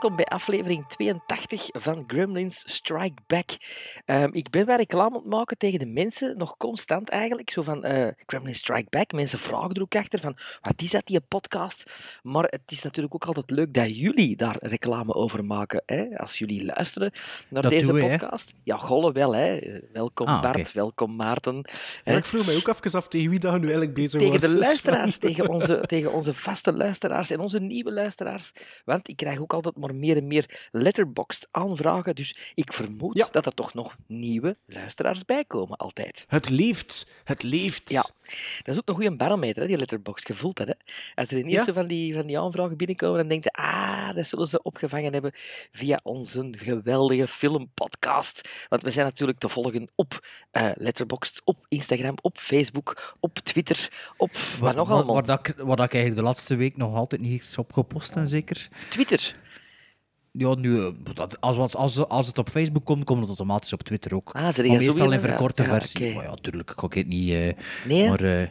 hallo, welkom bij aflevering 82 van Gremlins Strike Back. Ehm, ik ben weer reclame aan het maken tegen de mensen, nog constant eigenlijk. Zo van eh Gremlins Strike Back. Mensen vragen er ook achter van wat is dat, die podcast? Maar het is natuurlijk ook altijd leuk dat jullie daar reclame over maken. Hè? Als jullie luisteren naar Dat deze hè? podcast. Ja, golle wel. Hè? Welkom Ah, Bart, welkom Maarten. Maar hè? ik vroeg mij ook even af tegen wie dat nu eigenlijk bezig tegen was. de Dus luisteraars, tegen onze, tegen onze vaste luisteraars en onze nieuwe luisteraars. Want ik krijg ook altijd maar meer en meer letterboxd aanvragen. Dus ik vermoed Ja. dat er toch nog nieuwe luisteraars bij komen, altijd. Het leeft. Het leeft. Ja. Dat is ook een goede barometer, hè, die letterbox. Je voelt dat, hè? Als er in Ja. eerste van, die, van die aanvragen binnenkomen, dan denk je, ah, dat zullen ze opgevangen hebben via onze geweldige filmpodcast. Want we zijn natuurlijk te volgen op eh Letterboxd, op Instagram, op Facebook, op Twitter, op wat nog allemaal. Waar, dat ik, waar dat ik eigenlijk de laatste week nog altijd niet is op gepost en zeker. Twitter. Ja, nu, eh, dat, als, wat- als, als het op Facebook komt, komt het automatisch op Twitter ook. Ah, maar meestal zo in verkorte ja, versie. Maar ja, tuurlijk, ik ga het niet... eh, Nee, maar... eh,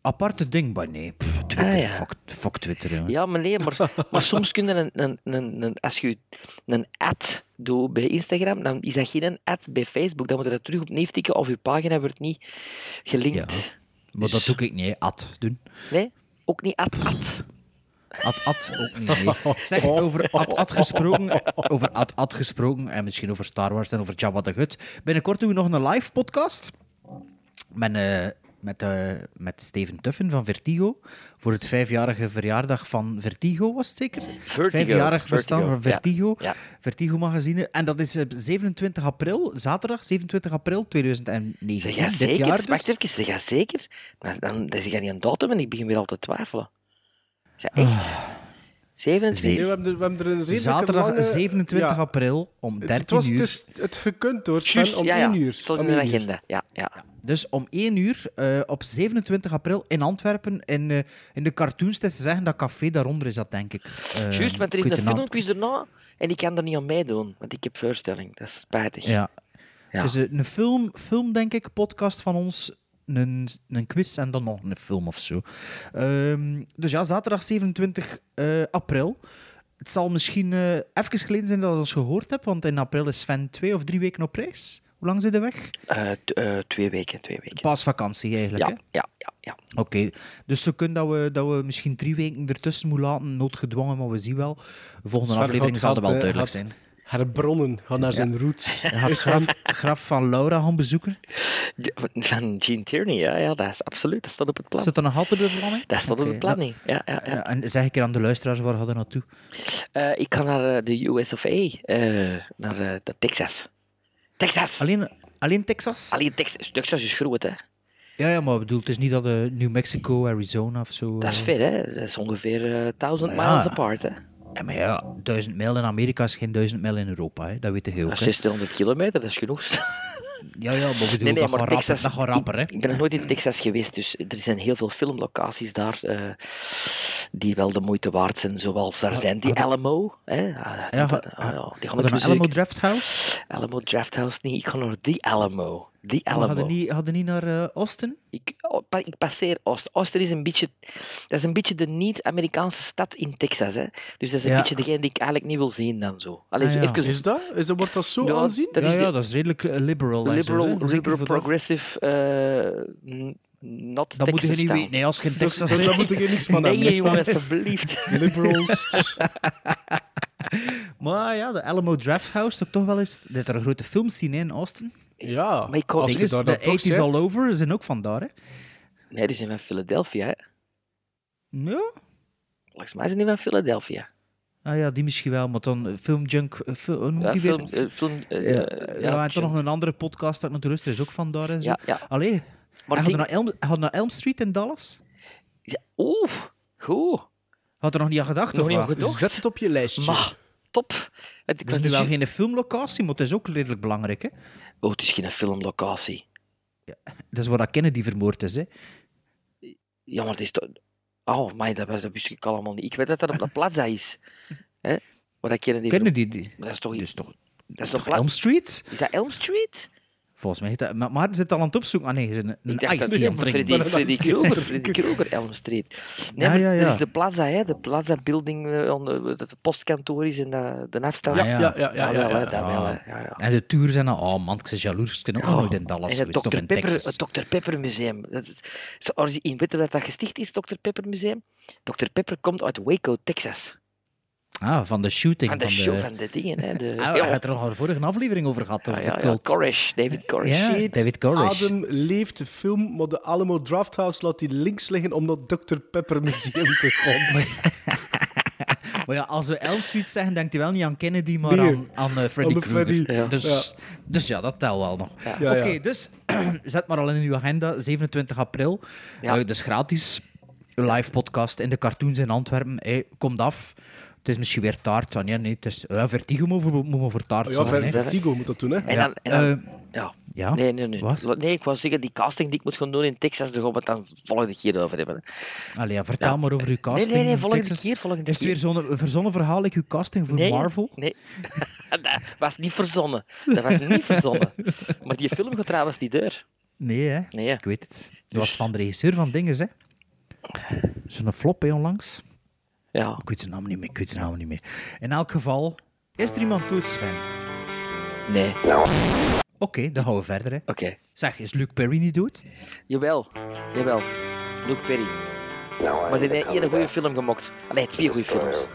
aparte ding, maar nee. Pff, Twitter, Ah, ja. fuck, fuck Twitter. Ja. Ja, maar nee, maar, maar soms kun je een, een, een, als je een ad doet bij Instagram, dan is dat geen een ad bij Facebook. Dan moet je dat terug opnieuw tikken of je pagina wordt niet gelinkt. Maar dat doe ik niet, ad doen. Nee? Ook niet ad, ad. Ad, ad ook niet, nee. Zeg, over ad, ad gesproken, over ad, ad gesproken, en misschien over Star Wars en over Jabba the Hutt. Binnenkort doen we nog een live podcast met, eh, met, eh, met Steven Tuffen van Vertigo. Voor het vijfjarige verjaardag van Vertigo, was het zeker? Vertigo, Vijfjarig bestaan Vertigo, van Vertigo. ja, ja. Vertigo magazine. En dat is eh, 27 april, zaterdag 27 april 2019. Zeg jij dit zeker? jaar dus. Wacht even, zeg zeker? Dan, dan, dan zeg jij niet een datum en ik begin weer al te twijfelen. Echt? Ah. 27? Nee, we, hebben er, we hebben er een redelijke Zaterdag lange... 27 ja. april om 13 Het, was, uur. het, is, het gekund hoor, Sven, Juist, om ja, ja. 1 uur. Stond Om in de agenda. Ja, ja. Dus om 1 uur eh, op 27 april in Antwerpen in, eh, in de cartoons. Te zeggen dat café daaronder is, dat denk ik. Eh, Juist, want er is een filmquiz erna en ik kan er niet aan meedoen, want ik heb voorstelling. Dat is spijtig. Ja. Ja. Het is een film, film, denk ik, podcast van ons. Een, een quiz en dan nog een film of zo. Ehm, dus ja, zaterdag 27 eh, april. Het zal misschien eh even geleden zijn dat je ons gehoord hebt, want in april is Sven twee of drie weken op reis. Hoe lang zit hij weg? Eh, t- eh, twee weken, twee weken. Paasvakantie eigenlijk, hè? Ja, ja, ja, ja. Oké, dus zo kunnen dat we, dat we misschien drie weken ertussen moeten laten, noodgedwongen, maar we zien wel. De volgende Sven aflevering zal er wel duidelijk gaat zijn. Herbronnen, ga naar zijn roots. Hij gaat graf, graf van Laura gaan bezoeken. Ja, Van Gene Tierney, ja, ja, dat is absoluut. Dat staat op het plan. Zit dat nog altijd op de planning? Dat staat op de planning. Ja, ja, ja. En zeg ik er aan de luisteraars, waar hadden naartoe? Eh, ik ga naar eh, de US of A, eh, naar eh, Texas. Texas! Alleen, alleen Texas? Alleen Texas. Texas is groot, hè. Ja, ja, maar bedoel, het is niet dat uh, New Mexico, Arizona of zo... Dat is ver, hè. Dat is ongeveer eh 1000 Maar ja. miles apart, hè. Ja, maar ja, duizend mijl in Amerika is geen duizend mijl in Europa, hè. dat weet je hè. is 1600 kilometer, dat is genoeg. Ja, ja, maar bedoel, Nee, nee, dat, maar gaat Texas... rapper, dat gaat hè. ik, ben nog nooit in Texas geweest, dus er zijn heel veel filmlocaties daar eh, die wel de moeite waard zijn, zoals daar zijn die Alamo. Hè? Ah, Ja, ah, ja, die gaan Alamo bezoeken. Draft House? Alamo Draft House niet, ik ga naar die Alamo. Die hadden niet, hadden niet naar eh, Austin? Ik, oh, ik passeer Austin. Austin is een beetje, dat is een beetje de niet-Amerikaanse stad in Texas. Hè? Dus dat is een Ja. beetje degene die ik eigenlijk niet wil zien dan zo. Allee, Ah, ja. even, Is dat? Is dat? Wordt dat zo Ja, aanzien? dat ja, is ja, dat is redelijk eh, liberal. liberal, dat. progressive, eh, n- not Dat moet je Texas niet weten. Nee, als je in Dus, Texas dus daar zit. moet ik niks van Nee, hebben. jongen, Niks alsjeblieft. Liberals. Maar ja, de Alamo Draft House, dat toch wel eens... Dit is er een grote filmscene in Austin. Ja, Maar ik kon- als je is, daar de dat toch 80s zegt. all over zijn ook vandaar, hè. Nee, die zijn van Philadelphia. Hè. Ja? Volgens mij zijn die van Philadelphia. Ah ja, die misschien wel, maar dan eh, Filmjunk... eh, fil- hoe noemt Ja, die weer? film, eh, film, eh, ja, eh, ja, en nog een andere podcast naar de is ook vandaar en zo. Ja, ja. Allee, Maar had naar, Elm, had naar Elm Street in Dallas. ja, Oeh, goed. Had er nog niet aan gedacht, Nog of niet. Zet het op je lijstje. Maar, top. Het, is nu wel geen filmlocatie, maar het is ook redelijk belangrijk, hè. Oh, het is geen filmlocatie. Dat is waar dat Kennedy vermoord is, hè. Ja, maar het is toch... Oh, maar dat, was, dat wist ik allemaal niet. Ik weet dat dat op de plaza is. Hè? Maar dat die? die? Maar dat is toch... Dus toch, dat is toch toch Pla- Elm Street? Is dat Elm Street? Volgens mij heet dat... Maar, maar zit al aan het opzoeken. Ah nee, zijn een Ik dacht dat aan het Freddy. Freddy, dat is niet- Freddy Krueger, Elm Street. Nee, Ja, ja, er ja. is de plaza, hè, de plaza building, eh, onder- dat het postkantoor is en de, de afstand. Ah, Ja, ja. ja, ja. ja, dat. En de tours zijn... Oh man, ik ben jaloers. Ik ben ook nog nooit in Dallas en het geweest. Of Dr. in Pepper, Texas. het Dr. Pepper Museum. Dat is, in weet je wat dat gesticht is, Dr. Pepper Museum? Dr. Pepper komt uit Waco, Texas. Ah, van de shooting. Van de show, van de dingen. Hè. De, Ah, ja, we hebben het er nog een vorige aflevering over gehad. Over ja, de ja. Koresh, David Koresh. Ja. Shit, David Koresh. Adem leeft de film, maar de Alamo Drafthouse laat die links liggen om naar Dr. Pepper Museum te gaan. Maar ja, als we Elm Street zeggen, denkt hij wel niet aan Kennedy, maar Nee. aan, aan eh, Freddy de Krueger. Freddy. Ja. Dus, dus ja, dat telt wel nog. Ja, Oké, ja. dus zet maar al in uw agenda, 27 april. Ja. Eh, dus gratis. Live podcast in de cartoons in Antwerpen. Hey, komt af. Het is misschien weer taart. Ah, nee, nee, het is ja, Vertigo moet voor taart Ja, Ver- hè. Vertigo moet dat doen, hè. En Ja, dan, en dan eh, ja. ja? Nee, nee, nee. Wat? Nee, ik wou zeggen, die casting die ik moet gaan doen in Texas, daar gaan we het dan volgende keer over hebben. Allee, ja, vertel Ja. maar over uw casting. nee, nee, in volgende Texas. keer, volgende Is het weer zo'n verzonnen verhaal, like uw casting voor nee, Marvel? Nee, dat was niet verzonnen. Dat was niet verzonnen. Maar die film gaat trouwens niet deur. Nee, hè? Nee. Ik weet het. Dat Dus- was van de regisseur van Dinges, hè? Zo'n flop, hè, onlangs. Ja. Ik weet zijn naam niet meer, ik weet zijn naam niet meer. In elk geval, is er iemand Sven? Nee. Oké, dan gaan we verder, hè. Oké. Zeg, is Luke Perry niet dood? Jawel. Jawel. Luke Perry. Maar die heeft één goede film gemaakt. Allee, twee goede films.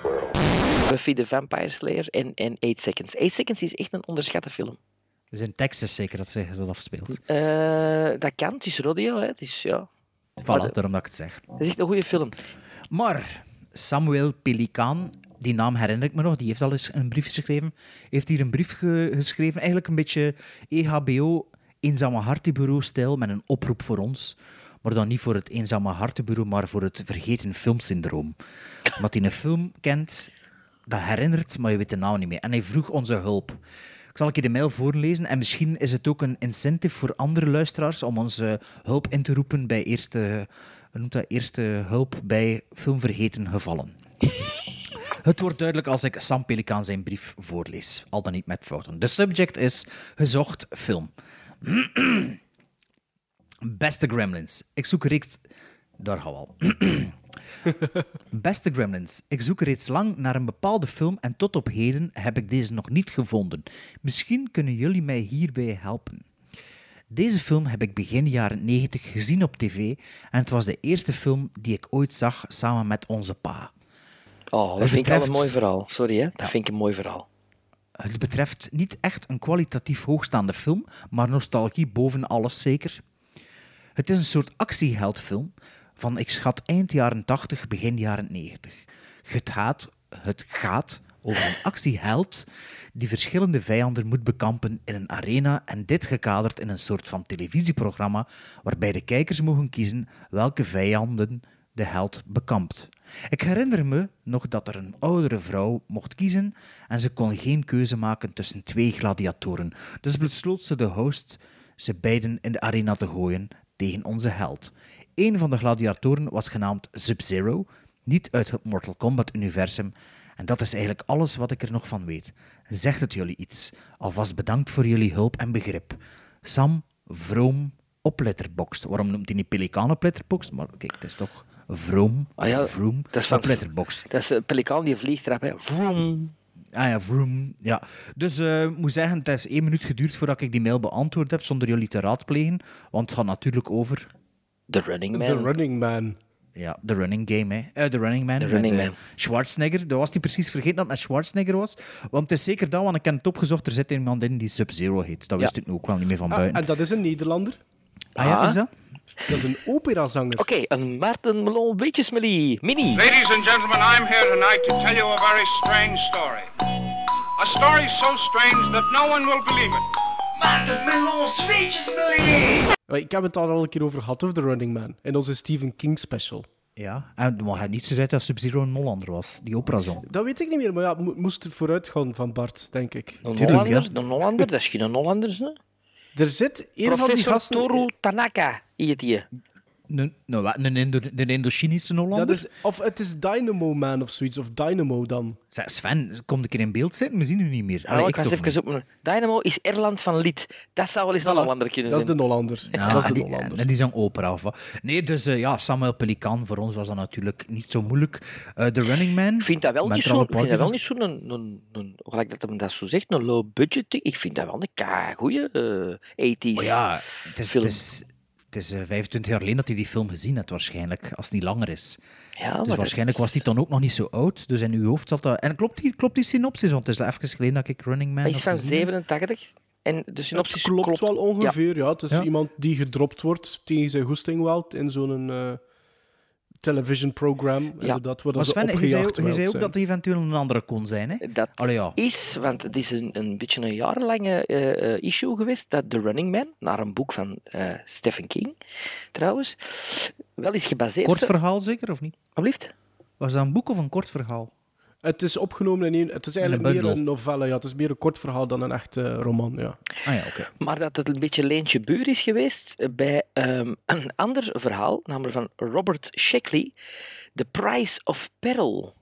Buffy the Vampire Slayer en, en 8 Seconds. 8 Seconds is echt een onderschatte film. Dus in Texas zeker dat zich dat afspeelt. Eh, dat kan, het is rodeo, hè. Het is, ja... Voilà, Maar de- daarom dat ik het zeg. Dat is echt een goede film. Maar Samuel Pelikaan, die naam herinner ik me nog, die heeft al eens een brief geschreven. Heeft hier een brief ge- geschreven, eigenlijk een beetje EHBO, Eenzame Hartenbureau-stijl, met een oproep voor ons. Maar dan niet voor het Eenzame Hartenbureau, maar voor het Vergeten Filmsyndroom. Omdat hij een film kent, dat herinnert, maar je weet de naam niet meer. En hij vroeg onze hulp. Ik zal een keer de mail voorlezen en misschien is het ook een incentive voor andere luisteraars om onze hulp in te roepen bij eerste, hoe noemt dat, eerste hulp bij filmvergeten gevallen. Het wordt duidelijk als ik Sam Pelikaan zijn brief voorlees, al dan niet met fouten. De subject is gezocht film. Beste Gremlins, ik zoek reeks... Daar gaan we al. Beste Gremlins, ik zoek reeds lang naar een bepaalde film en tot op heden heb ik deze nog niet gevonden. Misschien kunnen jullie mij hierbij helpen. Deze film heb ik begin jaren 90 gezien op tv en het was de eerste film die ik ooit zag samen met onze pa. Oh, dat Het vind ik al een mooi verhaal. Sorry, hè. Dat vind ik een mooi verhaal. Het betreft niet echt een kwalitatief hoogstaande film, maar nostalgie boven alles zeker. Het is een soort actieheldfilm van, ik schat, eind jaren 80, begin jaren 90. Het gaat, het gaat over een actieheld die verschillende vijanden moet bekampen in een arena en dit gekaderd in een soort van televisieprogramma waarbij de kijkers mogen kiezen welke vijanden de held bekampt. Ik herinner me nog dat er een oudere vrouw mocht kiezen en ze kon geen keuze maken tussen twee gladiatoren. Dus besloot ze de host ze beiden in de arena te gooien tegen onze held. Een van de gladiatoren was genaamd Sub-Zero, niet uit het Mortal Kombat-universum. En dat is eigenlijk alles wat ik er nog van weet. Zegt het jullie iets? Alvast bedankt voor jullie hulp en begrip. Sam, vroom, op Letterboxd. Waarom noemt hij niet Pelikaan op Letterboxd? Maar kijk, het is toch vroom, Ah ja, vroom, dat is van-. Dat is een pelikaan die vliegt erop, hè. Vroom. Ah ja, vroom. Ja. Dus eh, ik moet zeggen, het is één minuut geduurd voordat ik die mail beantwoord heb, zonder jullie te raadplegen. Want het gaat natuurlijk over The Running Man. The Running Man. Ja, The Running Game, hè. The Running Man. The met, Running eh, Man. Schwarzenegger. Dat was hij precies vergeten dat het met Schwarzenegger was. Want het is zeker dat, want ik heb het opgezocht, er zit iemand in die Sub-Zero heet. Dat wist ik nu ook wel niet meer van Ah, buiten. en dat is een Nederlander. Ah ja, Ah. is dat? Dat is een operazanger. Oké, een Maarten Melon Weetjesmelie. Mini. Ladies and gentlemen, I'm here tonight to tell you a very strange story. A story so strange that no one will believe it. Maar Ik heb het daar al een keer over gehad, over The Running Man. In onze Stephen King special. Ja. En maar hij niet zo zei dat Sub-Zero een Hollander was, die operazong. Dat weet ik niet meer, maar ja, mo- moest er vooruit gaan van Bart, denk ik. Een Tuurlijk, Hollander, ja. een Hollander, dat is geen Hollander, hè? Er zit een van die Professor gasten... Toru Tanaka, heet die. Een, een, wat? een, Indo, een Indochinische Hollander? Dat is, of het is Dynamo Man of zoiets, of Dynamo dan. Zeg, Sven, kom een keer in beeld zitten, we zien u niet meer. Oh, ik was even op mijn... Dynamo is Erland van Lied. Dat zou wel eens een Voilà, Hollander kunnen Dat is zijn. de Hollander. Ja, dat is de Hollander. en die zong opera. Of wat. Nee, dus eh, ja, Samuel Pelikan, voor ons was dat natuurlijk niet zo moeilijk. Eh The Running Man. Ik vind dat wel met niet al zo, ik vind dat wel niet zo'n, een, een, een, gelijk dat hem dat zo zegt, een low budget. ding. Ik vind dat wel een ka goeie eh 80s. Maar ja, het is, film. het is, het is eh, 25 jaar geleden dat hij die film gezien heeft, waarschijnlijk. Als het niet langer is. ja, Dus maar waarschijnlijk dat- was hij dan ook nog niet zo oud. Dus in uw hoofd zat dat... En klopt die, klopt die synopsis? Want het is even geleden dat ik Running Man Hij is van gezien. 87 en de synopsis Het klopt, wel ongeveer, ja. Het is Ja. iemand die gedropt wordt tegen zijn goesting wel in zo'n eh television program. inderdaad, waar Maar Sven, je opgejaagd zei, ook- je wild zei ook dat hij eventueel een andere kon zijn, hè? Dat Allee, ja. is, want het is een, een beetje een jarenlange eh, eh, issue geweest, dat The Running Man, naar een boek van eh, Stephen King, trouwens, wel is gebaseerd... Kort verhaal zeker, of niet? Alsjeblieft. Was dat een boek of een kort verhaal? Het is opgenomen in één... Het is eigenlijk een meer een novelle, ja. Het is meer een kort verhaal dan een echte roman, ja. Ah ja, oké. Maar dat het een beetje leentje buur is geweest bij ehm, een ander verhaal, namelijk van Robert Sheckley, The Price of Peril.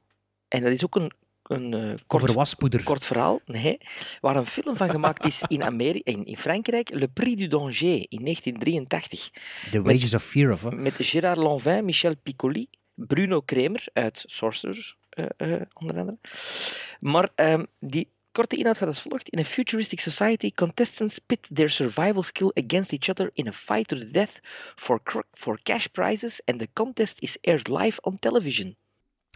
En dat is ook een, een eh, kort, Over waspoeder. kort verhaal, nee, waar een film van gemaakt is in, Amerika, in, in Frankrijk, Le Prix du Danger in 1983. The Wages of Fear of. hè? Met Gérard Lanvin, Michel Piccoli, Bruno Kremer uit Sorcerers, eh, onder andere. Maar ehm, die korte inhoud gaat als volgt. In a futuristic society, contestants pit their survival skill against each other in a fight to the death for, for cash prizes and the contest is aired live on television.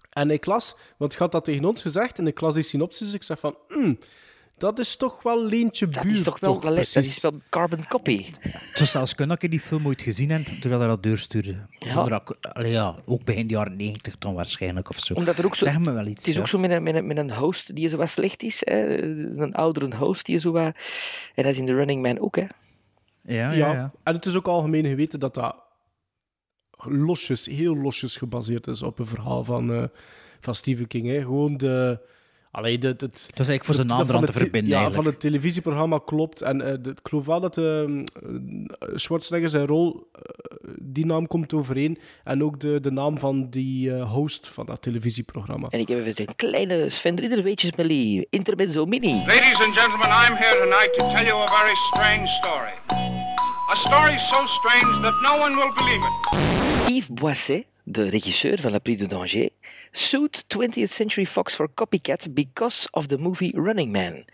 En ik las, want had dat tegen ons gezegd, en ik las die synopsis, ik zeg van, hmm, dat is toch wel leentje Dat buur, is toch wel, wel- dat is wel carbon copy. Het zou zelfs kunnen dat ik die film ooit gezien heb, doordat hij dat deurstuurde. Ja. Dat allee, ja, ook begin de jaren 90 dan waarschijnlijk of zo. Omdat er ook zo- Zeg me wel iets. Het is ja. ook zo met een, met een, met een host die zo wat slecht is. Hè. Een oudere host die zo wat... En dat is in The Running Man ook, hè. Ja, ja, Ja, ja. en het is ook algemeen geweten dat dat losjes, heel losjes gebaseerd is op een verhaal van, eh, van Stephen King. Hè. Gewoon de... Allee, de, het, het, was eigenlijk voor zijn naam eraan te verbinden. Ja, eigenlijk. van het televisieprogramma klopt. En eh, de, ik geloof wel dat eh, Schwarzenegger zijn rol, eh, die naam komt overeen. En ook de, de naam van die eh, host van dat televisieprogramma. En ik heb even een kleine Sven Ridder weetjes Melly. Intermezzo mini. Ladies and gentlemen, I'm here tonight to tell you a very strange story. A story so strange that no one will believe it. Yves Boisset, de regisseur van La Prix du Danger, sued 20th Century Fox for copycat because of the movie Running Man,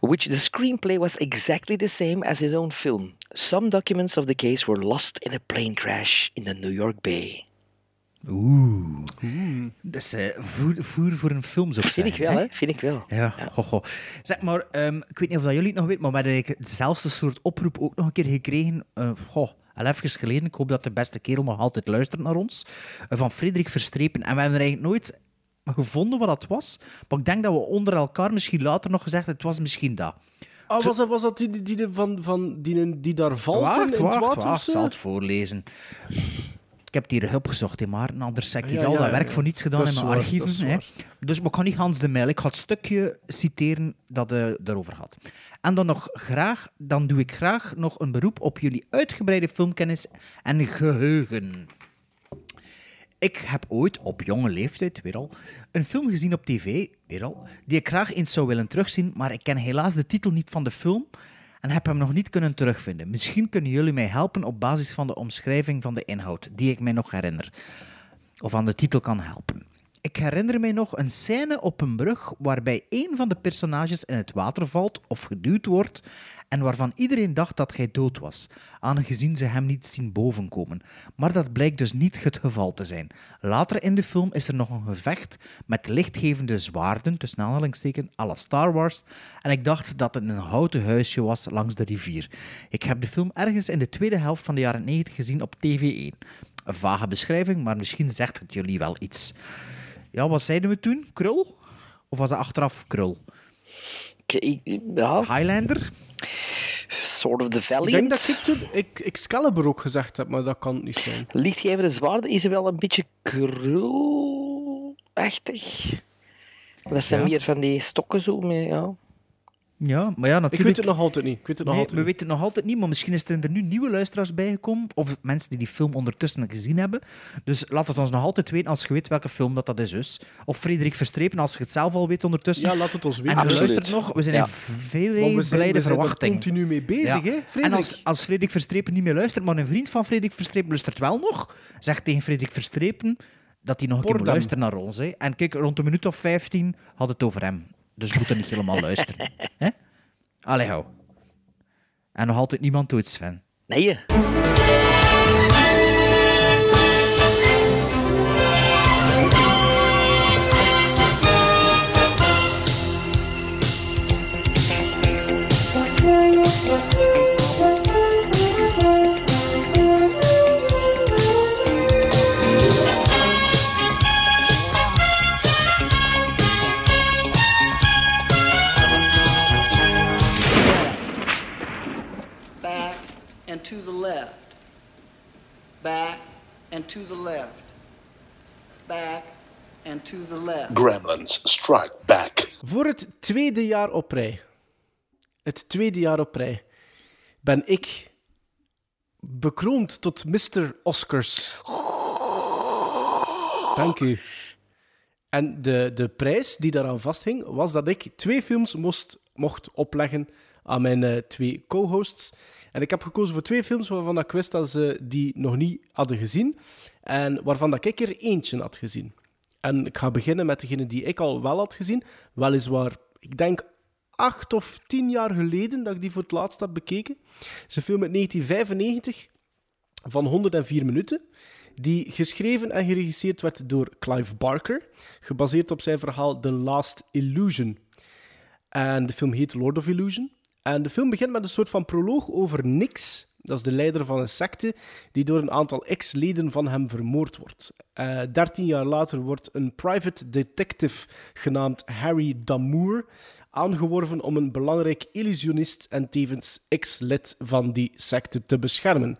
which the screenplay was exactly the same as his own film. Some documents of the case were lost in a plane crash in the New York Bay. Oeh. Dat is eh, voer, voer voor een film, zou Vind ik wel, hè? Vind ik wel. Ja, ho, ho. Zeg maar, ehm, ik weet niet of dat jullie het nog weten, maar we hebben dezelfde soort oproep ook nog een keer gekregen. eh goh, al even geleden, ik hoop dat de beste kerel nog altijd luistert naar ons. eh, van Frederik Verstrepen. En we hebben er eigenlijk nooit gevonden wat dat was. Maar ik denk dat we onder elkaar misschien later nog gezegd het was misschien dat. Ah, was dat, was dat die, die, die van, van die, die daar valt Wacht, in wacht, wacht, zal het voorlezen. Ik heb het hier opgezocht, hè, maar anders heb ik Ja, al ja, dat ja, werk voor niets gedaan in mijn waar, archieven. Hè. Dus ik kan niet Hans de Mijl. Ik ga het stukje citeren dat hij erover had. En dan nog graag, dan doe ik graag nog een beroep op jullie uitgebreide filmkennis en geheugen. Ik heb ooit op jonge leeftijd weer al een film gezien op tv, weer al, die ik graag eens zou willen terugzien, maar ik ken helaas de titel niet van de film en heb hem nog niet kunnen terugvinden. Misschien kunnen jullie mij helpen op basis van de omschrijving van de inhoud, die ik mij nog herinner. Of aan de titel kan helpen. Ik herinner mij nog een scène op een brug waarbij een van de personages in het water valt of geduwd wordt en waarvan iedereen dacht dat hij dood was, aangezien ze hem niet zien bovenkomen. Maar dat blijkt dus niet het geval te zijn. Later in de film is er nog een gevecht met lichtgevende zwaarden, tussen aanhalingstekens, à la Star Wars, en ik dacht dat het een houten huisje was langs de rivier. Ik heb de film ergens in de tweede helft van de jaren 90 gezien op TV1. Een vage beschrijving, maar misschien zegt het jullie wel iets. Ja, wat zeiden we toen? Krul? Of was het achteraf krul? Ik- ik- ja, Highlander? Sort of the Ik Valiant. denk dat ik toen ik, Excalibur ook gezegd heb, maar dat kan niet zijn. Lichtgevende zwaarden is wel een beetje krulachtig. Dat zijn Ja. meer van die stokken zo. Met, ja. Ja, maar ja, natuurlijk... Ik weet het nog altijd niet. Ik weet het nog Nee, altijd we niet. weten het nog altijd niet, maar misschien is er nu nieuwe luisteraars bijgekomen. Of mensen die die film ondertussen gezien hebben. Dus laat het ons nog altijd weten als je weet welke film dat, dat is. Dus. Of Frederik Verstrepen, als je het zelf al weet ondertussen. Ja, laat het ons en weten. je Absoluut. luistert nog. We zijn Ja. in veel we blijde we zijn er verwachting. continu mee bezig, Ja. hè, Frederik? En als, als Frederik Verstrepen niet meer luistert, maar een vriend van Frederik Verstrepen luistert wel nog, zeg tegen Frederik Verstrepen dat hij nog een keer moet luisteren naar ons. Hè. En kijk, rond een minuut of 15 had het over hem. Dus je moet er niet helemaal luisteren. hè? Allee, hou. En nog altijd niemand doet Sven. Nee, back and to the left, back and to the left, back and to the left. Gremlins Strike Back. Voor het tweede jaar op rij, het tweede jaar op rij, ben ik bekroond tot Mr. Oscars. Dank u. En de, de prijs die daaraan vasthing, was dat ik twee films moest, mocht opleggen aan mijn eh, twee co-hosts. En ik heb gekozen voor twee films waarvan ik wist dat ze die nog niet hadden gezien. En waarvan dat ik er eentje had gezien. En ik ga beginnen met degene die ik al wel had gezien. Weliswaar, ik denk acht of tien jaar geleden dat ik die voor het laatst had bekeken. Het is een film uit 1995 van 104 minuten. Die geschreven en geregisseerd werd door Clive Barker. Gebaseerd op zijn verhaal The Last Illusion. En de film heet Lord of Illusion. En de film begint met een soort van proloog over Nix. Dat is de leider van een secte die door een aantal ex-leden van hem vermoord wordt. Eh, Dertien jaar later wordt een private detective genaamd Harry Damour aangeworven om een belangrijk illusionist en tevens ex-lid van die secte te beschermen.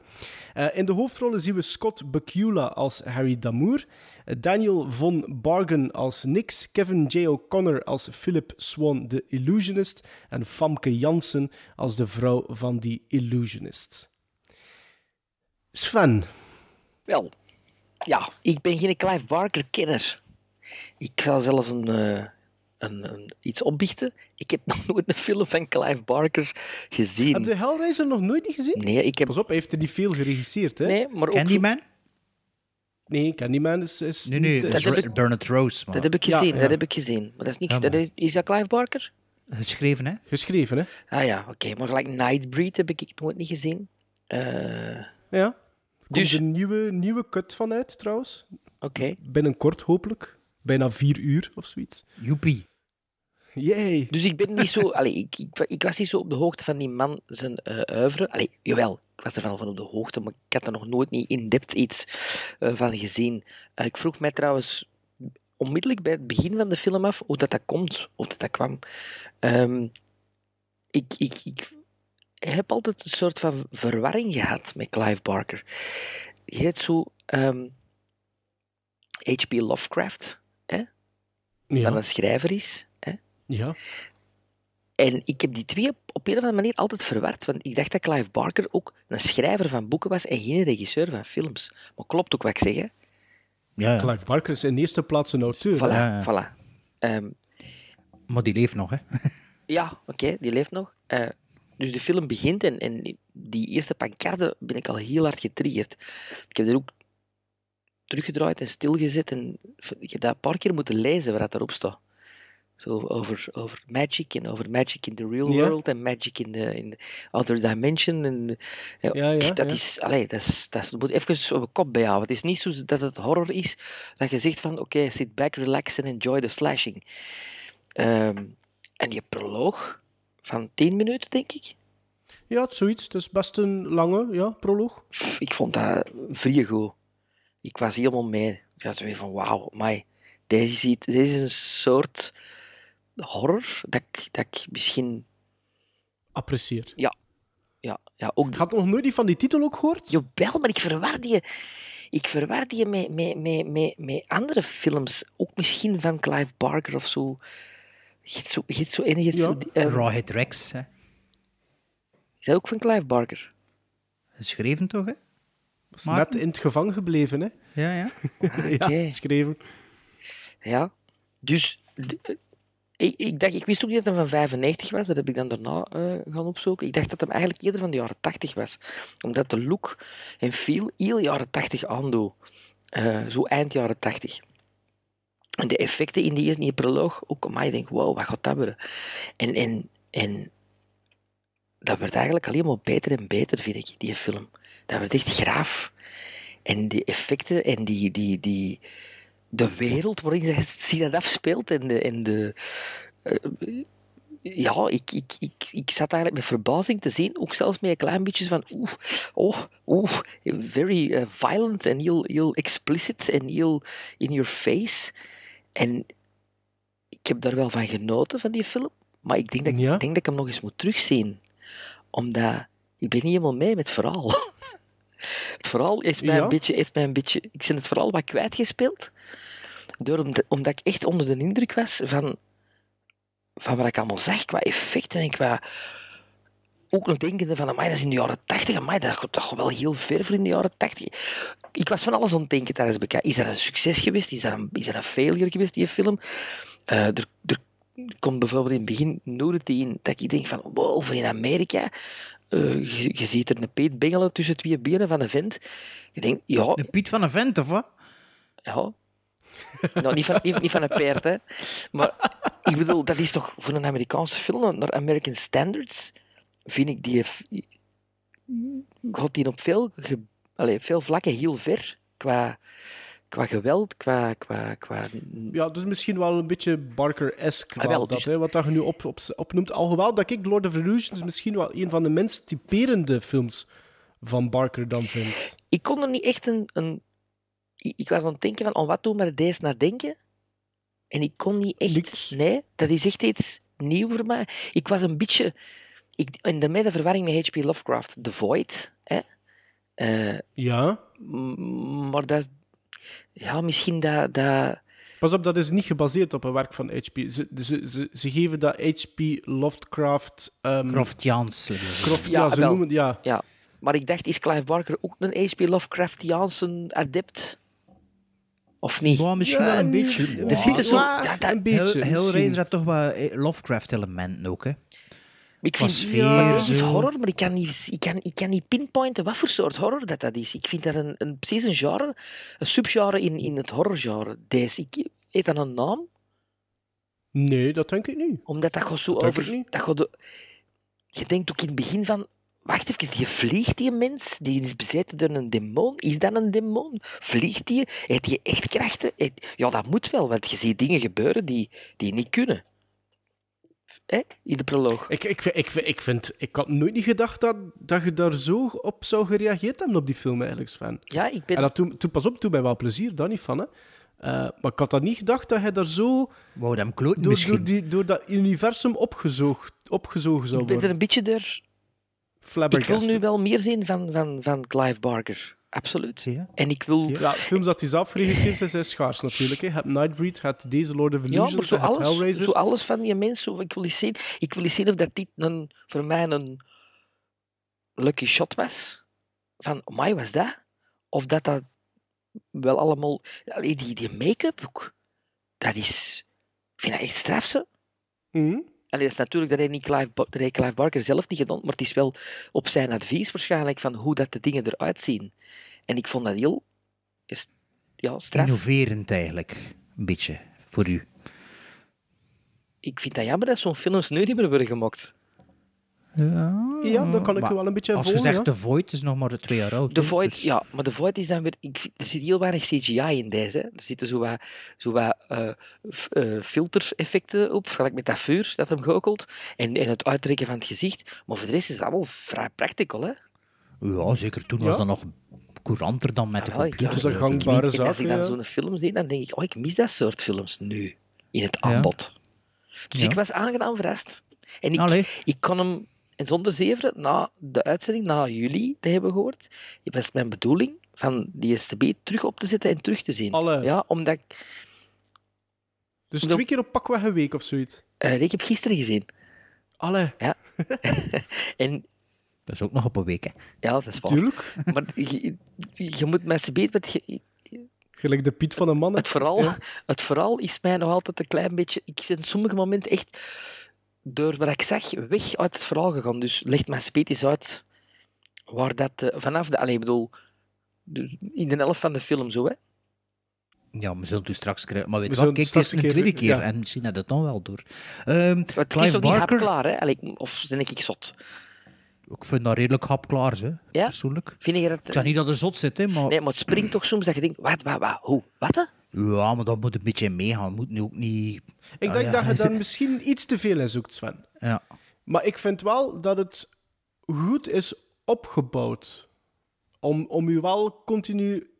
Eh, in de hoofdrollen zien we Scott Bakula als Harry Damour, eh, Daniel von Bargen als Nix, Kevin J. O'Connor als Philip Swan, de illusionist, en Famke Jansen als de vrouw van die illusionist. Sven, Wel, ja, ik ben geen Clive Barker-kenner. Ik zal zelfs een, eh, een, een, iets opbiechten. Ik heb nog nooit een film van Clive Barker gezien. heb je Hellraiser nog nooit niet gezien? Nee, ik heb... Pas op, hij heeft er niet veel geregisseerd, hè? Nee, maar ook... Candyman? Nee, Candyman is, is Nee, nee, niet... dat is- Bernard Rose. Maar Dat heb ik gezien, ja. dat heb ik gezien. Maar dat is niks... Ja, dat is, is dat Clive Barker? Geschreven, hè? geschreven, hè? Ah ja, oké. Maar gelijk Nightbreed heb ik nooit niet gezien. Eh, Ja. Er komt Dus- een nieuwe, nieuwe cut vanuit, trouwens. oké. Binnenkort, hopelijk. Bijna vier uur of zoiets. Joepie. Yay. Dus ik ben niet zo... Allee, ik, ik, ik was niet zo op de hoogte van die man zijn eh oeuvre. Allee, jawel, ik was er wel van op de hoogte, maar ik had er nog nooit niet in-depth iets eh, van gezien. Eh, ik vroeg mij trouwens onmiddellijk bij het begin van de film af hoe dat, dat komt, hoe dat, dat kwam. Ehm, ik, ik, ik heb altijd een soort van verwarring gehad met Clive Barker. Je hebt zo... ehm, H.P. Lovecraft, dat Ja. een schrijver is, hè? Ja. En ik heb die twee op een of andere manier altijd verward. Want ik dacht dat Clive Barker ook een schrijver van boeken was en geen regisseur van films. Maar klopt ook wat ik zeg, hè? Ja, ja. Clive Barker is in eerste plaats een auteur. Voilà, hè? Ja, ja. voilà. Ehm, Maar die leeft nog, hè? ja, oké, die leeft nog. Eh, dus de film begint en, en die eerste pancarde ben ik al heel hard getriggerd. Ik heb er ook teruggedraaid en stilgezet en ik heb dat een paar keer moeten lezen wat dat erop staat. Zo over, over magic en over magic in the real Ja. world en magic in the, in the other dimension. En, ja, Ja, ja, dat. Is, allee, dat, is, dat is, je moet even op de kop bijhouden. Het is niet zo dat het horror is dat je zegt van oké, sit back, relax and enjoy the slashing. Ehm, en die proloog van 10 minuten, denk ik. Ja, het zoiets. Het is best een lange ja, proloog. Pff, ik vond dat vrij goed. Ik was helemaal mee. Ik was weer van wauw, maar deze, is deze is een soort horror dat ik, dat ik misschien... Apprecieer. Ja, ja ook... Ik had nog nooit die van die titel ook gehoord. Jawel, maar ik verwar die, ik verwar die met, met, met, met, met andere films. Ook misschien van Clive Barker of zo. Je hebt zo, je hebt zo en je hebt Ja. zo die, eh, Rawhead Rex, hè. is dat ook van Clive Barker? Geschreven toch, hè? is net in het gevangen gebleven, hè? Ja, ja. Ah. Ja, geschreven. Ja, dus ik, ik, dacht, ik wist ook niet dat hij van 95 was, dat heb ik dan daarna eh, gaan opzoeken. Ik dacht dat hij eigenlijk eerder van de jaren 80 was, omdat de look en feel heel jaren 80 aandoet. Eh, zo eind jaren 80. En de effecten in die eerste proloog, ook maar je denkt, wow, wat gaat dat worden? En, en, en dat werd eigenlijk alleen maar beter en beter, vind ik, die film. Dat werd echt graaf. En die effecten en die, die, die, de wereld waarin zij zich dat afspeelt en de... En de eh, ja, ik, ik, ik, ik zat eigenlijk met verbazing te zien, ook zelfs met een klein beetje van oeh, oh, oeh, very eh, violent en heel, heel explicit en heel in your face. En ik heb daar wel van genoten, van die film, maar ik denk dat, Ja? ik, denk dat ik hem nog eens moet terugzien. Omdat ik ben niet helemaal mee met het verhaal. Het verhaal heeft mij, Ja? een beetje, heeft mij een beetje... Ik ben het verhaal wat kwijtgespeeld. Door, omdat, ik echt onder de indruk was van, van wat ik allemaal zag qua effecten en qua... Ook nog denkende van, amai, dat is in de jaren tachtig. Amai, dat gaat toch wel heel ver voor in de jaren tachtig. Ik was van alles aan het denken tijdens. Is dat een succes geweest? Is dat een, is dat een failure geweest, die film? Eh, er, er komt bijvoorbeeld in het begin nudity in dat ik denk van, wow, voor in Amerika... eh, je, je ziet er een peet bengelen tussen twee benen van een vent. Je denkt, ja, De Piet van een vent, of wat? ja. Nou, niet van, niet, van een paard, hè. Maar ik bedoel, dat is toch voor een Amerikaanse film, naar American Standards, vind ik die... Gaat die op veel, ge, allee, veel vlakken heel ver. Qua, qua geweld, qua... qua, qua Ja, dus misschien wel een beetje Barker-esque. Ah, wel dat, dus- hè, wat dat je nu op, op, opnoemt. Alhoewel dat ik Lord of the Illusions misschien wel een van de minst typerende films van Barker dan vind. ik kon er niet echt een... een ik, ik was aan het denken van, oh, wat doen we met deze naar denken? En ik kon niet echt... Niks. Nee, dat is echt iets nieuw voor mij. Ik was een beetje... Ik, en daarmee de verwarring met H.P. Lovecraft, The Void. Hè? Eh, Ja. m- maar dat is... Ja, misschien dat... dat Pas op, dat is niet gebaseerd op een werk van H.P. Ze, ze, ze, ze geven dat H.P. Lovecraft... ehm Croftiaans. zullen we zeggen. Croft, Ja, ja, ze wel. noemen... Ja, ja. Maar ik dacht, is Clive Barker ook een H.P. Lovecraftiaanse adept? Of niet? Ja, misschien Ja, wel een beetje. Er zitten zo... Ja, dat, een beetje. Hell- Hellraiser had toch wel eh, Lovecraft-elementen ook, hè? ik vind, sfeer, maar dat is horror, maar ik kan, niet, ik, kan, ik kan niet pinpointen wat voor soort horror dat, dat is. Ik vind dat een, een, precies een genre, een subgenre in, in het horrorgenre. Deze, ik, heet dat een naam? Nee, dat denk ik niet. Omdat dat gaat zo Dat denk ik over... niet. Dat gaat de, je denkt ook in het begin van... Wacht even, die vliegt die mens? Die is bezeten door een demon? Is dat een demon? Vliegt die? Heeft die echt krachten? Ja, dat moet wel, want je ziet dingen gebeuren die, die niet kunnen. Hè? In de proloog. Ik, ik, vind- ik, vind- ik, vind, ik had nooit niet gedacht dat, dat je daar zo op zou gereageerd hebben op die film, eigenlijk, Sven. Ja, ik ben... En dat toen, toen, pas op, toen mij wel plezier, daar niet van, hè. Eh, maar ik had dat niet gedacht dat hij daar zo Wou hem kloten door, misschien. door, die, door dat universum opgezoogd, opgezogen zou ik ben er worden. een beetje door... Ik wil nu wel meer zien van, van, van Clive Barker. Absoluut. Je? En ik wil... Ja, films dat hij zelf regisseert zijn, zijn schaars natuurlijk. Hè. Je hebt Nightbreed, hebt deze Lord of Ja, Illusions, maar zo alles, Hellraiser. zo alles van die mensen. Ik wil eens zien, ik wil eens zien of dat dit een, voor mij een lucky shot was. Van, mij was dat? Of dat dat wel allemaal... Die, die make-up ook. Dat is... Ik vind dat echt straf, zo. Mhm. Dat is natuurlijk dat hij, niet Clive, dat Clive Barker zelf niet gedaan, maar het is wel op zijn advies waarschijnlijk van hoe dat de dingen eruit zien. En ik vond dat heel... is- Ja, straf. Innoverend eigenlijk. Een beetje. Voor u. Ik vind dat jammer dat zo'n films nu niet meer worden gemaakt. Ja, dan kan ik Maar je wel een beetje Als je zegt ja. The Void is nog maar twee jaar oud. De Void, dus- ja, maar de Void is dan weer... Ik, vind- er zit heel weinig CGI in deze. Hè. Er zitten zo wat, zo wat eh, eh, filtereffecten op, gelijk met dat vuur dat hem gookelt. En, en het uittrekken van het gezicht. Maar voor de rest is het allemaal vrij practical. Hè. Ja, zeker. Toen Ja. was dat nog couranter dan met de Ah, wel, computer. ja, dat is een denk ik. gangbare zaak. als ik dan ja. zo'n film zie, dan denk ik, oh, ik mis dat soort films nu. In het Ja. aanbod. Dus Ja. ik was aangenaam verrast. En ik, Allee. ik kon hem, en zonder zeveren, na de uitzending, na jullie te hebben gehoord, was mijn bedoeling van die STB terug op te zetten en terug te zien. Alle. Ja, omdat ik... Dus twee keer op pakweg een week of zoiets. Eh, ik heb gisteren gezien. Allee, Ja. en Dat is ook nog op een week, hè. ja, dat is waar. tuurlijk. Maar je, je moet met z'n beet... met je- Gelijk de Piet van een man. hè. Het verhaal, het verhaal is mij nog altijd een klein beetje... Ik ben in sommige momenten echt, door wat ik zag, weg uit het verhaal gegaan. Dus legt mij speet eens uit waar dat eh, vanaf de... Allee, ik bedoel, dus in de helft van de film zo, hè. Ja, we zullen het u straks krijgen. Maar weet We je kijk, het is een tweede keer- ja. En misschien had het dan wel door. Ehm, Maar het is toch niet Barker, hapklaar, hè? Allee, of ben ik zot? ik vind dat redelijk hapklaar, hè, Ja? persoonlijk. Vind je dat... Ik zeg niet dat het zot zit, hè, maar... Nee, maar het springt toch soms dat je denkt, wat, wat, wat, hoe, wat? hè? Ja, maar dat moet een beetje meegaan. Moet nu ook niet... Ik Ah, denk ja, dat je daar misschien iets te veel in zoekt, Sven. Ja. Maar ik vind wel dat het goed is opgebouwd. Om, om u wel continu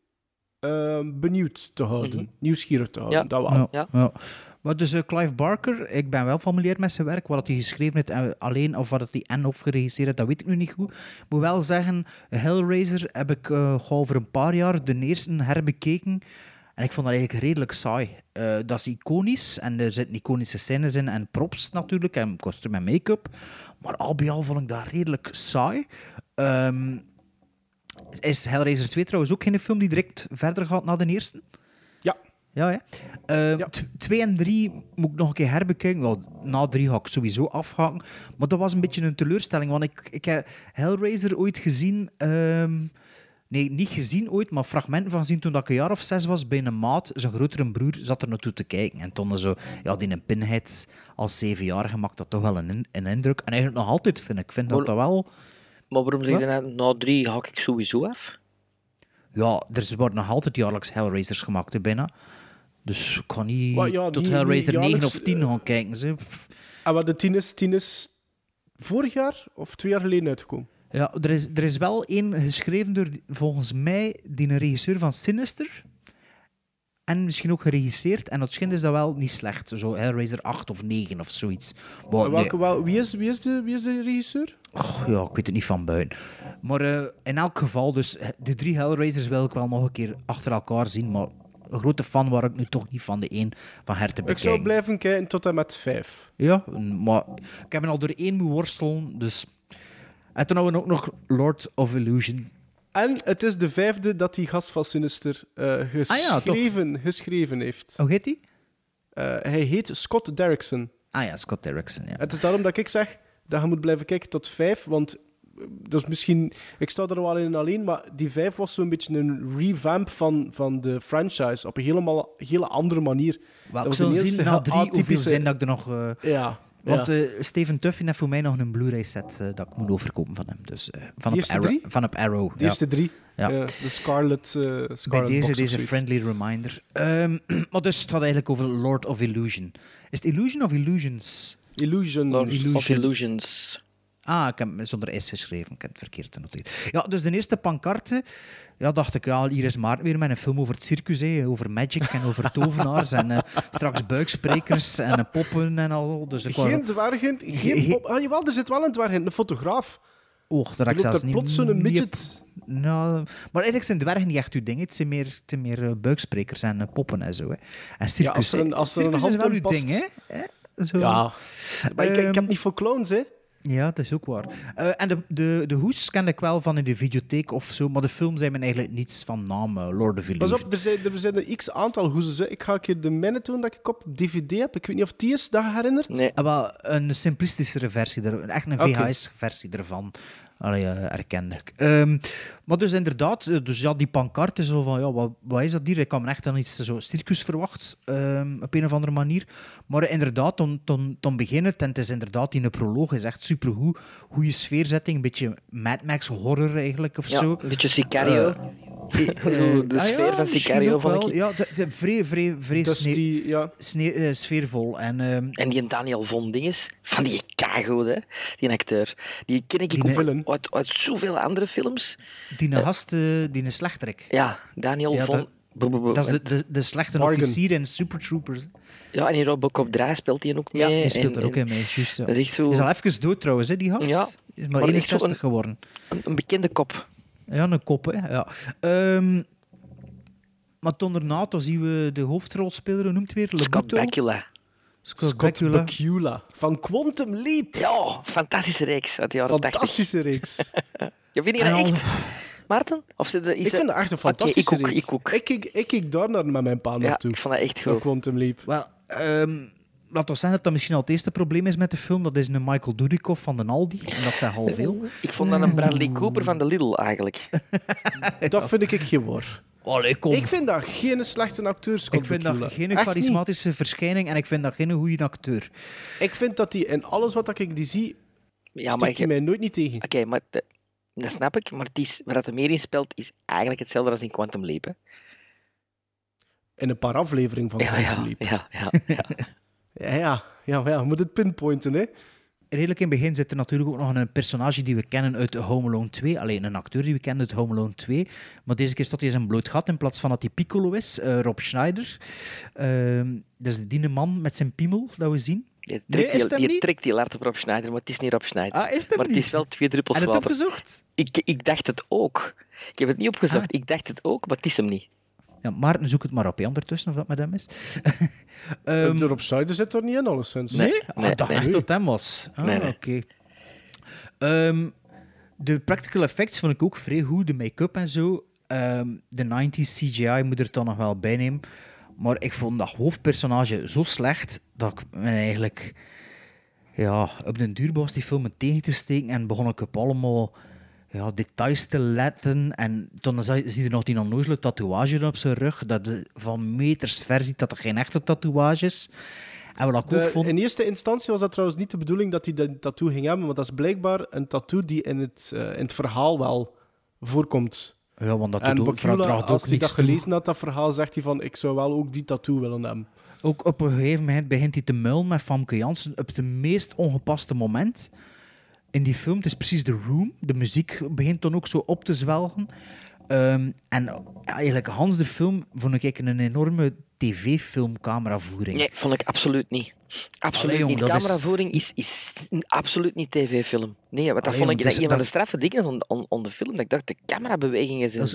eh, benieuwd te houden. Mhm. Nieuwsgierig te houden. Ja. Dat wel. Ja, Ja. Maar dus eh, Clive Barker, ik ben wel familiar met zijn werk. Wat hij geschreven heeft alleen, of wat hij en of geregisseerd heeft, dat weet ik nu niet goed. Ik moet wel zeggen, Hellraiser heb ik eh, al over een paar jaar de eerste herbekeken. En ik vond dat eigenlijk redelijk saai. Eh, dat is iconisch en er zitten iconische scènes in en props natuurlijk en kostuum en make-up. Maar al bij al vond ik dat redelijk saai. Ehm, is Hellraiser 2 trouwens ook geen film die direct verder gaat na de eerste? Ja. Ja, hè? Eh, Ja. t- Twee en drie moet ik nog een keer herbekijken. Wel, na drie ga ik sowieso afhaken. Maar dat was een beetje een teleurstelling, want ik, ik heb Hellraiser ooit gezien... ehm, nee, niet gezien ooit, maar fragmenten van gezien toen dat ik een jaar of zes was bij een maat. Zijn grotere broer zat er naartoe te kijken. En toen zo... Ja, die een pinhead als zevenjarige maakt dat toch wel een, in- een indruk. En eigenlijk nog altijd, vind ik. Ik vind dat Maar- dat wel... Maar waarom zeg je nou, na drie haak ik sowieso af? Ja, er worden nog altijd jaarlijks Hellraisers gemaakt, hè, bijna. Dus ik kan niet Maar ja, tot Hellraiser niet 9 jaarlijks, of 10 eh, gaan kijken. Ze. En wat de tien is, tien is vorig jaar of twee jaar geleden uitgekomen. Ja, er is, er is wel één geschreven door, volgens mij, die een regisseur van Sinister. En misschien ook geregisseerd. En dat schijnt is dat wel niet slecht. Zo Hellraiser 8 of 9 of zoiets. Maar, Welke, wel, wie, is, wie, is de, wie is de regisseur? oh, ja, ik weet het niet van buiten. Maar eh, in elk geval, dus eh, de drie Hellraisers wil ik wel nog een keer achter elkaar zien. Maar een grote fan was ik nu toch niet van de één van her te Ik zou blijven kijken tot en met vijf. Ja, maar ik heb er al door één moeten worstelen, dus... En toen hadden we ook nog Lord of Illusion. En het is de vijfde dat die gast van Sinister eh, Ah ja, geschreven, geschreven heeft. Hoe heet die? Eh, hij heet Scott Derrickson. Ah ja, Scott Derrickson, ja. Het is daarom dat ik zeg dat je moet blijven kijken tot vijf, want eh, dat is misschien... Ik sta er wel in alleen, maar die vijf was zo'n beetje een revamp van, van de franchise op een helemaal, hele andere manier. Wel, ik zal zien na drie hoeveel zijn dat ik er nog... Ja. Want ja. eh, Steven Tuffin heeft voor mij nog een Blu-ray set eh, dat ik moet overkopen van hem. Dus, eh, van, op Arrow, drie? van op Arrow. de ja. eerste drie. Ja. Ja, de Scarlet, eh Scarlet Bij deze, Box deze friendly reminder. Ehm, maar dus het gaat eigenlijk over Lord of Illusion. Is het Illusion of Illusions? Illusion. Lord of Illusion. Illusions. Ah, ik heb zonder S geschreven. Ik heb het verkeerd genoteerd. Ja, dus de eerste pancarte. Ja, dacht ik, ja, hier is Maarten weer met een film over het circus, hè, over magic en over tovenaars en eh, straks buiksprekers en eh, poppen en al. Dus ik Geen dwergen, geen Ge- pop... Ah, jawel, er zit wel een dwerg in, een fotograaf. Och, daar heb ik zelfs niet... plots zo'n niet midget... Nou, maar eigenlijk zijn dwergen niet echt uw ding. Het zijn meer, zijn meer eh, buiksprekers en poppen en zo. Hè. En circus, als er een- als er een circus is hand wel uw ding, past. hè? Hè? Zo. Ja. Maar ik, ik Ehm, heb niet voor clowns, hè. Ja, dat is ook waar. Eh, en de, de, de hoes kende ik wel van in de videotheek of zo, maar de film zei me eigenlijk niets van naam, eh, Lord of Pas op, er zijn, er zijn een x-aantal hoezes. hè. Ik ga een keer de minute doen dat ik op DVD heb. Ik weet niet of die is, dat herinnert? Nee. Ah, wel, een simplistischere versie, er, echt een. VHS-versie ervan. Allee, eh, herkende ik. Ehm, maar dus inderdaad, eh, dus ja, die pancarte zo van, ja, wat, wat is dat hier? Ik had me echt aan iets zo circus verwacht, ehm, op een of andere manier. Maar eh, inderdaad, toen, toen, toen begint het, en het is inderdaad in de proloog, is echt supergoed. Goede sfeerzetting, een beetje Mad Max horror eigenlijk, of Ja, zo. een beetje Sicario. Zo, de Ah sfeer ja, van Sicario ik. Ja, de, de, vrij, vrij, vrij Dus sne- die, ja. sne- eh, sfeervol. En ehm, En die Daniel Von Dinges, van die Kago, hè, die acteur, die ken ik Die ook uit, uit zoveel andere films. die een gast, eh, die een slechterik. Ja, Daniel Ja, Von... dat- is de, de, de slechte Bargain. officier in Super Troopers. Ja, en in Robocop 3 speelt hij ook mee. Ja, die speelt en- er ook en in mee. Juist, ja. Dat is echt zo Is al even dood trouwens, hè, die gast. Ja, Is maar maar echt zo 61 een- geworden. een, een bekende kop. Ja, een kop, hè. Ja. Ehm, Maar toen daarna, dan zien we de hoofdrolspeler, noemt het weer? Scott? Bakula. Scott, Scott Bakula. Bakula van Quantum Leap. Ja, fantastische reeks uit de jaren 80. Fantastische reeks. Ja, vind je dat echt, Maarten? Of zit er- is ik vind dat echt een fantastische ik ook, reeks. ik ook. Ik ik keek daar naar met mijn pa Ja, naartoe. ik vond dat echt goed. Quantum Leap. Wel, ehm laat ons zeggen dat dat misschien al het eerste probleem is met de film. Dat is een Michael Dudikoff van de Aldi. En dat zegt al veel. Ik vond dat een Bradley Cooper van de Lidl, eigenlijk. Dat vind ik geen woord. Allee, kom. Ik vind dat geen slechte acteur, Scott Ik vind Bakula. dat geen Echt niet. charismatische verschijning en ik vind dat geen goede acteur. Ik vind dat hij in alles wat ik die zie, Ja, maar je- mij nooit niet tegen. Oké, maar de- dat snap ik. Maar het is, waar dat er meer in speelt, is eigenlijk hetzelfde als in Quantum Leap. hè. In een paar afleveringen van Ja, Quantum ja, Leap. ja, ja, ja. Ja, ja, ja, ja, je moet het pinpointen, hè. Redelijk in het begin zit er natuurlijk ook nog een personage die we kennen uit Home Alone 2. Alleen een acteur die we kennen uit Home Alone 2. Maar deze keer staat hij in zijn bloot gat in plaats van dat hij Piccolo is. eh, Rob Schneider. Ehm dat is die man met zijn piemel dat we zien. Je Nee, trekt, is die, je trekt die op Rob Schneider, maar het is niet Rob Schneider. Ah, is maar het is wel twee druppels En het water. opgezocht? Ik, ik dacht het ook. Ik heb het niet opgezocht. Ah. Ik dacht het ook, maar het is hem niet. Ja, Maarten, zoek het maar op hè, ondertussen of dat met hem is. Ehm, de Rob Schneider zit er niet in, alleszins. Nee? Nee, Ah, nee, ik dacht nee. echt dat het hem was. Ah, Nee, nee. oké. Ehm, de practical effects vond ik ook vrij goed. De make-up en zo. Ehm, de 90s CGI moet er dan nog wel bij nemen. Maar ik vond dat hoofdpersonage zo slecht dat ik me eigenlijk... Ja, op den duur was die film tegen te steken en begon ik op allemaal ja, details te letten. En toen zie je nog die onnozele tatoeage op zijn rug. Dat van meters ver ziet dat er geen echte tatoeage is. En wat ik ook vond... in eerste instantie was dat trouwens niet de bedoeling dat hij de tattoo ging hebben, maar dat is blijkbaar een tattoo die in het, eh, in het verhaal wel voorkomt. Ja, want dat en doet ook, Bakula, draagt als ook hij dat toe. gelezen had, dat verhaal, zegt hij van, ik zou wel ook die tattoo willen hebben. Ook op een gegeven moment begint hij te muilen met Famke Janssen op het meest ongepaste moment in die film. Het is precies de room. De muziek begint dan ook zo op te zwelgen. Ehm, en eigenlijk Hans de film vond ik een enorme tv-film cameravoering. Nee, vond ik absoluut niet. Absoluut Allee, jong, niet. dat is- Cameravoering is, is absoluut niet tv-film. Nee, want dat Allee, vond ik dat is- een van de straffe dingen on, on, on de film. Dat ik dacht, de camerabewegingen zijn...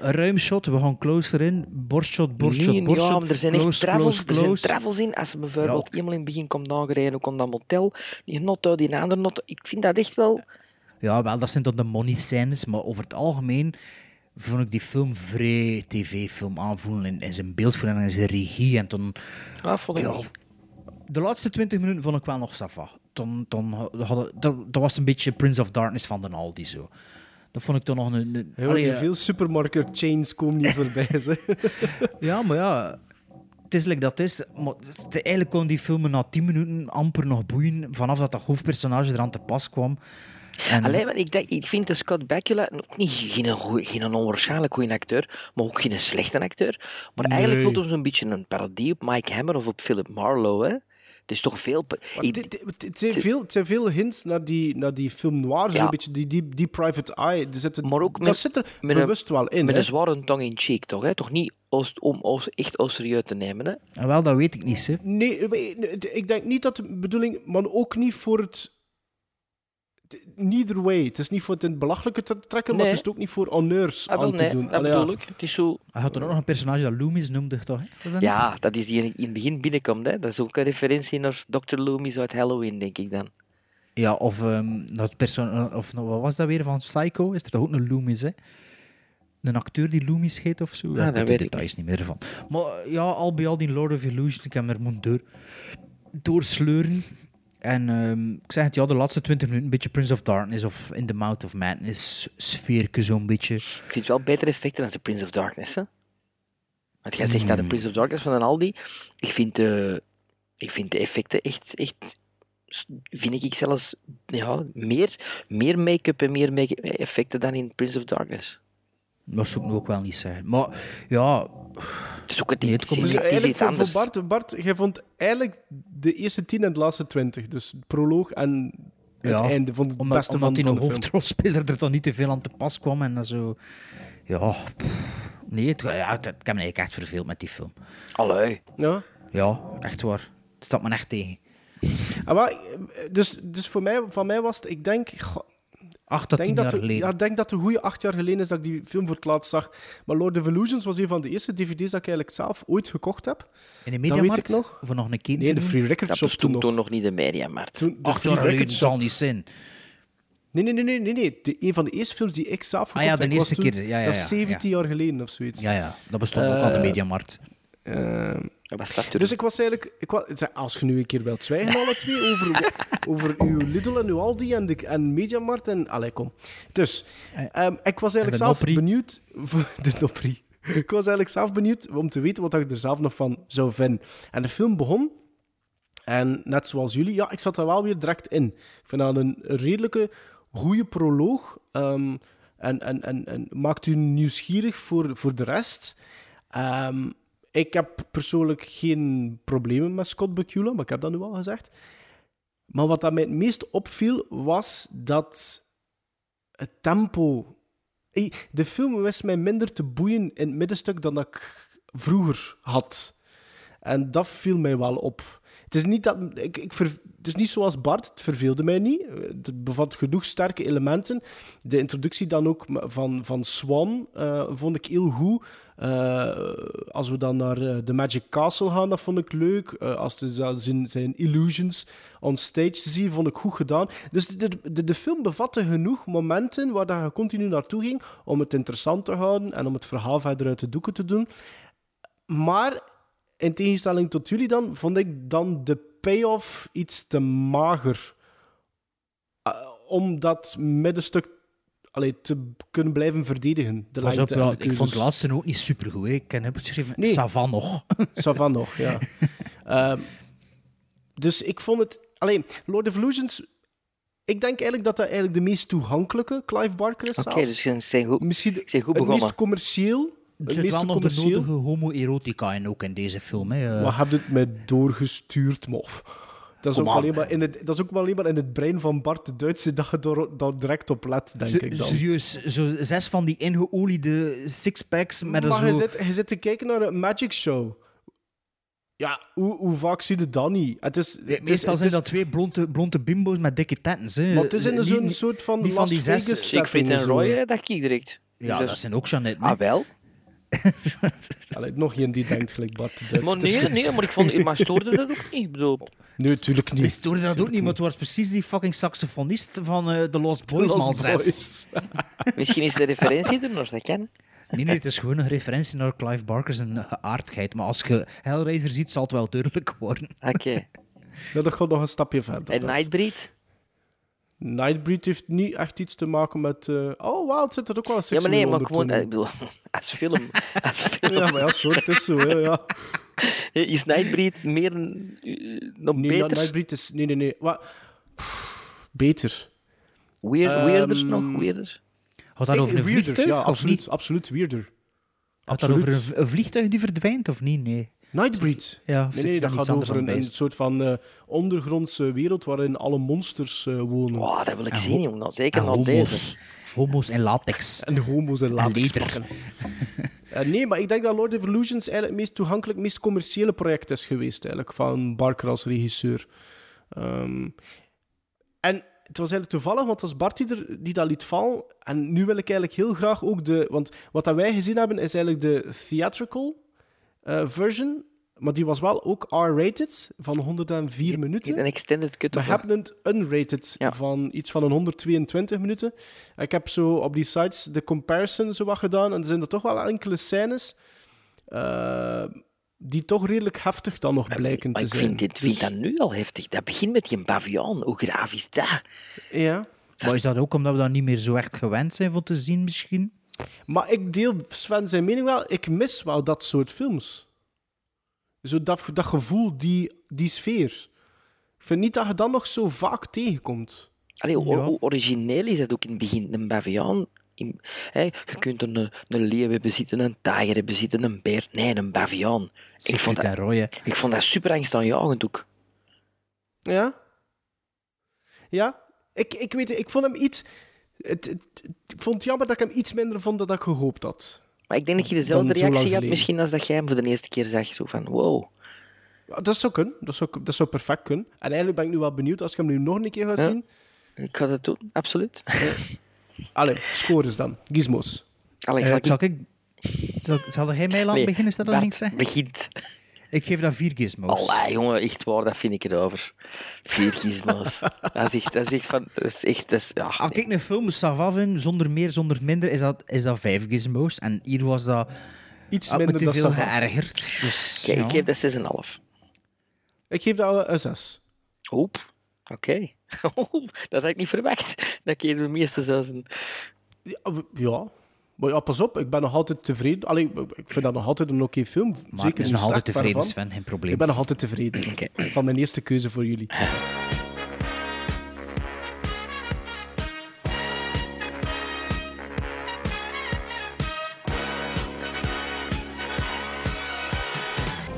Een ruim shot, we gaan close erin. Borstshot, borstshot, Nee, borstshot. ja, maar er zijn echt travels, close, er zijn travels in. Als ze bijvoorbeeld Ja. helemaal in het begin komt aangereden, komt dat motel, die notto, die andere notto. Ik vind dat echt wel... Ja, wel, dat zijn dan de money scènes, maar over het algemeen vond ik die film vrij tv-film aanvoelen in, in zijn beeldvoering en in zijn regie. En toen, Ah, vond ik Ja. De laatste 20 minuten vond ik wel nog safa. Toen, toen hadden, dat, dat was een beetje Prince of Darkness van de Aldi zo. Dat vond ik toch nog een... een Heel allee, die veel supermarket chains komen niet voorbij. Ze. Ja, maar ja, het is like dat het is. Maar het- eigenlijk kon die film me na 10 minuten amper nog boeien vanaf dat dat hoofdpersonage eraan te pas kwam. En, Alleen, maar ik, denk, ik vind de Scott Bakula ook niet geen, geen onwaarschijnlijk goede acteur, maar ook geen slechte acteur. Maar eigenlijk wil hij zo'n beetje een parodie op Mike Hammer of op Philip Marlowe. Hè? Het is toch veel... Het het zijn veel, het zijn veel hints naar die, naar die film noir, zo'n Ja. beetje die, die, die private eye. Er zit, Maar ook dat met- zit er met een- bewust wel in. met hè. een zware tong in cheek, toch? Hè? Toch niet om oost, echt au serieus te nemen. Hè? en wel, dat weet ik niet. Hè. Nee, ik denk niet dat de bedoeling, maar ook niet voor het. Neither way. Het is niet voor het in het belachelijke te trekken, maar Nee. het is ook niet voor honneurs Ah, aan te doen. dat Allee, ja. bedoel ik. Het is zo... Hij had er ook nog een personage dat Loomis noemde, toch? Hè? Was dat niet? Ja, dat is die in het begin binnenkomt. Hè? Dat is ook een referentie naar Dr. Loomis uit Halloween, denk ik dan. Ja, of, ehm, dat perso- of nou, wat was dat weer van Psycho? Is er toch ook een Loomis, hè? Een acteur die Loomis heet of zo? Ja, ik dat weet de ik details niet meer van. Maar ja, al bij al die Lord of Illusion, ik heb er moeten door, doorsleuren. En ehm, ik zeg het, ja, de laatste 20 minuten een beetje Prince of Darkness of In the Mouth of Madness sfeerke zo'n beetje. Ik vind wel betere effecten dan de Prince of Darkness. Hè? Want jij zegt dat de Prince of Darkness van een Aldi. Ik vind de, ik vind de effecten echt, echt vind ik zelfs ja, meer, meer make-up en meer make effecten dan in Prince of Darkness. Dat zou ik nu ook wel niet zeggen. Maar ja, Het is ook het, het Dus is, eigenlijk voor, voor. Bart, Bart, jij vond eigenlijk de eerste tien en de laatste twintig. Dus proloog en het Ja, einde vond het omdat, beste omdat van, de hoofdrolspeler er dan niet te veel aan te pas kwam en dat zo... Ja, pff. nee, het, ja, het, het, ik heb me eigenlijk echt verveeld met die film. Allee. Ja. Ja, echt waar. Het staat me echt tegen. Ah, maar, dus, dus voor mij, van mij was het, ik denk, goh, Acht tot tien jaar dat, geleden. Ja, ik denk dat het een goede acht jaar geleden is dat ik die film voor het laatst zag. Maar Lord of Illusions was een van de eerste dvd's dat ik eigenlijk zelf ooit gekocht heb. In de weet Mediamarkt? ik nog. Of nog een keer Nee, de? Free Record Dat Shop toen toen, nog. toen nog niet de Mediamarkt. Toen, de Acht jaar geleden zal niet zijn. Nee, nee, nee, nee, nee. nee. De, een van de eerste films die ik zelf Ah gekocht ja, de heb, was eerste toen- keer. Ja, ja, Dat is ja, 17 jaar geleden of zoiets. Ja, ja. Dat bestond ook al de Eh, Mediamarkt. Ehm, Dus ik was eigenlijk... Ik was, als je nu een keer wilt zwijgen, alle twee, over, over uw Lidl en uw Aldi en, de, en Mediamarkt en... Allee, kom. Dus, ehm, ik was eigenlijk zelf Nopri. benieuwd... voor De Nopri. Ik was eigenlijk zelf benieuwd om te weten wat ik er zelf nog van zou vinden. En de film begon... En net zoals jullie, ja, ik zat er wel weer direct in. Ik vind dat een redelijke, goede proloog. ehm, en, en, en, en maakt u nieuwsgierig voor, voor de rest. Ehm, ik heb persoonlijk geen problemen met Scott Bakula, maar ik heb dat nu al gezegd. Maar wat dat mij het meest opviel, was dat het tempo... De film wist mij minder te boeien in het middenstuk dan dat ik vroeger had. En dat viel mij wel op. Het is niet, dat, ik, ik het is niet zoals Bart, het verveelde mij niet. Het bevat genoeg sterke elementen. De introductie dan ook van, van Swan eh, vond ik heel goed. Eh, als we dan naar eh, The Magic Castle gaan, dat vond ik leuk. Eh, als de, zo- zijn, zijn illusions on stage zien, vond ik goed gedaan. Dus de, de, de film bevatte genoeg momenten waar dat je continu naartoe ging om het interessant te houden en om het verhaal verder uit de doeken te doen. Maar in tegenstelling tot jullie dan, vond ik dan de payoff iets te mager. Om dat middenstuk allee, te kunnen blijven verdedigen. De Pas op, ja, de ik vond het laatste ook niet supergoed. hè. Ik heb het geschreven, Nee. Savan nog. Savan nog, ja. Ehm, dus ik vond het... Alleen, Lord of Illusions... Ik denk eigenlijk dat dat eigenlijk de meest toegankelijke Clive Barker is Oké, zelfs. dus ze zijn goed, Misschien ze zijn goed het begonnen. meest commercieel. Er Het zit meest wel nog de commercieel. nodige homoerotica in ook in deze film. Hè. Wat heb je het mij doorgestuurd, mof? Dat is, ook aan. alleen maar in het, dat is ook maar alleen maar in het brein van Bart de Duitse dat je daar, daar direct op let, denk ik dan. Serieus, zo zes van die ingeoliede sixpacks met een maar je zit, je zit te kijken naar een magic show. Ja, hoe, hoe vaak zie je dat niet? Het is, het is- Meestal het zijn is- dat twee blonde, blonde bimbo's met dikke tettens. Hè. Maar het is in zo'n soort van Las van die zes- en zo. Roy, dat kijk direct. Ja, Dus- dat zijn ook Jeannette. Ah, wel. Allee, nog geen die denkt gelijk Bart. Maar nee, nee, maar ik vond... Maar stoorde dat ook niet? Ik bedoel... Nee, natuurlijk Ik niet. stoorde dat ook niet, maar het was precies die fucking saxofonist van eh The Lost Boys Lost. Boys. Misschien is de referentie er nog, dat kan. Nee, nee, het is gewoon een referentie naar Clive Barker's geaardheid. Maar als je Hellraiser ziet, zal het wel duidelijk worden. Oké. Nou, dat gaat nog een stapje verder. En. Nightbreed? Nightbreed heeft niet echt iets te maken met... eh, Oh, wel, het zit er ook wel een Ja, maar nee, maar gewoon... eh, Ik bedoel, als film... Als film Ja, maar ja, zo, het is zo, hè, ja. is Nightbreed meer een, eh, nog Nee, beter? Nightbreed is... Nee, nee, nee. Wat? Pff, Beter. Weird, Ehm, weirder nog? Weirder? Had dat over een weirder, vliegtuig Ja, of absoluut, niet? absoluut weirder. Had dat over een vliegtuig die verdwijnt of niet? Nee. Nightbreed. Ja, Nee, dat gaat over een, een soort van eh, ondergrondse wereld waarin alle monsters eh, wonen. Wow, dat wil ik En zien, jongen. Zeker En na deze. homo's. Homo's en latex. En homo's en latex pakken. Eh, nee, maar ik denk dat Lord of Illusions eigenlijk het meest toegankelijk, het meest commerciële project is geweest eigenlijk, van Barker als regisseur. Ehm, en het was eigenlijk toevallig, want het was Bart die, er, die dat liet vallen. En nu wil ik eigenlijk heel graag ook de... Want wat dat wij gezien hebben, is eigenlijk de theatrical eh, version. Maar die was wel ook R-rated, van 104 minuten. Een extended cut. We hebben een unrated Ja. van iets van een 122 minuten. Ik heb zo op die sites de comparison zo wat gedaan. En er zijn er toch wel enkele scènes eh, die toch redelijk heftig dan nog blijken Maar te ik zijn. vind, dit, vind Dus- dat nu al heftig. Dat begint met die baviaan. Hoe graaf is dat? Ja. Maar is dat ook omdat we dat niet meer zo echt gewend zijn van te zien misschien? Maar ik deel Sven zijn mening wel. Ik mis wel dat soort films. Zo dat, dat gevoel, die, die sfeer. Ik vind niet dat je dat nog zo vaak tegenkomt. Allee, hoe, Ja. hoe origineel is dat ook in het begin? Een baviaan. In, hè, je kunt een, een leeuw hebben zitten, een tijger hebben zitten, een beer. Nee, een baviaan. Ik vond, dat, en Roy, hè. ik vond dat super angstaanjagend ook. Ja? Ja? Ik, ik weet het, ik vond hem iets... Het, het- ik vond het jammer dat ik hem iets minder vond dan ik gehoopt had. Maar ik denk dat je dezelfde reactie had, geleden. misschien als dat jij hem voor de eerste keer zag. Zo van, wow. Ja, Dat zou kunnen. Dat zou, dat zou perfect kunnen. En eigenlijk ben ik nu wel benieuwd als ik hem nu nog een keer ga Ja. zien. Ik ga dat doen, absoluut. Allee, scores dan. Gizmos. Eh, zal ik- zal, ik, zal, zal jij mij laten Nee, beginnen? Is dat dan begint. Ik geef dat vier gizmos. Allee, jongen, echt waar, dat vind ik erover. Vier gizmos. dat, is echt, dat is echt van... Dat is echt... Dat is, ja, Als ik een film vind, zonder meer, zonder minder, is dat, is dat vijf gizmos. En hier was dat Iets had me minder te dan veel geërgerd. Dus, Kijk, ja. ik geef dat 6,5. Ik geef dat een 6. Oep, oké. dat had ik niet verwacht. Dat keer de meeste zelfs een... Ja, ja. Maar ja, pas op, ik ben nog altijd tevreden. Allee, ik vind dat nog altijd een oké film. Maar Zeker ik is niet nog altijd tevreden. Sven, geen probleem. Ik ben nog altijd tevreden. Oké. Van mijn eerste keuze voor jullie.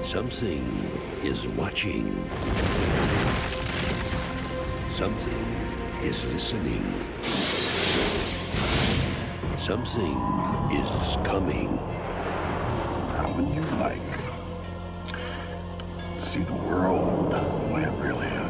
Something is watching. Something is listening. Something is coming. How would you like to see the world the way it really is?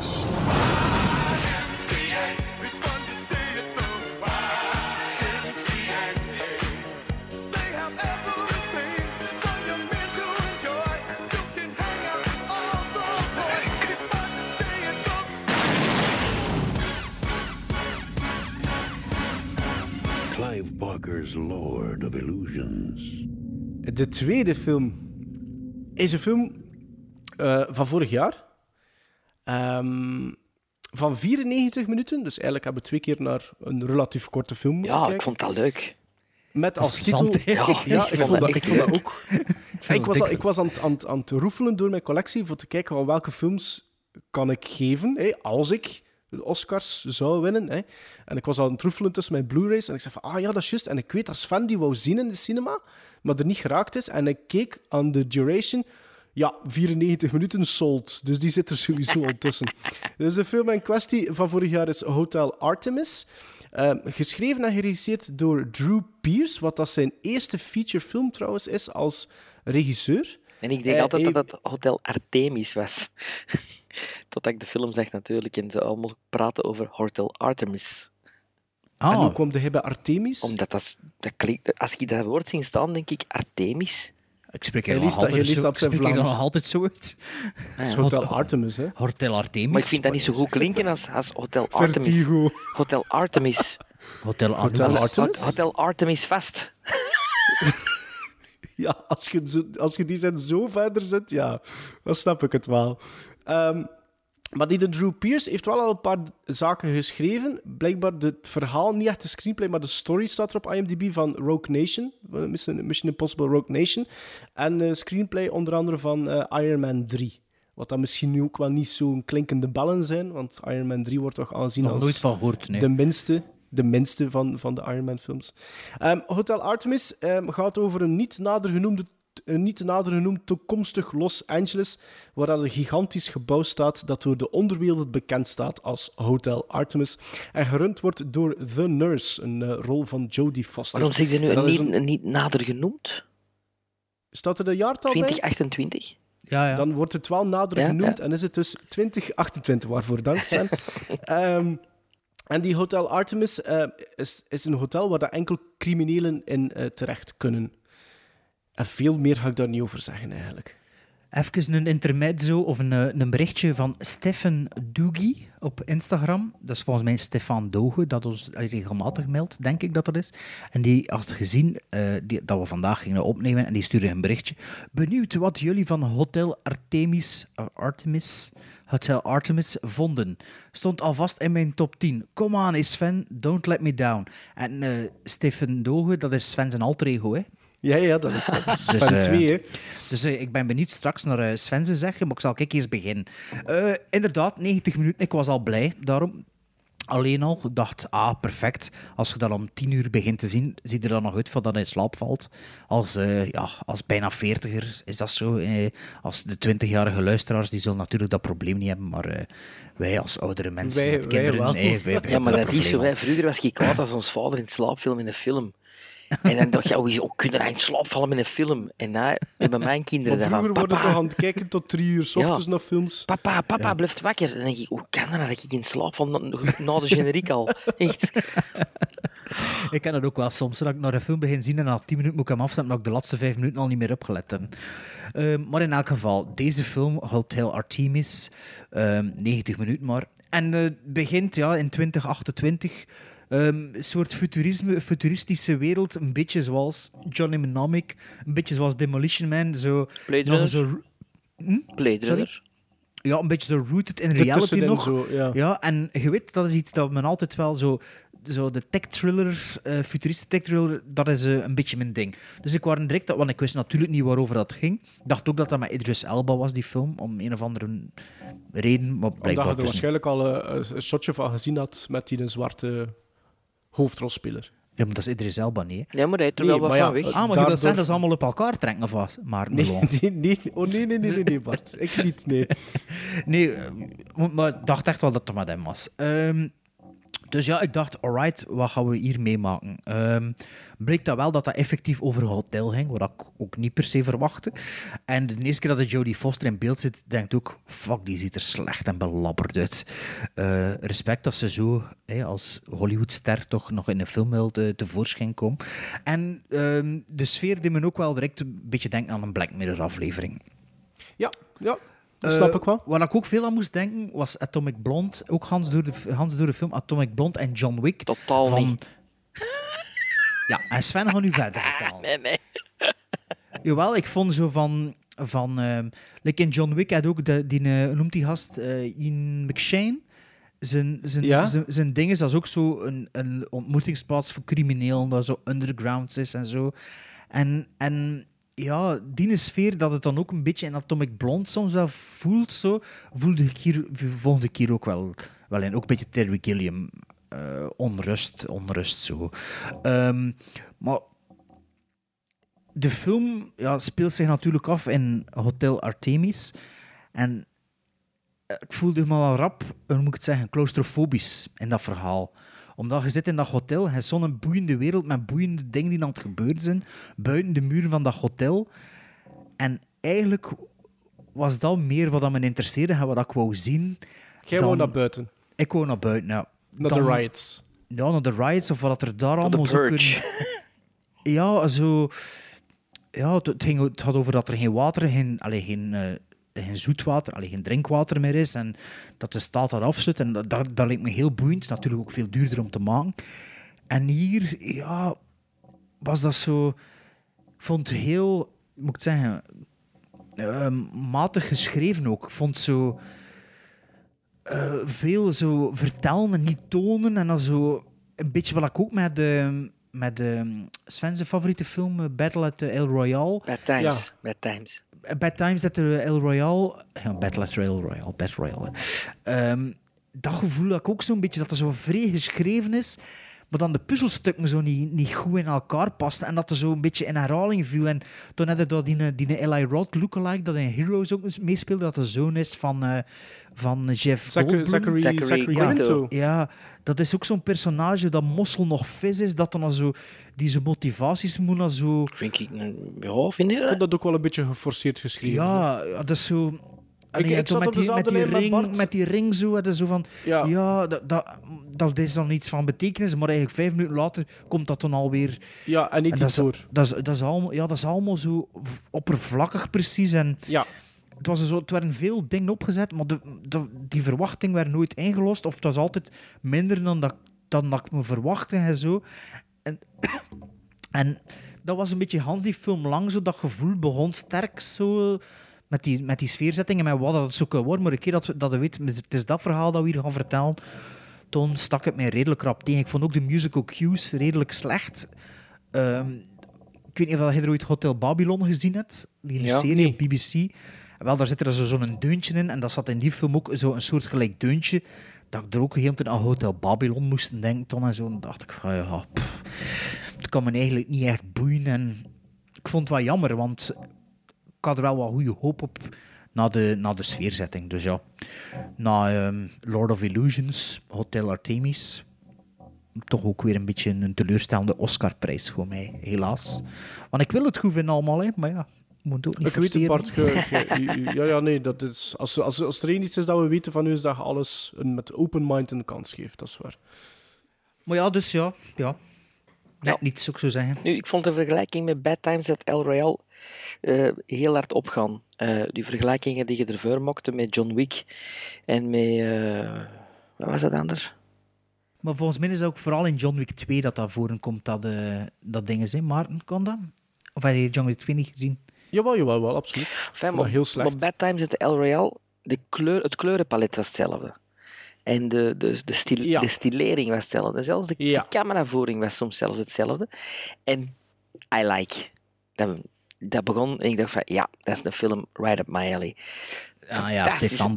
Clive Barker's Lord of Illusions. De tweede film is een film eh, van vorig jaar. Ehm, van 94 minuten. Dus eigenlijk hebben we twee keer naar een relatief korte film moeten Ja, kijken. ik vond dat leuk. Met als titel... Ja, Ja, ik vond dat ik vond ook. Ik was, al, ik was aan, het- aan, aan het roefelen door mijn collectie voor te kijken van welke films kan ik geven hè, als ik de Oscars zou winnen. Hè. En ik was aan het roefelen tussen mijn Blu-rays en ik zei van, ah ja, dat is juist. En ik weet dat Sven die wou zien in de cinema, maar er niet geraakt is. En ik keek aan de duration, ja, 94 minuten sold. Dus die zit er sowieso al tussen. Dus de film in kwestie van vorig jaar is Hotel Artemis. Eh, geschreven en geregisseerd door Drew Pierce, wat dat zijn eerste featurefilm trouwens is als regisseur. En ik denk Eh, altijd dat het Hotel Artemis was. Totdat ik de film zag natuurlijk en ze allemaal praten over Hotel Artemis. En Ah, hoe kwam hij bij Artemis? Omdat dat, dat klinkt... Als ik dat woord zie staan, denk ik Artemis. ik spreek leest nog altijd, zo, ik zijn spreek nog altijd uit. Dat is Ja. Hotel Artemis, hè? Hotel Artemis. Maar ik vind dat niet zo goed klinken als, als Hotel Artemis. Vertigo. Hotel Artemis. Hotel Artemis. Hotel Artemis? Hotel Artemis vast. Ja, als je, als je die zin zo verder zet, ja, dan snap ik het wel. Ehm, maar die de Drew Pierce heeft wel al een paar zaken geschreven. Blijkbaar de- het verhaal, niet echt de screenplay, maar de story staat er op IMDb van Rogue Nation. Mission Mission Impossible Rogue Nation. En eh screenplay onder andere van eh, Iron Man 3. Wat dan misschien nu ook wel niet zo'n klinkende bellen zijn, want Iron Man 3 wordt toch aanzien Nog als nooit van gehoord, nee. de minste, de minste van, van de Iron Man films. Ehm, Hotel Artemis ehm, gaat over een niet nader genoemde een niet nader genoemd toekomstig Los Angeles, waar een gigantisch gebouw staat dat door de onderwereld bekend staat als Hotel Artemis en gerund wordt door The Nurse, een eh, rol van Jodie Foster. Waarom zeg je nu niet, een niet nader genoemd? Staat er een jaartal bij? 2028? Ja, ja. Dan wordt het wel nader Ja, genoemd ja. en is het dus 2028, waarvoor dank Sven. Ehm, en die Hotel Artemis eh, is, is een hotel waar dat enkel criminelen in eh, terecht kunnen. En veel meer ga ik daar niet over zeggen, eigenlijk. Even een intermezzo of een, eh, een berichtje van Stefan Doogie op Instagram. Dat is volgens mij Stefan Doge, dat ons regelmatig meldt, denk ik dat dat is. En die had gezien eh, die, dat we vandaag gingen opnemen en die stuurde een berichtje. Benieuwd wat jullie van Hotel Artemis, eh, Artemis, Hotel Artemis vonden. Stond alvast in mijn top 10. Come on, Sven, don't let me down. En eh Stefan Doge, dat is Sven zijn alter ego, hè? Ja, ja, dat is, dat is Dus, van eh, twee, hè. Dus eh, ik ben benieuwd straks naar Sven ze zeggen, maar ik zal kijk eerst beginnen. Eh, inderdaad, 90 minuten, ik was al blij daarom. Alleen al, ik dacht, ah, perfect. Als je dat om 10 uur begint te zien, ziet er dan nog uit van dat hij in slaap valt. Als, eh, ja, als bijna 40er is dat zo. Eh, als de 20-jarige luisteraars, die zullen natuurlijk dat probleem niet hebben, maar eh, wij als oudere mensen Wij- met wij kinderen, wel. eh, wij, wij Ja, maar dat is zo. Hè. Vroeger was ik kwaad als ons vader in slaap viel in een film. En dan dacht je, oh, hoe kunnen hij in slaap vallen met een film? En daar hebben mijn kinderen Maar dan vroeger van, worden papa, toch aan het kijken tot drie uur 's Ja. ochtends naar films. papa, papa, blijft wakker. Dan denk ik, hoe kan dat dat ik in slaap val na, na de generiek al? Echt. Ik ken dat ook wel soms. Dat ik naar een film begin zien en na 10 minuten moet ik hem afzetten, maar ik de laatste 5 minuten al niet meer opgelet heb. Ehm, maar in elk geval, deze film, Hotel Artemis, ehm 90 minuten maar. En eh, begint ja, in 2028. Ehm, een soort futurisme, futuristische wereld, een beetje zoals Johnny Mnemonic, een beetje zoals Demolition Man. Zo, Blade zo, Runner. ja, een beetje zo rooted in reality nog. zo, ja. Ja, en je weet, dat is iets dat men altijd wel zo... Zo de tech-thriller, eh futuristische tech-thriller, dat is eh, een beetje mijn ding. Dus ik was direct... Want ik wist natuurlijk niet waarover dat ging. Ik dacht ook dat dat met Idris Elba was, die film. Om een of andere reden. Maar Omdat blijkbaar je er dus waarschijnlijk al eh, een, een shotje van gezien had met die een zwarte hoofdrolspeler. Ja, maar dat is Idris Elba niet. hè. Ja, maar hij heeft er Nee, wel wat ja, van weg. Ah, maar je wil Daardoor- zeggen dat ze allemaal op elkaar trekken, of wat? Maar Nee, nee, nee. Oh, nee, nee, nee, nee, nee, Bart. Ik niet, nee. Nee, eh, maar ik dacht echt wel dat het met hem was. Ehm, dus ja, ik dacht, alright, wat gaan we hier meemaken? Ehm bleek dat wel dat dat effectief over een hotel ging, wat ik ook niet per se verwachtte. En de eerste keer dat de Jodie Foster in beeld zit, denk ik ook, fuck, die ziet er slecht en belabberd uit. Eh, respect dat ze zo hè, als Hollywoodster toch nog in een film wil te- tevoorschijn komen. En ehm, de sfeer die me ook wel direct een beetje denken aan een Black Mirror aflevering. Ja, ja. Dat Eh, snap ik wel. Waar ik ook veel aan moest denken, was Atomic Blonde. Ook Hans door de, Hans door de film Atomic Blonde en John Wick. Totaal van... niet. Ja, en Sven gaat nu verder vertellen. Nee, nee. Jawel, ik vond zo van... van ehm, like in John Wick had ook de, die, eh, noemt die gast? eh, Ian McShane. Zijn, zijn, Ja? zijn, zijn ding is dat is ook zo een, een ontmoetingsplaats voor criminelen, dat zo underground is en zo. En, en ja, die sfeer dat het dan ook een beetje in Atomic Blonde soms wel voelt, zo, voelde ik hier de volgende keer ook wel, wel in. Ook een beetje Terry Gilliam. eh, onrust, onrust zo. Ehm, maar de film ja, speelt zich natuurlijk af in Hotel Artemis. En ik voelde me al rap, hoe moet ik het zeggen, claustrofobisch in dat verhaal. Omdat je zit in dat hotel, je hebt zo'n boeiende wereld met boeiende dingen die aan het gebeuren zijn, buiten de muren van dat hotel. En eigenlijk was dat meer wat me interesseerde en wat ik wou zien. Jij dan- wou naar buiten. Ik wou naar buiten, ja. Naar Dan- de riots. Ja, naar de riots of wat er daar allemaal zou purge. kunnen... Ja, zo... Ja, het, ging, het had over dat er geen water, geen, allee, geen, eh, geen zoetwater, allee, geen drinkwater meer is. En dat de staat dat afzet. En dat, dat, dat leek me heel boeiend. Natuurlijk ook veel duurder om te maken. En hier, ja, was dat zo... Ik vond het heel, moet ik zeggen, eh, matig geschreven ook. Ik vond zo eh, veel zo vertellen en niet tonen. En dan zo een beetje wat ik ook met de, met de Sven's favoriete film, eh, Battle at the El Royale. Bad Times. Ja. Bad Times. Eh, Bad Times at the El Royale. Ja, the El Royale, Battle Royale. Ehm, dat gevoel dat ik ook zo'n beetje dat er zo vrij geschreven is, maar dan de puzzelstukken zo niet, niet goed in elkaar pasten en dat er zo een beetje in herhaling viel. En toen had je dat die, die Eli Roth lookalike dat in Heroes ook eens meespeelde, dat de zoon is van, eh, van Jeff Zachary, Goldblum. Zachary, Zachary Quinto. Quinto. Ja, dat is ook zo'n personage dat mossel nog vis is, dat dan al zo, die zijn motivaties moet dan zo... Vind ik... Ja, vind je Ik dat? vond dat ook wel een beetje geforceerd geschreven. Ja, ja, dat is zo... Allee, ik zat met, op die, met, dezelfde die lijn met ring, met die ring zo, is zo van... Ja. Ja, dat, dat, dat is dan iets van betekenis, maar eigenlijk vijf minuten later komt dat dan alweer... Ja, en niet En dat, is, dat, is, dat, is allemaal, ja, dat is allemaal zo oppervlakkig precies. En Ja, het, was zo, het werden veel dingen opgezet, maar de, de- die verwachting werd nooit ingelost. Of het was altijd minder dan dat, dan dat ik me verwachtte en zo. En, en dat was een beetje Hans die film lang zo. Dat gevoel begon sterk zo met die, met die sfeerzetting en met wat dat zo kan worden. Maar een keer dat, we- dat je weet, het is dat verhaal dat we hier gaan vertellen, toen stak het mij redelijk rap tegen. Ik vond ook de musical cues redelijk slecht. Ehm, ik weet niet of je er ooit Hotel Babylon gezien hebt. Die Ja. serie op BBC. Wel, daar zit er zo- zo'n deuntje in. En dat zat in die film ook zo een soort gelijk deuntje. Dat ik er ook heel tijd aan Hotel Babylon moest denken. Toen en zo. En dacht ik van, ja, pff, het kan me eigenlijk niet echt boeien. En ik vond het wel jammer, want had er wel wat goede hoop op na de, na de sfeerzetting. Dus ja, na ehm, Lord of Illusions, Hotel Artemis, toch ook weer een beetje een teleurstellende Oscarprijs voor mij, helaas. Want ik wil het goed vinden allemaal, hè, maar ja, moet ook niet Ik weet het. Bart. ge- ge- ja, ja, nee, dat is, als, als, als er één iets is dat we weten van u, is dat je alles een, met open mind een kans geeft. Dat is waar. Maar ja, dus ja, ja. Net Ja. niets, zou ik zo zeggen. Nu, ik vond de vergelijking met Bad Times at El Royale eh, heel hard opgaan. Eh, die vergelijkingen die je ervoor maakte met John Wick en met... eh, wat was dat anders? Maar volgens mij is het ook vooral in John Wick 2 dat dat voorkomt, dat, eh dat ding is, hè. Maarten, dat? Of heb je John Wick 2 niet gezien? Jawel, jawel, wel, absoluut. Enfin, dat heel slecht. Maar Bad Times at El Royale, de kleur, het kleurenpalet was hetzelfde. En de, de, de, stil, Ja. de stilering was hetzelfde. Zelfs de, Ja. de cameravoering was soms zelfs hetzelfde. En I like. Dat, dat begon en ik dacht van, ja, dat is een film right up my alley. Ah ja, Fantastische- Stefan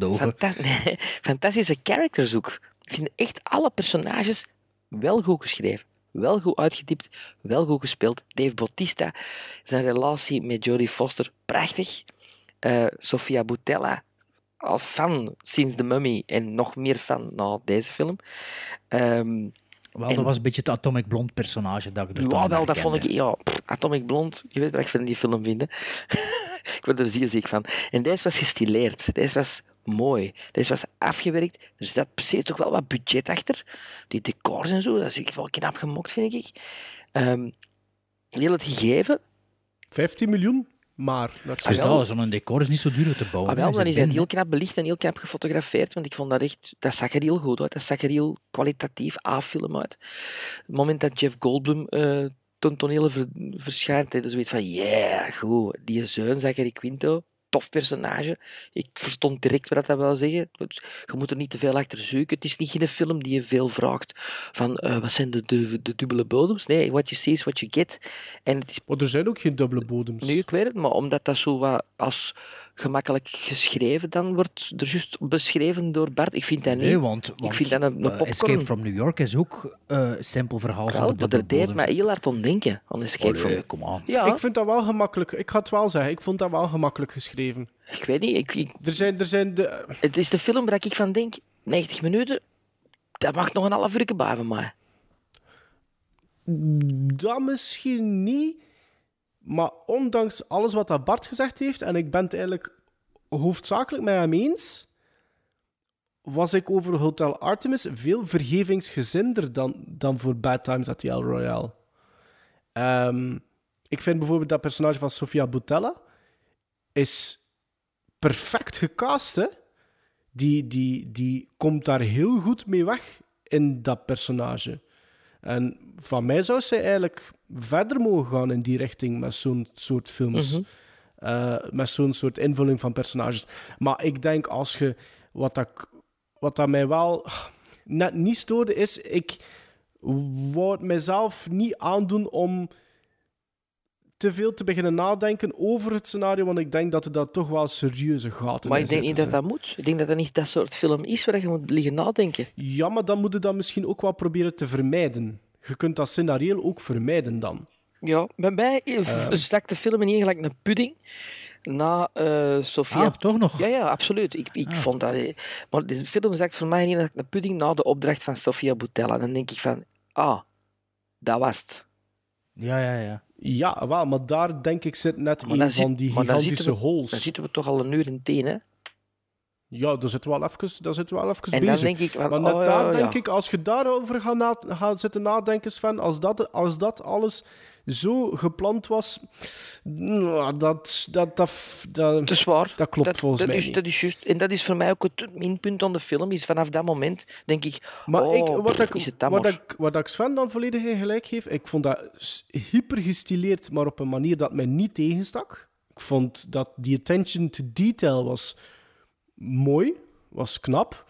nee, fantastische characters ook. Ik vind echt alle personages wel goed geschreven. Wel goed uitgetypt, wel goed gespeeld. Dave Bautista, zijn relatie met Jodie Foster, prachtig. Eh, Sofia Boutella, al fan sinds The Mummy en nog meer fan na deze film. Ehm, Wel, En- dat was een beetje het Atomic Blonde personage dat ik er ja, wel, dat vond ik... Ja, pff, Atomic Blonde, je weet wat ik van die film vind. ik word er zeer ziek van. En deze was gestileerd. Deze was mooi. Deze was afgewerkt. Er zat precies toch wel wat budget achter. Die decors en zo, dat is echt wel knap gemokt, vind ik. Ehm heel het gegeven, 15 miljoen, maar... Dat is wel. dat, zo'n decor is niet zo duur om te bouwen. Ah, wel, dan is dat heel knap belicht en heel knap gefotografeerd, want ik vond dat echt, dat zag er heel goed uit. Dat zag er heel kwalitatief A-film uit. Het moment dat Jeff Goldblum eh ten toneel ver- verschijnt, is zoiets van, yeah, goed. Die zoon, Zachary Quinto, tof personage. Ik verstond direct wat dat wil zeggen. Je moet er niet te veel achter zoeken. Het is niet geen film die je veel vraagt van, eh, wat zijn de, de, de dubbele bodems? Nee, what you see is what you get. En het is Maar er zijn ook geen dubbele bodems. nu, ik weet het, maar omdat dat zo wat als gemakkelijk geschreven dan wordt, er juist beschreven door Bart. Ik vind dat niet. Nee, want, want vind dat een- een eh, popcorn. Escape from New York is ook eh simpel verhaal maar dubbele dat deed mij heel hard aan denken. Aan Escape Allee, from... kom aan. Ja, Ik vind dat wel gemakkelijk. Ik ga het wel zeggen, ik vond dat wel gemakkelijk geschreven. ik weet niet. Ik, ik- Er zijn, er zijn de... het is de film waar ik van denk, 90 minuten, dat mag nog een half uur bij van mij. Dat misschien niet. Maar ondanks alles wat dat Bart gezegd heeft, en ik ben het eigenlijk hoofdzakelijk met hem eens, was ik over Hotel Artemis veel vergevingsgezinder dan, dan voor Bad Times at the El Royale. Ehm, ik vind bijvoorbeeld dat personage van Sofia Boutella is perfect gecast, hè. Die, die, die komt daar heel goed mee weg in dat personage. En van mij zou zij eigenlijk verder mogen gaan in die richting met zo'n soort films. Mhm. Eh, met zo'n soort invulling van personages. Maar ik denk als je. Wat dat, wat dat mij wel net niet stoorde, is. Ik wou het mezelf niet aandoen om te veel te beginnen nadenken over het scenario, want ik denk dat er daar toch wel serieuze gaten Maar ik denk niet dat dat moet. Ik denk dat dat niet dat soort film is waar je moet liggen nadenken. Ja, maar dan moet je dat misschien ook wel proberen te vermijden. Je kunt dat scenario ook vermijden dan. Ja, bij mij uh, stak de film in gelijk een pudding. Na eh Sofia. Ah, toch nog? Ja, ja, absoluut. Ik, ik Ah. vond dat... eh, Maar de film zakt voor mij in een pudding na de opdracht van Sofia Boutella. Dan denk ik van... Ah, dat was het. Ja, ja, ja. Ja, wel, maar daar denk ik zit net Maar dan van die gigantische zitten we- holes. Dan zitten we toch al een uur en tien, hè? Ja, daar zitten we wel even, daar zitten we wel even En bezig. denk ik van... maar net oh, daar ja. denk ik, als je daarover gaat, na, gaat zitten nadenken, Sven, als dat, als dat alles zo gepland was, nou, dat, dat, dat, dat, waar. klopt dat, volgens dat mij is, niet. Dat is juist. En dat is voor mij ook het minpunt aan de film. Is vanaf dat moment denk ik... Maar oh, ik, wat, ik, is het dan wat, maar. ik, wat ik Sven dan volledig in gelijk geef, ik vond dat s- hyper gestileerd, maar op een manier dat mij niet tegenstak. Ik vond dat die attention to detail was mooi, was knap.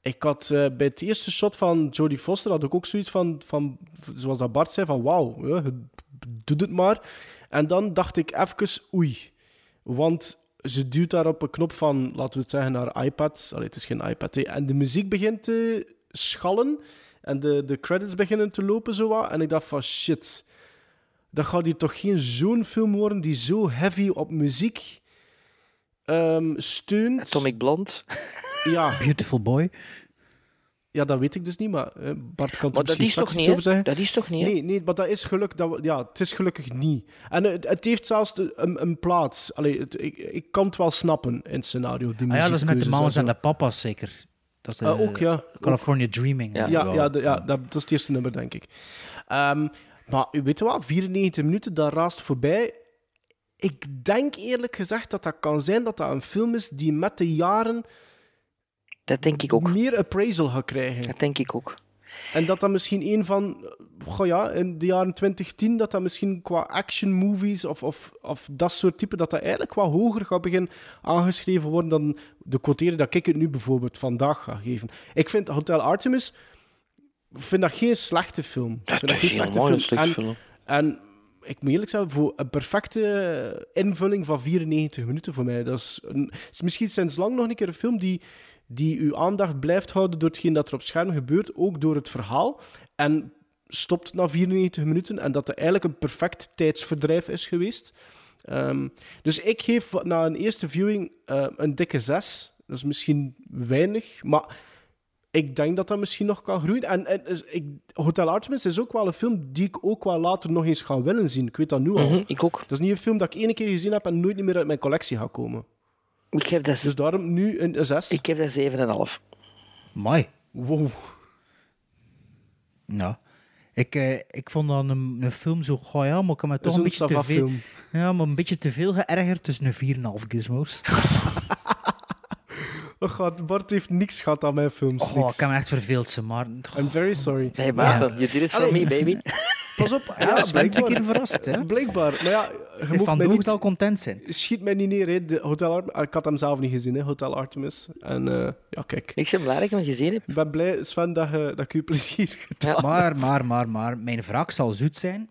Ik had eh, bij het eerste shot van Jodie Foster had ik ook zoiets van, van zoals dat Bart zei, van wauw, doet het maar. En dan dacht ik even, oei. Want ze duwt daar op een knop van, laten we het zeggen, haar iPad. Allee, het is geen iPad. En de muziek begint te schallen. En de, de credits beginnen te lopen zo wat. En ik dacht van, shit. Dat gaat hier toch geen zo'n film worden die zo heavy op muziek ehm, steunt. Atomic Blonde. Ja, Beautiful boy. Ja, dat weet ik dus niet, maar eh, Bart kan er misschien is straks toch iets niet, over zeggen. Dat is toch niet, hè? Nee, nee, maar dat is geluk, dat we- ja, het is gelukkig niet. En het, het heeft zelfs de- een, een plaats. Allee, het- ik, ik kan het wel snappen in het scenario. Die Ah ja, dat is met de mamas en de papa's zeker. Dat is, Eh, eh, ook, ja. California Dreaming. Ja. Ja, ja, de- ja dat, dat is het eerste nummer, denk ik. Ehm, maar u weet wel, 94 minuten, dat raast voorbij. Ik denk eerlijk gezegd dat dat kan zijn dat dat een film is die met de jaren Dat denk ik ook. meer appraisal gaat krijgen. Dat denk ik ook. En dat dat misschien een van, goh ja, in de jaren 2010, dat dat misschien qua action movies of, of, of dat soort type, dat dat eigenlijk wat hoger gaat beginnen aangeschreven worden dan de quotering dat ik het nu bijvoorbeeld vandaag ga geven. Ik vind Hotel Artemis, ik vind dat geen slechte film. Ik Dat is geen slechte film. En, en ik moet eerlijk zeggen, voor een perfecte invulling van 94 minuten voor mij. Dat is, misschien sinds lang nog een keer een film die, die uw aandacht blijft houden door hetgeen dat er op scherm gebeurt, ook door het verhaal. En stopt na 94 minuten en dat het eigenlijk een perfect tijdsverdrijf is geweest. Ehm, dus ik geef na een eerste viewing eh, een dikke 6. Dat is misschien weinig, maar ik denk dat dat misschien nog kan groeien. En, en is- ik, Hotel Artemis is ook wel een film die ik ook wel later nog eens ga willen zien. Ik weet dat nu al. Mhm, ik ook. Dat is niet een film dat ik één keer gezien heb en nooit meer uit mijn collectie gaat komen. Ik geef dat, Dus daarom nu een 6. ik geef dat 7,5. Mooi. Wow. Ja. Ik, eh, ik vond dat een, een film zo, goh ja, maar ik heb me toch een beetje te veel... Ja, maar een beetje te veel geërgerd tussen een 4,5 gizmos. Oh god, Bart heeft niks gehad aan mijn films. Oh, niks. ik heb me echt verveeld, ze, maar... I'm very sorry. Nee, Maarten, you did it for Allee. me, baby. Pas op. Ja, Ja, een blijkbaar. keer verrast, hè. Blijkbaar. Maar ja, je moet Stefan Doog niet... zal content zijn. Schiet mij niet neer, hè. De Hotel Artemis. Ik had hem zelf niet gezien, hè. Hotel Artemis. En eh, ja, kijk. Ik ben blij dat ik hem gezien heb. Ik ben blij, Sven, dat, je, dat ik je plezier gedaan Ja. Maar, maar, maar, maar, mijn wraak zal zoet zijn.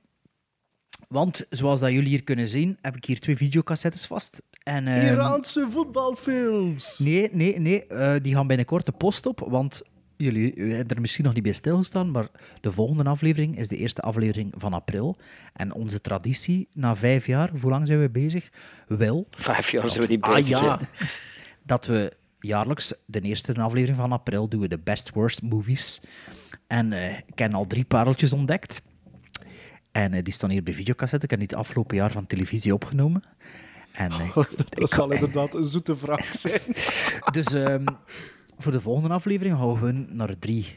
Want, zoals dat jullie hier kunnen zien, heb ik hier twee videocassettes vast. En, ehm, Iraanse voetbalfilms. Nee, nee, nee. eh, die gaan binnenkort de post op, want jullie hebben er misschien nog niet bij stilgestaan, maar de volgende aflevering is de eerste aflevering van april. En onze traditie, na vijf jaar, hoe lang zijn we bezig? Wel, Vijf jaar zijn we die Ah bezig. ja. dat we jaarlijks de eerste aflevering van april doen we de best worst movies. En eh, ik heb al drie pareltjes ontdekt. En eh, die staan hier bij videocassette. Ik heb die het afgelopen jaar van televisie opgenomen. En, eh, Dat zal inderdaad een zoete vraag zijn. Dus ehm, voor de volgende aflevering gaan we naar drie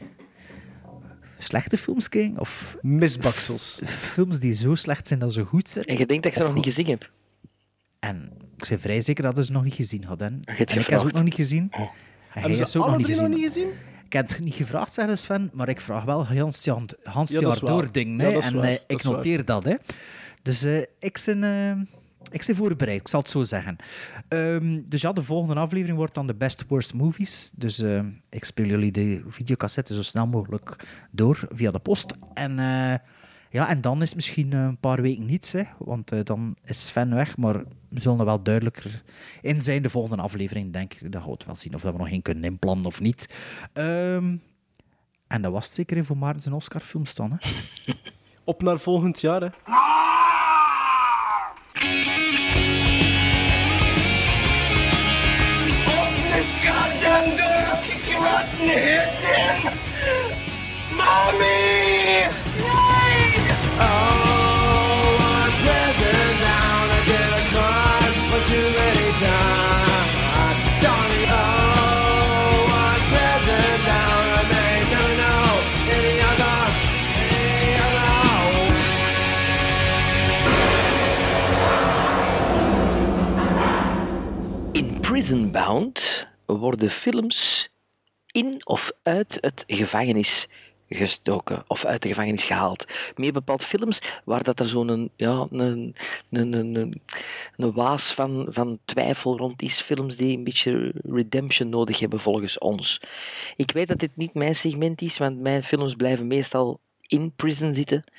slechte films kijken. Of Misbaksels. films die zo slecht zijn dat ze goed zijn. En je denkt dat ik ze nog niet gezien heb. En ik ben vrij zeker dat ze ze nog niet gezien hadden. Je En hebt ik heb ze ook nog niet gezien. En Hebben hebt ze alle nog niet drie gezien. nog niet gezien? Ik heb het niet gevraagd, zeggen Sven, maar ik vraag wel Hans, Hans Ja, jaar door ding. Ja, en waar. eh, ik waar. noteer dat. Hè. Dus eh, ik ben... eh, ik ben voorbereid, ik zal het zo zeggen. Ehm, dus ja, de volgende aflevering wordt dan de Best Worst Movies. Dus ik speel jullie de videocassette zo snel mogelijk door via de post. En, ja, en dan is misschien eh, een paar weken niets, hè, want eh, dan is Sven weg. Maar we zullen er wel duidelijker in zijn de volgende aflevering, denk ik. Dan gaan we het wel zien of dat we nog één kunnen inplannen of niet. Ehm, en dat was het zeker voor Maarten zijn Oscar-films dan. Hè. Op naar volgend jaar, hè. In Prison Bound worden films in of uit het gevangenis gestoken of uit de gevangenis gehaald. Meer bepaald films waar dat er zo'n ja, een, een, een, een, waas van, van twijfel rond is. Films die een beetje redemption nodig hebben volgens ons. Ik weet dat dit niet mijn segment is, want mijn films blijven meestal in prison zitten.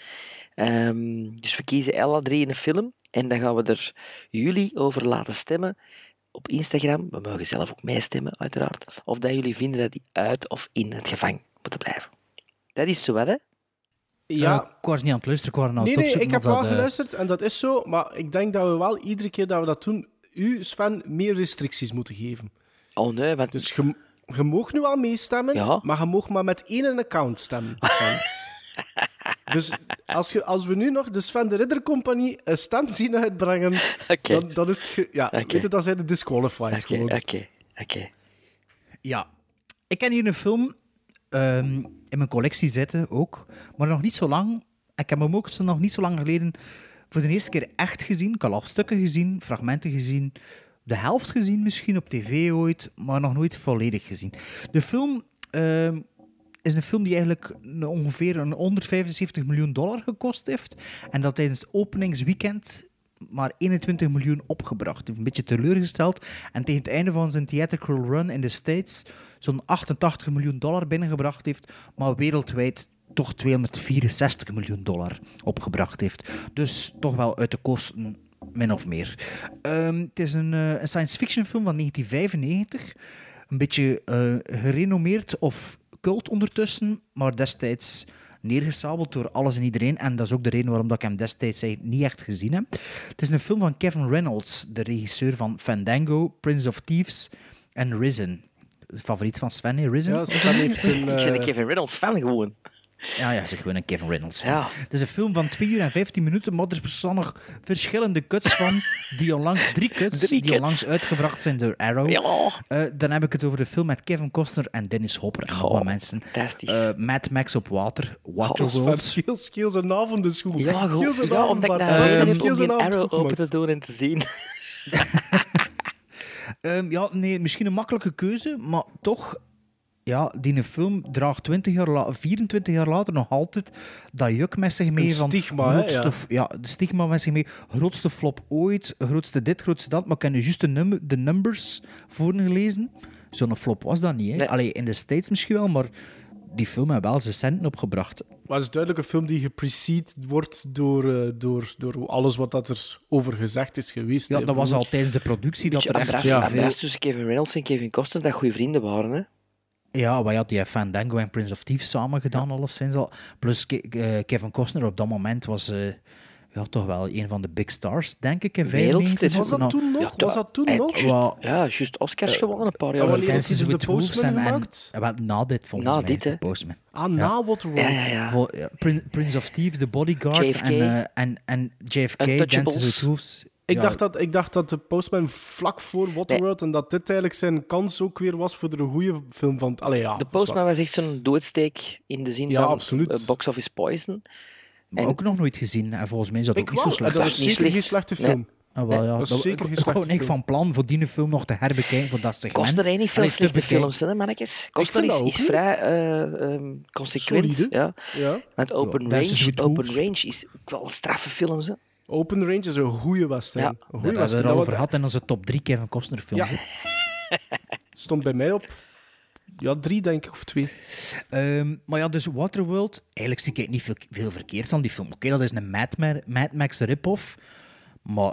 Ehm, dus we kiezen alle drie een film en dan gaan we er jullie over laten stemmen op Instagram. We mogen zelf ook meestemmen, uiteraard. Of dat jullie vinden dat die uit of in het gevangen moeten blijven. Dat is zo wat, hè? Ja, Eh, ik was niet aan het luisteren, ik was aan het nee, nee, ik heb wel eh, geluisterd en dat is zo. Maar ik denk dat we wel iedere keer dat we dat doen, u, Sven, meer restricties moeten geven. Oh nee, want Dus je, je mag nu al meestemmen, Ja. maar je mag maar met één account stemmen. Dus als, je, als we nu nog de Sven de Ridder Compagnie een stem zien uitbrengen, dan, dan is het... ge- Ja, Oké. weet je, dan zijn de disqualified Oké, gewoon. oké, oké. Ja, ik ken hier een film ehm, in mijn collectie zitten ook, maar nog niet zo lang. Ik heb hem ook zo- nog niet zo lang geleden voor de eerste keer echt gezien. Ik had al stukken gezien, fragmenten gezien, de helft gezien misschien op tv ooit, maar nog nooit volledig gezien. De film ehm, is een film die eigenlijk ongeveer een 175 miljoen dollar gekost heeft en dat tijdens het openingsweekend maar 21 miljoen opgebracht. Heeft Een beetje teleurgesteld. En tegen het einde van zijn theatrical run in de States zo'n 88 miljoen dollar binnengebracht heeft, maar wereldwijd toch 264 miljoen dollar opgebracht heeft. Dus toch wel uit de kosten, min of meer. Ehm, het is een, eh, een science fiction film van 1995. Een beetje eh, gerenommeerd of cult ondertussen, maar destijds neergesabeld door alles en iedereen. En dat is ook de reden waarom dat ik hem destijds eigenlijk niet echt gezien heb. Het is een film van Kevin Reynolds, de regisseur van Fandango, Prince of Thieves en Risen. De favoriet van Sven, hè? Risen? Ja, Sven heeft een... Ik ben een eh, Kevin Reynolds fan gewoon. Ja, ja, zeg gewoon een Kevin Reynolds film. Ja. Het is een film van 2 uur en 15 minuten, maar er bestaan nog verschillende cuts van, die onlangs, drie cuts, Drie die cuts. onlangs uitgebracht zijn door Arrow. Ja. Eh, dan heb ik het over de film met Kevin Costner en Dennis Hopper en Oh, wat mensen. fantastisch. Eh, Mad Max op water, Waterworld. scheel, scheel zijn avond de schoen. Ja, zijn ja avond, omdat ik Ehm, uh, om die avond arrow goed open te doen en te zien. Ehm, ja, nee, misschien een makkelijke keuze, maar toch... Ja, die film draagt 20 jaar la- 24 jaar later nog altijd dat juk met zich mee Een van... stigma, hè, grootste, ja. de stigma met zich mee. Grootste flop ooit, grootste dit, grootste dat. Maar ik heb nu juist de, num- de numbers voorgelezen. Zo'n flop was dat niet. Hè? Nee. Allee, in de States misschien wel, maar die film heeft wel zijn centen opgebracht. Maar het is duidelijk een film die geprecede wordt door, eh, door, door alles wat dat er over gezegd is geweest. Ja, dat was al tijdens de productie dat er echt ja, ambras tussen Kevin Reynolds en Kevin Costner, dat goede vrienden waren. Hè? Ja, wij hadden die Fandango en Prince of Thieves samen gedaan, alleszins al. Plus Ke- eh, Kevin Costner op dat moment was eh, ja, toch wel een van de big stars, denk ik, in Wereldster. 95. Was dat Nou, toen nog? Ja, was dat toen en- nog? Ja, juist Oscars gewonnen een paar ja, jaar wanneer geleden. heeft hij Dances de with Wolves Postman en, en gemaakt? eh, wel, na dit volgens Na mij. dit, hè. de Postman. Ah, na. Ja, ja, ja. Ja, Prin- Prince of Thieves, The Bodyguard JFK. en, eh, en, en JFK. Dances with Wolves. Ik, Ja, dacht dat, ik dacht dat de Postman vlak voor Waterworld en dat dit eigenlijk zijn kans ook weer was voor er een goede film van. Allee, ja, De Postman was echt zo'n doodsteek in de zin Ja, van absoluut. eh, box office poison. maar en- ook nog nooit gezien. En volgens mij is dat Ik ook niet zo slecht. dat Dat is zeker geen slecht. slechte Nee. film. Ah, wel, ja. dat is Dat- zeker ik, geen slechte film. van plan voor die film nog te herbekijken voor dat segment. Costner heeft niet veel Allee, slechte films, hè, mannetjes. Costner vind is, vrij eh, ehm, consequent. Solide. Ja. Ja. Want Open, Ja, Range, Open is ook wel een straffe films. Hè. Open Range is een goede western. Ja. Een Daar goede hebben we het over gehad in onze top 3 Kevin Costner films. Ja. stond bij mij op ja, drie, denk ik, of twee. Ehm, maar ja, dus Waterworld, eigenlijk zie ik niet veel, veel verkeerd aan die film. Oké, dat is een Mad, Ma- Mad Max rip-off, maar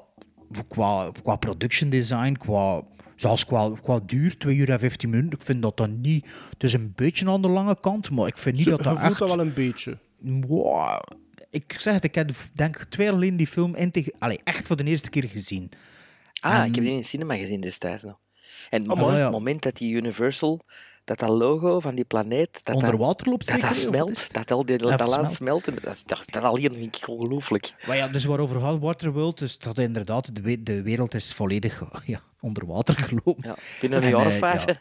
qua, qua production design, qua, zelfs qua, qua duur, 2 uur en 15 minuten, ik vind dat dat niet... Het is een beetje aan de lange kant, maar ik vind niet Zo, dat je dat voelt echt... dat wel een beetje. Wow. Ik zeg het, ik heb denk ik twee jaar geleden die film integ- Allee, echt voor de eerste keer gezien. Ah, En- ik heb die in het cinema gezien destijds nog. En het Oh, moment, mooi, ja. moment dat die Universal, dat dat logo van die planeet, dat Onder water loopt dat, zeker? dat smelt, het? dat al die dat smelt. smelt, en dat, dat, dat alleen vind ik ongelooflijk. Maar ja, dus waarover gaat Waterworld? Dus dat inderdaad, de, de wereld is volledig ja, onder water gelopen. Ja, binnen een En, jaar of eh, vijf. ja.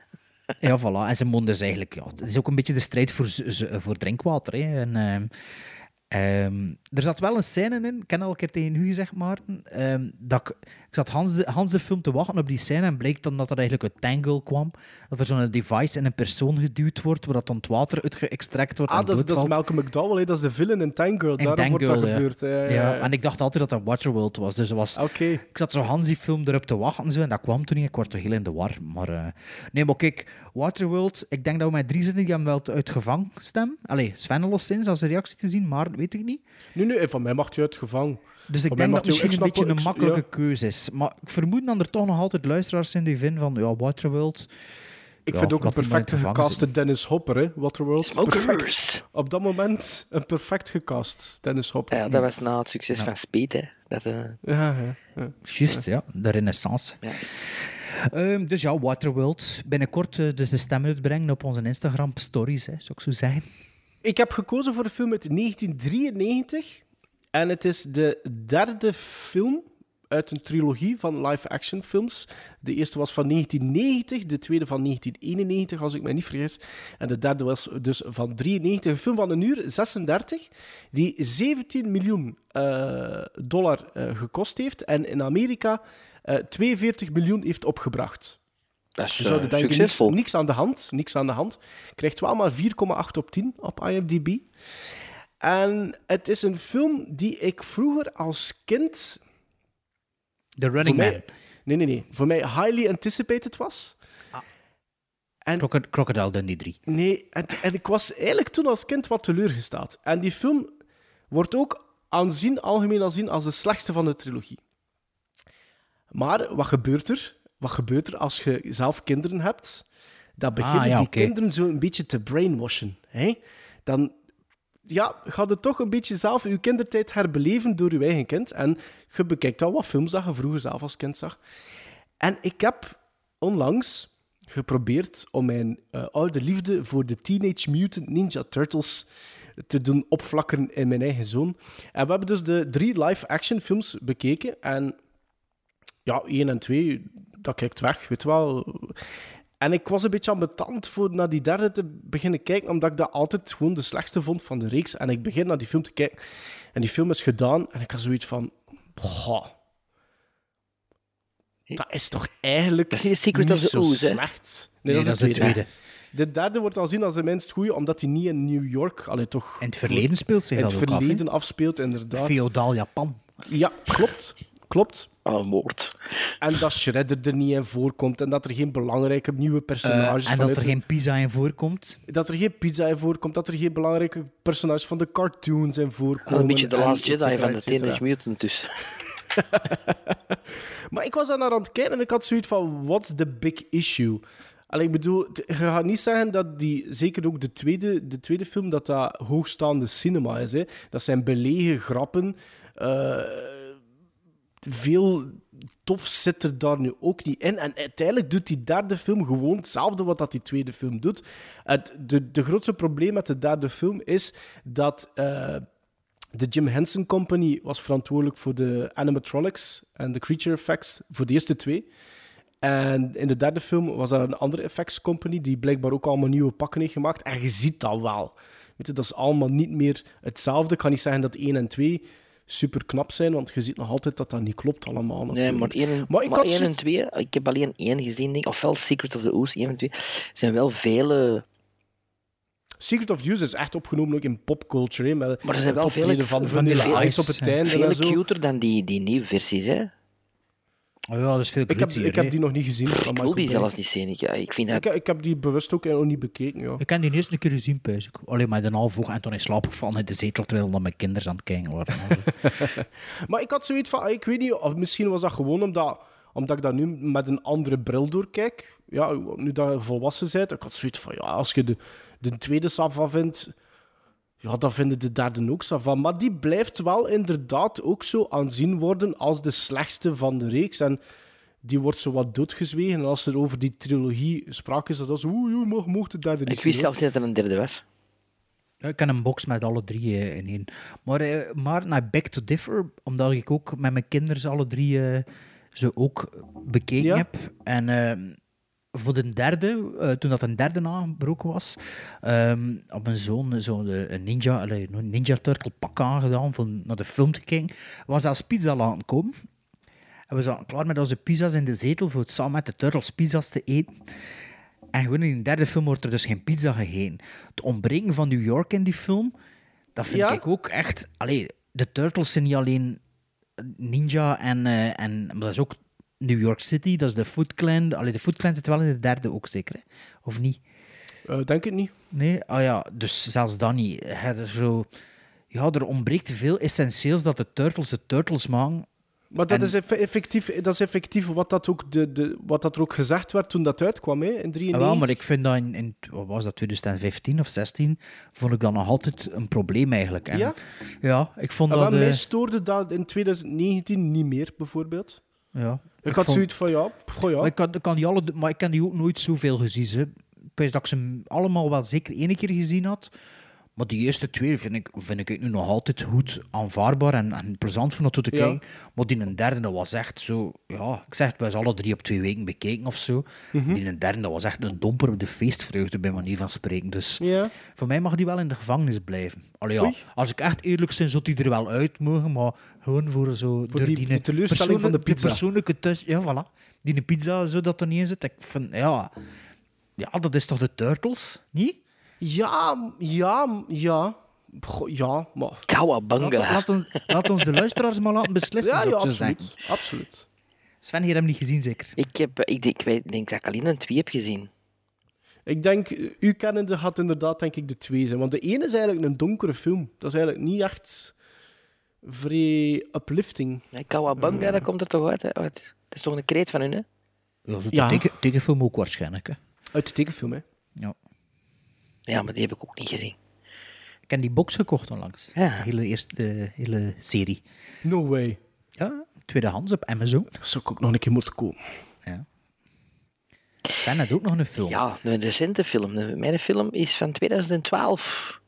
Ja, voilà. En zijn mond is eigenlijk... Ja, het is ook een beetje de strijd voor, voor drinkwater. Hè. En, ehm, ehm, er zat wel een scène in, ik heb al keer tegen u gezegd, Maarten, ehm, dat ik zat Hans de, Hans de film te wachten op die scène en bleek dan dat er eigenlijk uit Tangle kwam. Dat er zo'n device in een persoon geduwd wordt, waar dat dan het water uit geëxtract wordt Ah, dat is, dat is. Malcolm McDowell, hè. dat is de villain in Tangirl. In Daarom wordt dat ja. gebeurd. Ja, en ik dacht altijd dat dat Waterworld was. Dus was, ik zat zo Hans die film erop te wachten en zo, en dat kwam toen niet. Ik word toch heel in de war. Maar eh, nee, maar kijk, Waterworld, ik denk dat we met drie zinnen die hem wel uit gevangen stem. Allee, Sven alleszins als een reactie te zien, maar weet ik niet. Nu, nu, van mij mag je uit gevangen. Dus ik denk dat het misschien een beetje een makkelijke keuze is. Maar ik vermoed dat er toch nog altijd luisteraars zijn die vinden van, ja, Waterworld... Ik Ja, vind ook een gevangen gecaste Dennis Hopper, hè, Waterworld. Perfect. Op dat moment een perfect gecast, Dennis Hopper. Ja, dat was na het succes van Speed. Hè. Dat, eh, Ja, ja, ja. Juist, ja. De renaissance. Ja. Ehm, dus ja, Waterworld. Binnenkort eh, dus de stem uitbrengen op onze Instagram stories, hè, zou ik zo zeggen. Ik heb gekozen voor een film uit 1993. En het is de derde film uit een trilogie van live-action films. De eerste was van 1990, de tweede van 1991, als ik me niet vergis. En de derde was dus van 93. Een film van een uur 36, die 17 miljoen eh, dollar eh, gekost heeft. En in Amerika eh 42 miljoen heeft opgebracht. Dat is Je eh, zou denken, niks, niks aan de hand. Niks aan de hand. Krijgt wel maar 4,8 op 10 op IMDb. En het is een film die ik vroeger als kind... The Running Man. mij, nee, nee, nee. Voor mij highly anticipated was. En, Crocod- Crocodile Dundee 3. nee, en, en ik was eigenlijk toen als kind wat teleurgesteld. En die film wordt ook aanzien, algemeen aanzien als de slechtste van de trilogie. Maar wat gebeurt er? Wat gebeurt er als je zelf kinderen hebt? Dan beginnen Ah, ja, die kinderen zo een beetje te brainwashen. Hè? Dan ja, ga je toch een beetje zelf je kindertijd herbeleven door je eigen kind. En je bekijkt al wat films dat je vroeger zelf als kind zag. En ik heb onlangs geprobeerd om mijn eh, oude liefde voor de Teenage Mutant Ninja Turtles te doen opvlakken in mijn eigen zoon. En we hebben dus de drie live-action films bekeken. En ja, één en twee, dat kijkt weg, weet wel. En ik was een beetje ambetant voor naar die derde te beginnen kijken, omdat ik dat altijd gewoon de slechtste vond van de reeks. En ik begin naar die film te kijken. En die film is gedaan en ik had zoiets van... Boah, dat is toch eigenlijk Dat is niet The Secret of the zo slecht. Nee, dat is de tweede. De derde wordt al zien als de minst goede, omdat hij niet in New York, allee, toch In het verleden speelt zich in dat het ook af. hè? verleden afspeelt, inderdaad. Feodaal Japan. Ja, klopt. Klopt. Oh, moord. En dat Shredder er niet in voorkomt en dat er geen belangrijke nieuwe personages en dat er de- geen pizza in voorkomt. dat er geen pizza in voorkomt, dat er geen belangrijke personages van de cartoons in voorkomen. een beetje de Last Jedi cetera, van de. Teenage Mutant dus. Maar ik was daar naar aan het kijken en ik had zoiets van, what's the big issue? Allee, ik bedoel, je gaat niet zeggen dat die, zeker ook de tweede, de tweede film, dat dat hoogstaande cinema is. Hè. Dat zijn belegen grappen. eh, veel tof zit er daar nu ook niet in. En uiteindelijk doet die derde film gewoon hetzelfde wat dat die tweede film doet. Het, de, de grootste probleem met de derde film is dat... eh, de Jim Henson Company was verantwoordelijk voor de animatronics en de creature effects voor de eerste twee. En in de derde film was er een andere effects company die blijkbaar ook allemaal nieuwe pakken heeft gemaakt. En je ziet dat wel. Weet je, dat is allemaal niet meer hetzelfde. Ik kan niet zeggen dat 1 en 2 super knap zijn, want je ziet nog altijd dat dat niet klopt allemaal. Nee, natuurlijk. maar één, Maar ik maar had één zo- en twee, ik heb alleen één gezien, denk. Ofwel Secret of the Ooze, één en twee. zijn wel vele... Secret of Use is echt opgenomen ook in popculture. Maar er zijn wel het optreden vele- van Vanilla Ice op het einde Veel en zo. cuter dan die, die nieuwe versies, hè. Ja, dat is veel Ik heb, ik heb die nog niet gezien. Ik wil die zelfs niet zien. Ik, ja, ik vind dat... Ik, ik heb die bewust ook nog niet bekeken. Ja. Ik heb die eerst een keer gezien, pijs ik. Alleen maar de half oog en toen in slaap gevallen in de zetel terwijl dan mijn kinderen aan het kijken waren. Maar ik had zoiets van, ik weet niet, of misschien was dat gewoon omdat, omdat ik dat nu met een andere bril doorkijk. Ja, nu dat je volwassen bent, ik had zoiets van, ja, als je de, de tweede Sava vindt, ja, dan vinden de derde ook Sava. Maar die blijft wel inderdaad ook zo aanzien worden als de slechtste van de reeks. En die wordt zo wat doodgezwegen. En als er over die trilogie sprake is, dan is oeh, je mag, mocht de derde niet Ik wist zelfs niet dat er een derde was. Ik heb een box met alle drie eh, in één. Maar, eh, maar naar Back to Differ, omdat ik ook met mijn kinderen alle drie eh, ze ook bekeken Ja. heb. En eh, voor de derde, eh, toen dat een derde aangebroken was, ehm had mijn zoon zo ninja, een ninja turtle pak aangedaan voor naar de film te kijken. Was als pizza laten komen. En we zaten klaar met onze pizza's in de zetel voor het samen met de turtles pizza's te eten. En gewoon in de derde film wordt er dus geen pizza gegeten. Het ontbreken van New York in die film, dat vind Ja? ik ook echt... Allee, de Turtles zijn niet alleen Ninja en, eh, en... Maar dat is ook New York City, dat is de Foot Clan. Allee, de Foot Clan zit wel in de derde ook zeker, hè? Of niet? Eh, denk het niet. Nee? Ah ja, dus zelfs dan niet. Er Zo, ja, er ontbreekt veel essentieels dat de Turtles de Turtles maken. Maar dat, En- is eff- effectief, dat is effectief wat, dat ook de, de, wat dat er ook gezegd werd toen dat uitkwam, hè, in Ah, 1993. wel, maar ik vind dat in, in wat was dat, 2015 of 16, vond ik dat nog altijd een probleem eigenlijk. En, Ja? Ja, ik vond En dat... wel, mij eh, stoorde dat in 2019 niet meer, bijvoorbeeld. Ja. Ik, had vond- zoiets van, ja, goh, ja. Maar ik, kan, ik kan die alle, maar ik kan die ook nooit zoveel gezien. Ik wist dat ik ze allemaal wel zeker één keer gezien had. Maar die eerste twee vind ik, vind ik nu nog altijd goed aanvaarbaar en, en plezant van naartoe te Ja. kijken. Maar die een derde dat was echt zo... Ja, ik zeg het, wij zijn alle drie op twee weken bekeken of zo. Mhm. Die een derde dat was echt een domper op de feestvreugde, bij manier van spreken. Dus Ja. voor mij mag die wel in de gevangenis blijven. Allee, ja, Oei. als ik echt eerlijk ben, zou die er wel uit mogen. Maar gewoon voor zo... Voor door die- die teleurstelling van de die pizza. persoonlijke thuis... Ja, voilà. Die een pizza zo dat er niet in zit. Ik vind, ja... Ja, dat is toch de Turtles, niet? Ja, ja, ja. Goh, ja, maar... Laat, Kawabanga. laat, ons, laat ons de luisteraars maar laten beslissen, Ja, ja, absoluut. Absoluut. Sven, hier hem niet gezien, zeker? Ik, heb, ik, denk, ik weet- ik denk dat ik alleen een twee heb gezien. Ik denk, eh, u kennende gaat inderdaad denk ik de twee zijn. Want de ene is eigenlijk een donkere film. Dat is eigenlijk niet echt vrij uplifting. Ja, Kawabanga, dat komt er toch uit, hè? uit. Dat is toch een kreet van hun, hè? Ja, zo Ja. teken, tekenfilm ook waarschijnlijk. Hè. Uit de tekenfilm, hè. Ja. Ja, maar die heb ik ook niet gezien. Ik heb die box gekocht onlangs. Ja. De hele eerste hele serie. No way. Ja, tweedehands op Amazon. Dat zou ik ook nog een keer moeten komen. Ja. Sven had ook nog een film. Ja, een recente film. De- Mijn film is van 2012.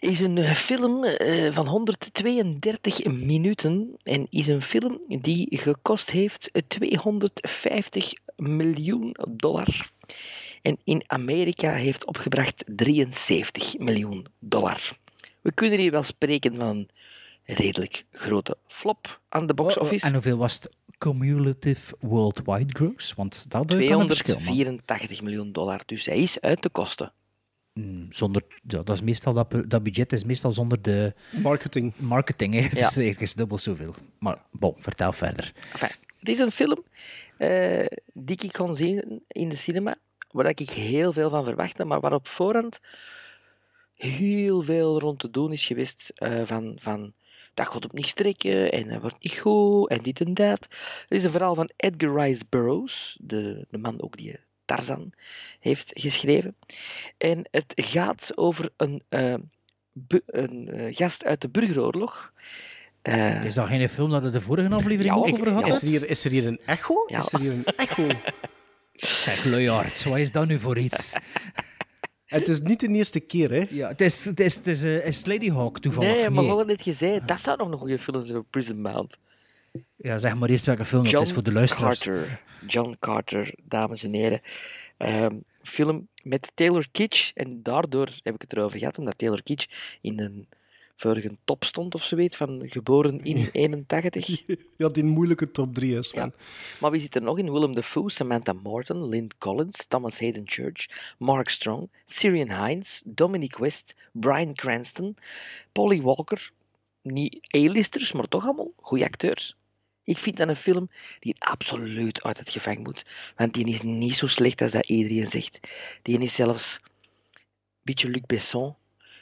Is een eh, film eh, van 132 minuten en is een film die gekost heeft 250 miljoen dollar. En in Amerika heeft opgebracht 73 miljoen dollar. We kunnen hier wel spreken van een redelijk grote flop aan de box Oh, oh, office. En hoeveel was het cumulative worldwide gross? Want dat eh, kan een verschil maken. 284 miljoen dollar. Dus hij is uit de kosten. Mm, Zonder, ja, dat, is meestal, dat, dat budget is meestal zonder de Marketing. marketing. Hè. Het Ja. is ergens dubbel zoveel. Maar bon, vertel verder. Enfin, het is een film eh, die ik kon zien in de cinema, waar ik heel veel van verwachtte, maar waar op voorhand heel veel rond te doen is geweest eh, van, van dat gaat op niks trekken en dat wordt niet goed en dit en dat. Het is een verhaal van Edgar Rice Burroughs, de, de man ook die Tarzan heeft geschreven. En het gaat over een, eh, bu- een eh, gast uit de burgeroorlog. Eh, Is dat geen film dat we de vorige aflevering Ja, ook over gehad Is er, had? hier, is er hier een echo? Ja. Is er hier een echo? Zeg, luiaard, wat is dat nu voor iets? Het is niet de eerste keer, hè? ja, het is, het is, het is, is Lady Hawk toevallig. Nee, maar gewoon net gezegd, dat zou nog een goede film zijn voor Prison Mount. Ja, zeg maar eerst welke film dat is voor de luisteraars. Carter. John Carter, dames en heren. Ehm, film met Taylor Kitsch. En daardoor heb ik het erover gehad, omdat Taylor Kitsch in een vorige top stond of zoiets, van geboren in 81. Ja, die moeilijke top 3 is. Ja. Maar wie zit er nog in? Willem Dafoe, Samantha Morton, Lynn Collins, Thomas Hayden Church, Mark Strong, Syrian Hines, Dominic West, Brian Cranston, Polly Walker. Niet A-listers, maar toch allemaal goede acteurs. Ik vind dat een film die absoluut uit het gevangen moet. Want die is niet zo slecht als dat iedereen zegt. Die is zelfs een beetje Luc Besson,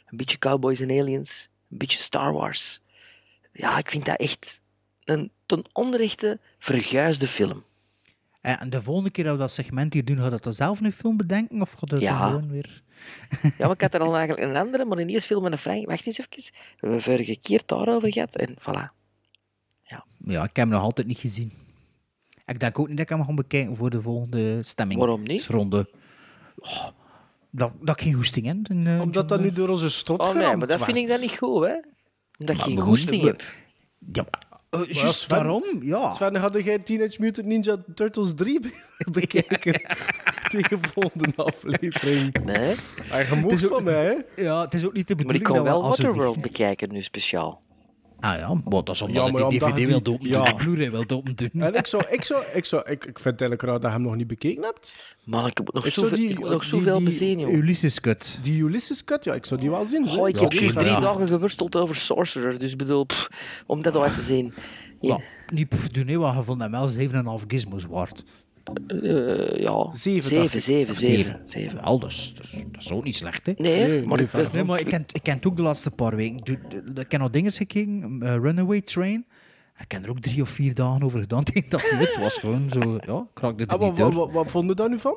een beetje Cowboys and Aliens, een beetje Star Wars. Ja, ik vind dat echt een ten onrechte verguisde film. Eh, En de volgende keer dat we dat segment hier doen, gaat dat dan zelf een film bedenken? Of gaat het Ja. gewoon weer... Ja, maar ik had er al eigenlijk een andere, maar in die film met een Frank. Wacht eens even. We hebben vorige keer daarover gehad en voilà. Ja, ik heb hem nog altijd niet gezien. Ik denk ook niet dat ik hem ga bekijken voor de volgende stemming. Waarom niet? Ronde. Oh, dat, dat ik geen hoesting heb. in, eh, Omdat dat nu door onze strot Oh nee, maar dat vind ik dan niet goed, hè? Omdat je Maar geen moeten- hebt. Ja, maar, eh, juist Sven- daarom, ja. Sven, hadden jij Teenage Mutant Ninja Turtles 3 be- bekeken? Tegen de volgende aflevering. Nee, Ah, je ook- van mij, hè? Ja, het is ook niet de maar ik we wel Waterworld bekijken nu speciaal. Ah ja, maar dat is omdat Ja, ik maar die DVD wil ja. de Blu-ray wil doen. En ik, zou, ik, zou, ik, zou, ik, ik vind het eigenlijk raar dat je hem nog niet bekeken hebt. Man, ik heb nog Ik zoveel, die- ik nog die- zoveel die- bezien, joh. Ulysses Cut. Die Ulysses Cut, ja, ik zou die wel zien. Goh, ik Ja, heb hier drie dagen geworsteld over Sorcerer, dus ik bedoel, pff, om dat uit te zien. Ja, niet pff, doen, nee, wat je vond hem wel 7,5 gizmos waard. Eh, ja, Zeven, zeven, dacht ik. zeven, zeven, zeven. Wel, dat is, dat, is, dat is ook niet slecht, hè. Nee, Nee, maar ik, verder Nee, maar ik ken, ik ken het ook de laatste paar weken. Ik, heb nog dingen gekeken, eh, Runaway Train. Ik heb er ook drie of vier dagen over gedaan tegen dat hij het was. Gewoon zo, ja, ik raakte er Ah, niet wat, door. wat, vond je daar nu van?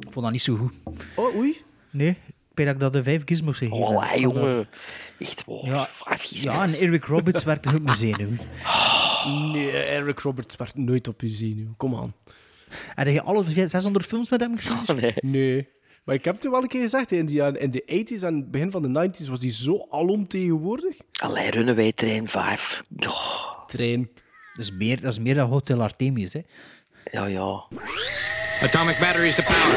Ik vond dat niet zo goed. Oh, oei. Nee, ben ik dat de vijf gizmos gegeven heb. Oh, kan jongen. Echt, wow. Ja, vijf gizmos. Ja, en Eric Roberts werd op mijn zenuw. Nee, Eric Roberts werd nooit op je zenuw. Kom aan. Heb je alle 600 films met hem gezien? Nee. Nee. Maar ik heb het wel een keer gezegd, in de, jaren- in de 80s en begin van de 90s was die zo alomtegenwoordig. Allee, Runaway Train 5. Oh, Trein. Dat is meer, dat is meer dan Hotel Artemis, hè. ja, ja. Atomic batteries to power.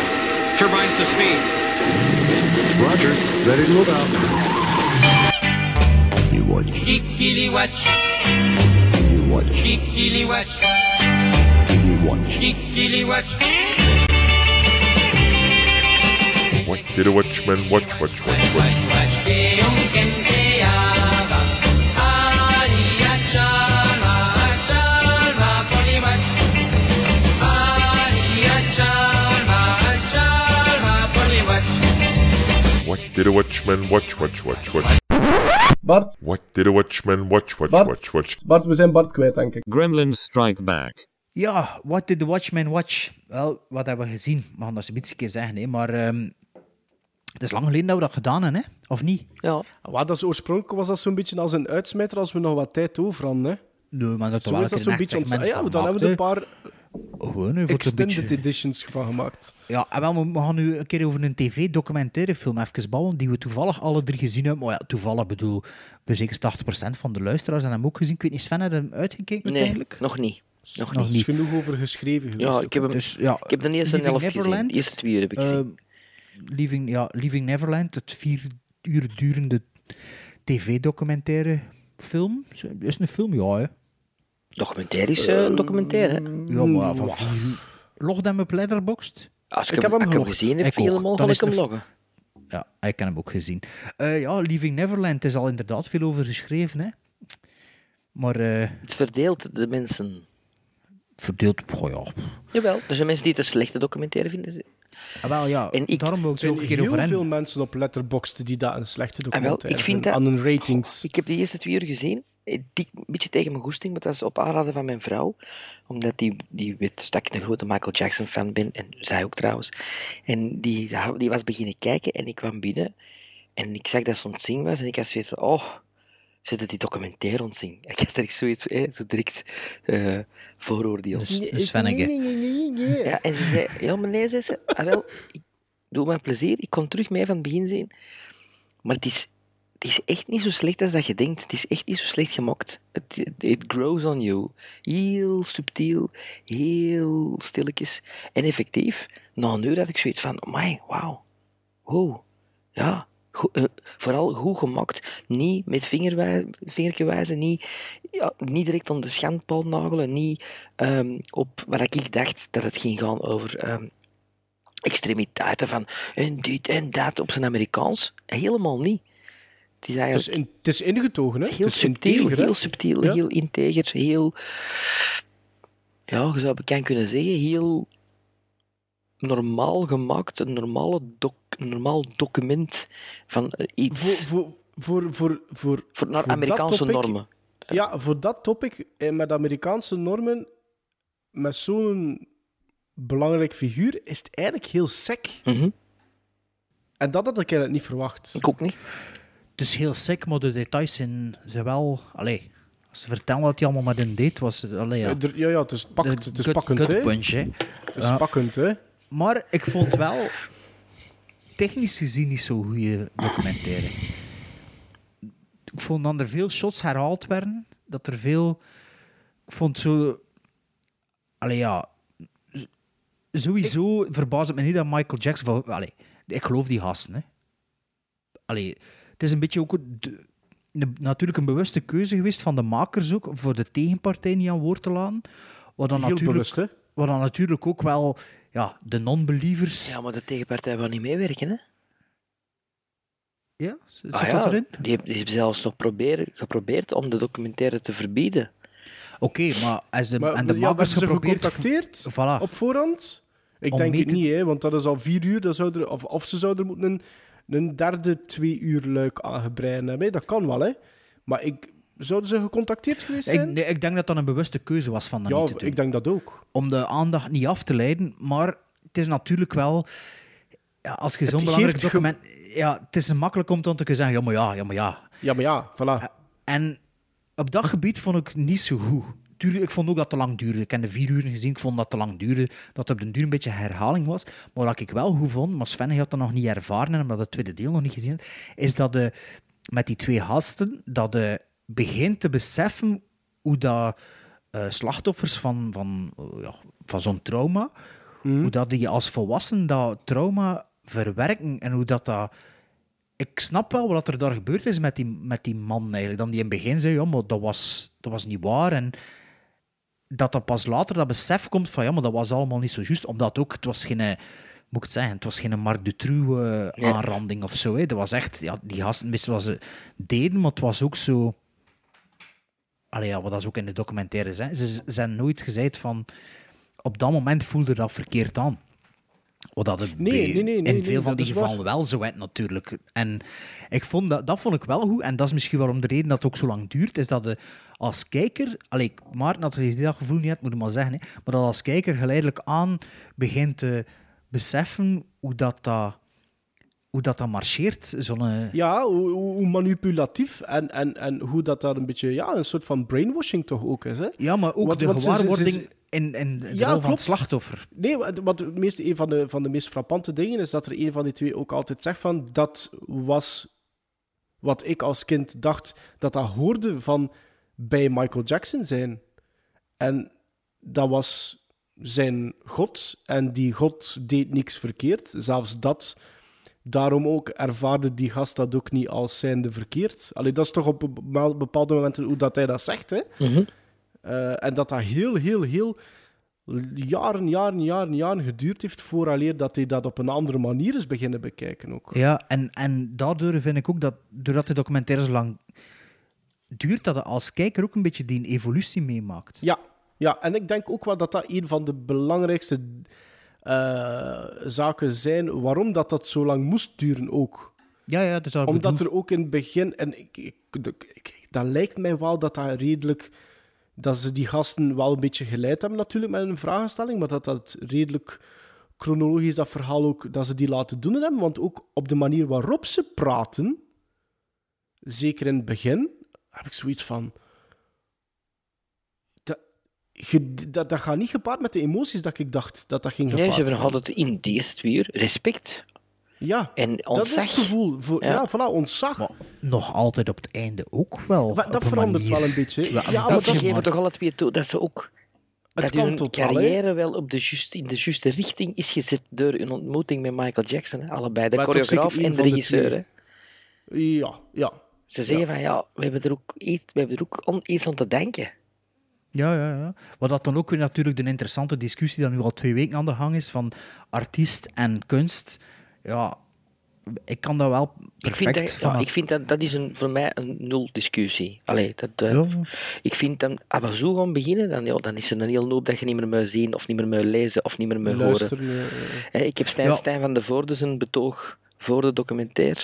Turbines to speed. Roger. Ready to move out. You watch, Geekily watch. you watch, Geekily watch. you. Geekily watch. What did a watchman watch, watch, watch, watch? Watch que un kenteaba. Aria chalma, chalma, poli watch. Aria chalma, chalma, poli watch. What did a watchman watch, watch, watch, watch? Bart, What did a watchman watch, watch, Bart. watch, watch? Bart, we zijn Bart kwijt, denk ik. Gremlins Strike Back. Ja, what did the Watchmen watch? Wel, wat hebben we gezien? We gaan dat eens een keer zeggen, hè. Maar ehm, het is lang geleden dat we dat gedaan hebben, hè. Of niet? Ja, Wat dat is oorspronkelijk was dat zo'n beetje als een uitsmijter als we nog wat tijd over hadden. Hè. Nee, maar dat Zo is dat zo'n beetje ontstaan. Ja, dan hebben we er een paar Gewoon, extended beetje- editions van gemaakt. Ja, en wel, we we gaan nu een keer over een tv-documentaire film even bouwen, die we toevallig alle drie gezien hebben. Maar ja, toevallig bedoel, bij zeker 80% van de luisteraars hebben hem ook gezien. Ik weet niet, Sven, heb je hem uitgekeken nee, uiteindelijk? nog niet. Nog Nog niet. Is genoeg over geschreven geweest. Ja, ik heb, hem, Dus ja, ik heb de eerste Leaving helft gezien. Neverland, De eerste twee uur heb ik gezien. Ehm, Leaving, ja, Leaving Neverland, het vier uur durende tv-documentaire film. Is het een film? Ja, hè. Documentaire is eh, een documentaire. hè. Ja, maar van vier uur. Log hem op Letterboxd? Als ik, Ik hem, heb hem als ik hem gelogd. gezien heb, helemaal Dan ga is ik hem loggen. Ja, ik heb hem ook gezien. Eh, ja, Leaving Neverland is al inderdaad veel over geschreven, hè. Maar eh Het verdeelt de mensen. Verdeeld, goh, ja. Jawel, er zijn mensen die het een slechte documentaire vinden. Ah, wel, ja, En ik- daarom wil ik Er het ook zijn een keer over heel hen. veel mensen op Letterboxd die dat een slechte Ah, wel, documentaire ik vind vinden, dat- aan hun ratings. Ik heb de eerste twee uur gezien. eh, dik- Een beetje tegen mijn goesting, maar dat was op aanraden van mijn vrouw. Omdat die, die weet dat ik een grote Michael Jackson fan ben. En zij ook trouwens. En die, die was beginnen kijken en ik kwam binnen. En ik zag dat ze ontzien was. En ik had zoiets van, oh, zit het die documentaire ontzien? Ik had direct zoiets, eh, zo direct eh vooroordeel. Dus, dus Svenneke. Ja, en ze zei, ja, maar nee, zei ze, ah, wel, ik doe mijn plezier, ik kon terug mee van het begin zien. Maar het is, het is echt niet zo slecht als dat je denkt. Het is echt niet zo slecht gemokt. Het it, it grows on you. Heel subtiel, heel stilletjes en effectief. Na een uur had ik zoiets van, my, wauw, wow, ja. Eh, vooral goed gemaakt. Niet met vingerwij- vingertje wijzen, niet, ja, niet direct aan de schandpaal nagelen, niet ehm, op wat ik dacht dat het ging gaan over ehm, extremiteiten van en dit en dat op zijn Amerikaans. Helemaal niet. Het is Het is, eigenlijk in- het is ingetogen, hè? heel het is subtiel, integer, hè? heel subtiel, Ja. heel integer, heel... Ja, je zou bekend kunnen zeggen, heel normaal gemaakt, een, normale doc, een normaal document van eh, iets Voor, voor, voor, voor, voor, voor naar voor Amerikaanse topic- normen. Ja, voor dat topic eh, met Amerikaanse normen, met zo'n belangrijk figuur, is het eigenlijk heel sec. Mhm. En dat had ik eigenlijk niet verwacht. Ik ook niet. Het is heel sick, maar de details zijn, zijn wel... Allee, als ze vertellen wat hij allemaal met hen deed, was het... Allee, ja. Ja, er- ja, ja, het is, pakt, het is pakkend, hè? punch, hè. Het is pakkend, hè? Maar ik vond wel technisch gezien niet zo'n goede documentaire. Ik vond dat er veel shots herhaald werden. Dat er veel... Ik vond zo... Allee, ja... Sowieso verbaast het me niet dat Michael Jackson... Allee, ik geloof die gasten, hè. Allee, het is een beetje ook... de- de- natuurlijk een bewuste keuze geweest van de makers ook, voor de tegenpartij niet aan woord te laten. Wat dan Heel natuurlijk, bewust, hè? wat dan natuurlijk ook wel ja, de non-believers... Ja, maar de tegenpartij wil niet meewerken, hè? Ja, zit Ah, dat ja, erin? Die heeft zelfs nog proberen, geprobeerd om de documentaire te verbieden. Oké, maar als de, Maar, en de ja, makers ze geprobeerd... gecontacteerd Voilà. op voorhand? Ik Om denk het te- niet, hè, want dat is al vier uur. Dan zou er, of, of ze zouden moeten een, een derde twee uur luik aangebreid hebben. hè. Dat kan wel, hè. Maar ik, zouden ze gecontacteerd geweest Ik, zijn? nee, ik denk dat dat een bewuste keuze was van dat ja, niet te doen. ik denk dat ook. Om de aandacht niet af te leiden, maar het is natuurlijk wel... Ja, als je zo'n belangrijk document... Ja, het is makkelijk om dan te kunnen zeggen, ja, maar ja, ja, maar ja. Ja, maar ja, voilà. En op dat gebied vond ik niet zo goed. Tuurlijk, ik vond ook dat te lang duurde. Ik heb de vier uur gezien, ik vond dat te lang duurde. Dat het op den duur een beetje herhaling was. Maar wat ik wel goed vond, maar Sven had dat nog niet ervaren en omdat het tweede deel nog niet gezien is dat de, met die twee gasten, dat je begint te beseffen hoe dat eh, slachtoffers van, van, eh, ja, van zo'n trauma, hoe dat die als volwassen dat trauma verwerken en hoe dat dat ik snap wel wat er daar gebeurd is met die, met die man eigenlijk. Dan die in het begin zei, ja, maar dat was, dat was niet waar. En dat dat pas later dat besef komt van, ja, maar dat was allemaal niet zo juist. Omdat ook, het was geen, moet ik het zeggen, het was geen Marc Dutroux eh, Ja. aanranding of zo. Hè. Dat was echt, ja, die gasten wisten wat ze deden, maar het was ook zo... Allee, ja, wat dat is ook in de documentaire is. Hè. Ze, zijn nooit gezegd van... Op dat moment voelde dat verkeerd aan. Wat dat het Nee, bij- nee, nee, nee, in veel van die gevallen wel zo werd natuurlijk. En ik vond dat, dat vond ik wel goed. En dat is misschien waarom de reden dat het ook zo lang duurt, is dat je als kijker... Allee, Maarten had dat gevoel niet had, moet ik maar zeggen. Hè, maar dat als kijker geleidelijk aan begint te beseffen hoe dat, dat, hoe dat, dat marcheert. Zo'n... eh, Ja, hoe, hoe manipulatief en, en, en hoe dat dat een beetje, ja, een soort van brainwashing toch ook is. Hè? Ja, maar ook Want- de want ze- ze- ze- gewaarwording ze- in, in de Ja, rol van het slachtoffer. Nee, het meest, een van de, van de meest frappante dingen is dat er een van die twee ook altijd zegt van dat was wat ik als kind dacht dat dat hoorde van bij Michael Jackson zijn. En dat was zijn god en die god deed niks verkeerd. Zelfs dat, daarom ook ervaarde die gast dat ook niet als zijnde verkeerd. Allee, dat is toch op bepaal- bepaalde momenten hoe dat hij dat zegt, hè. Mhm. Eh, en dat dat heel, heel, heel jaren, jaren, jaren, jaren geduurd heeft vooraleer dat hij dat op een andere manier is beginnen bekijken ook. Ja, en, en daardoor vind ik ook dat, doordat de documentaire zo lang duurt, dat je als kijker ook een beetje die evolutie meemaakt. Ja, ja, en ik denk ook wel dat dat een van de belangrijkste eh, zaken zijn waarom dat, dat zo lang moest duren ook. Ja, ja, Omdat bedoel. er ook in het begin, en ik, ik, dat lijkt mij wel dat dat redelijk, dat ze die gasten wel een beetje geleid hebben natuurlijk met een vragenstelling, maar dat dat redelijk chronologisch dat verhaal ook, dat ze die laten doen hebben, want ook op de manier waarop ze praten, zeker in het begin, heb ik zoiets van, dat, dat gaat niet gepaard met de emoties dat ik dacht dat dat ging Nee, gepaard ze hebben nog gaan. altijd in deze twee uur respect Ja, en dat is ontzag. het gevoel. Voor, ja. Ja. voilà, ontzag. Maar nog altijd op het einde ook wel. Maar dat een verandert manier. wel een beetje. Ja, maar Dat ze geven toch alle twee toe dat ze ook Het dat kan hun wel, carrière wel op de juiste, in de juiste richting is gezet door hun ontmoeting met Michael Jackson. Hè. Allebei, de Maar choreograaf en de regisseur. ja, ja. Ze zeggen van ja, we hebben er ook iets, we hebben er ook iets aan te denken. Ja, ja, ja. Wat dat dan ook weer natuurlijk de interessante discussie die nu al twee weken aan de gang is van artiest en kunst. Ja, ik kan dat wel Ik vind, perfect dat, ja, ik vind dat, dat is een, voor mij een nul discussie. Allee, dat, Ja. Ik vind dat als we zo gaan beginnen, dan, ja, dan is er een heel hoop dat je niet meer moet zien, of niet meer moet lezen, of niet meer moet horen. Luister, Hè, ik heb Stijn, Ja. Stijn van de Voorde zijn betoog voor de documentaire